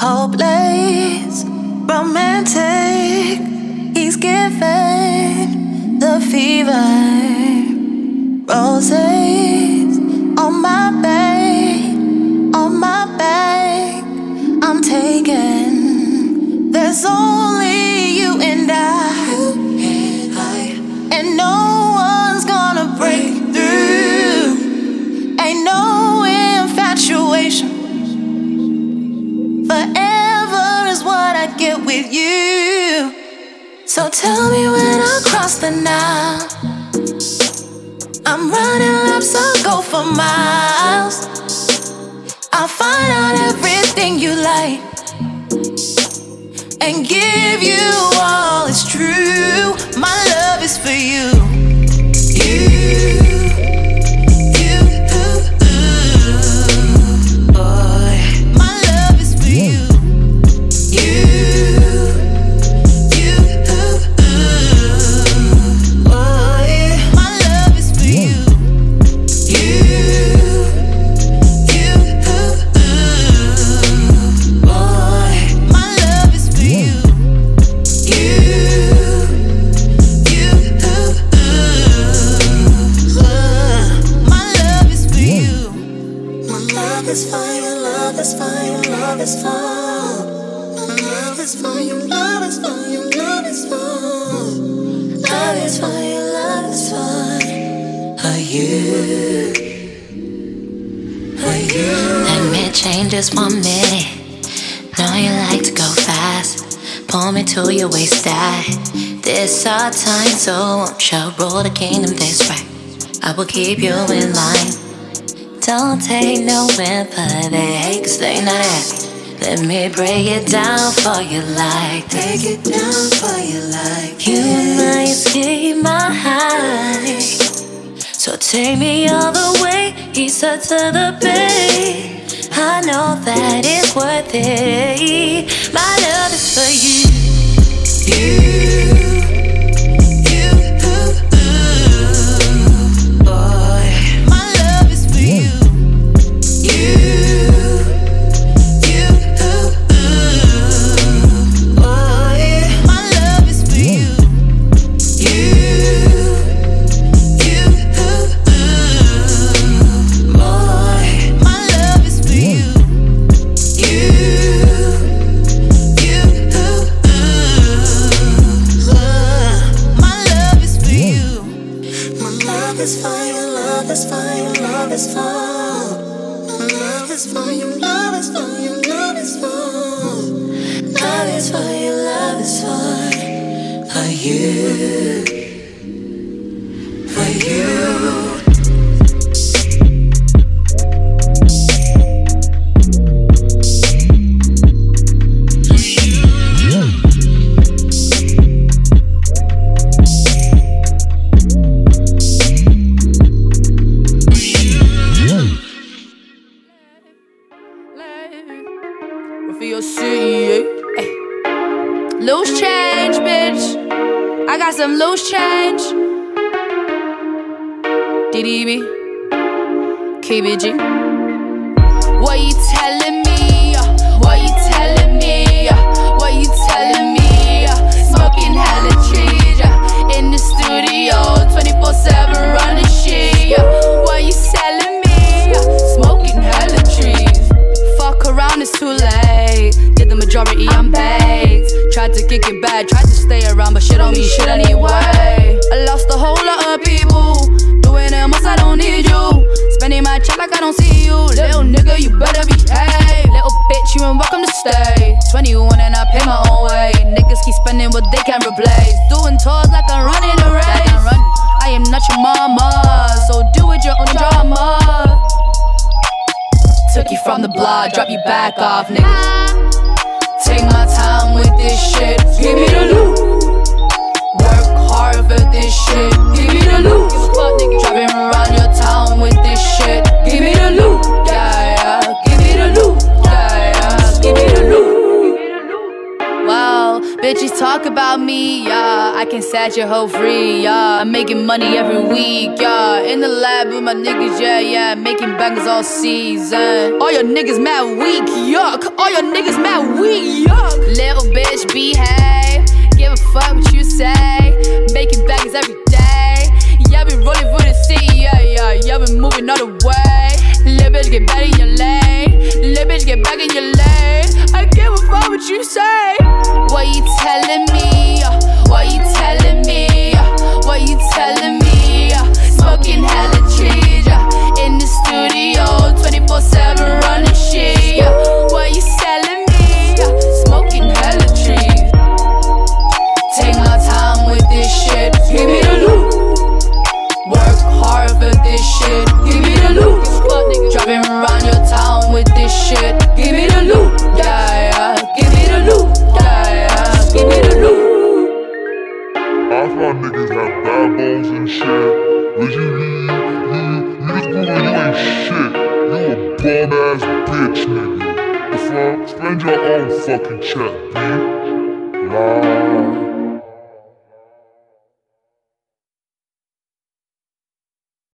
Speaker 4: Hopeless, romantic. He's given the fever, roses tell me when I cross the Nile. I'm running laps, I'll go for miles. I'll find out everything you like and give you all it's true. My love is for you. You. You.
Speaker 5: Just one minute. Know you like to go fast. Pull me to your waist. I, this our time, so won't you rule the kingdom this way? I will keep you in line. Don't take no for they cause they not happy. Let me break it down for you like
Speaker 4: Break
Speaker 5: this.
Speaker 4: it down for you like
Speaker 5: You and I escape my high. So take me all the way east side to the bay. I know that it's worth it. My love is for you.
Speaker 4: you.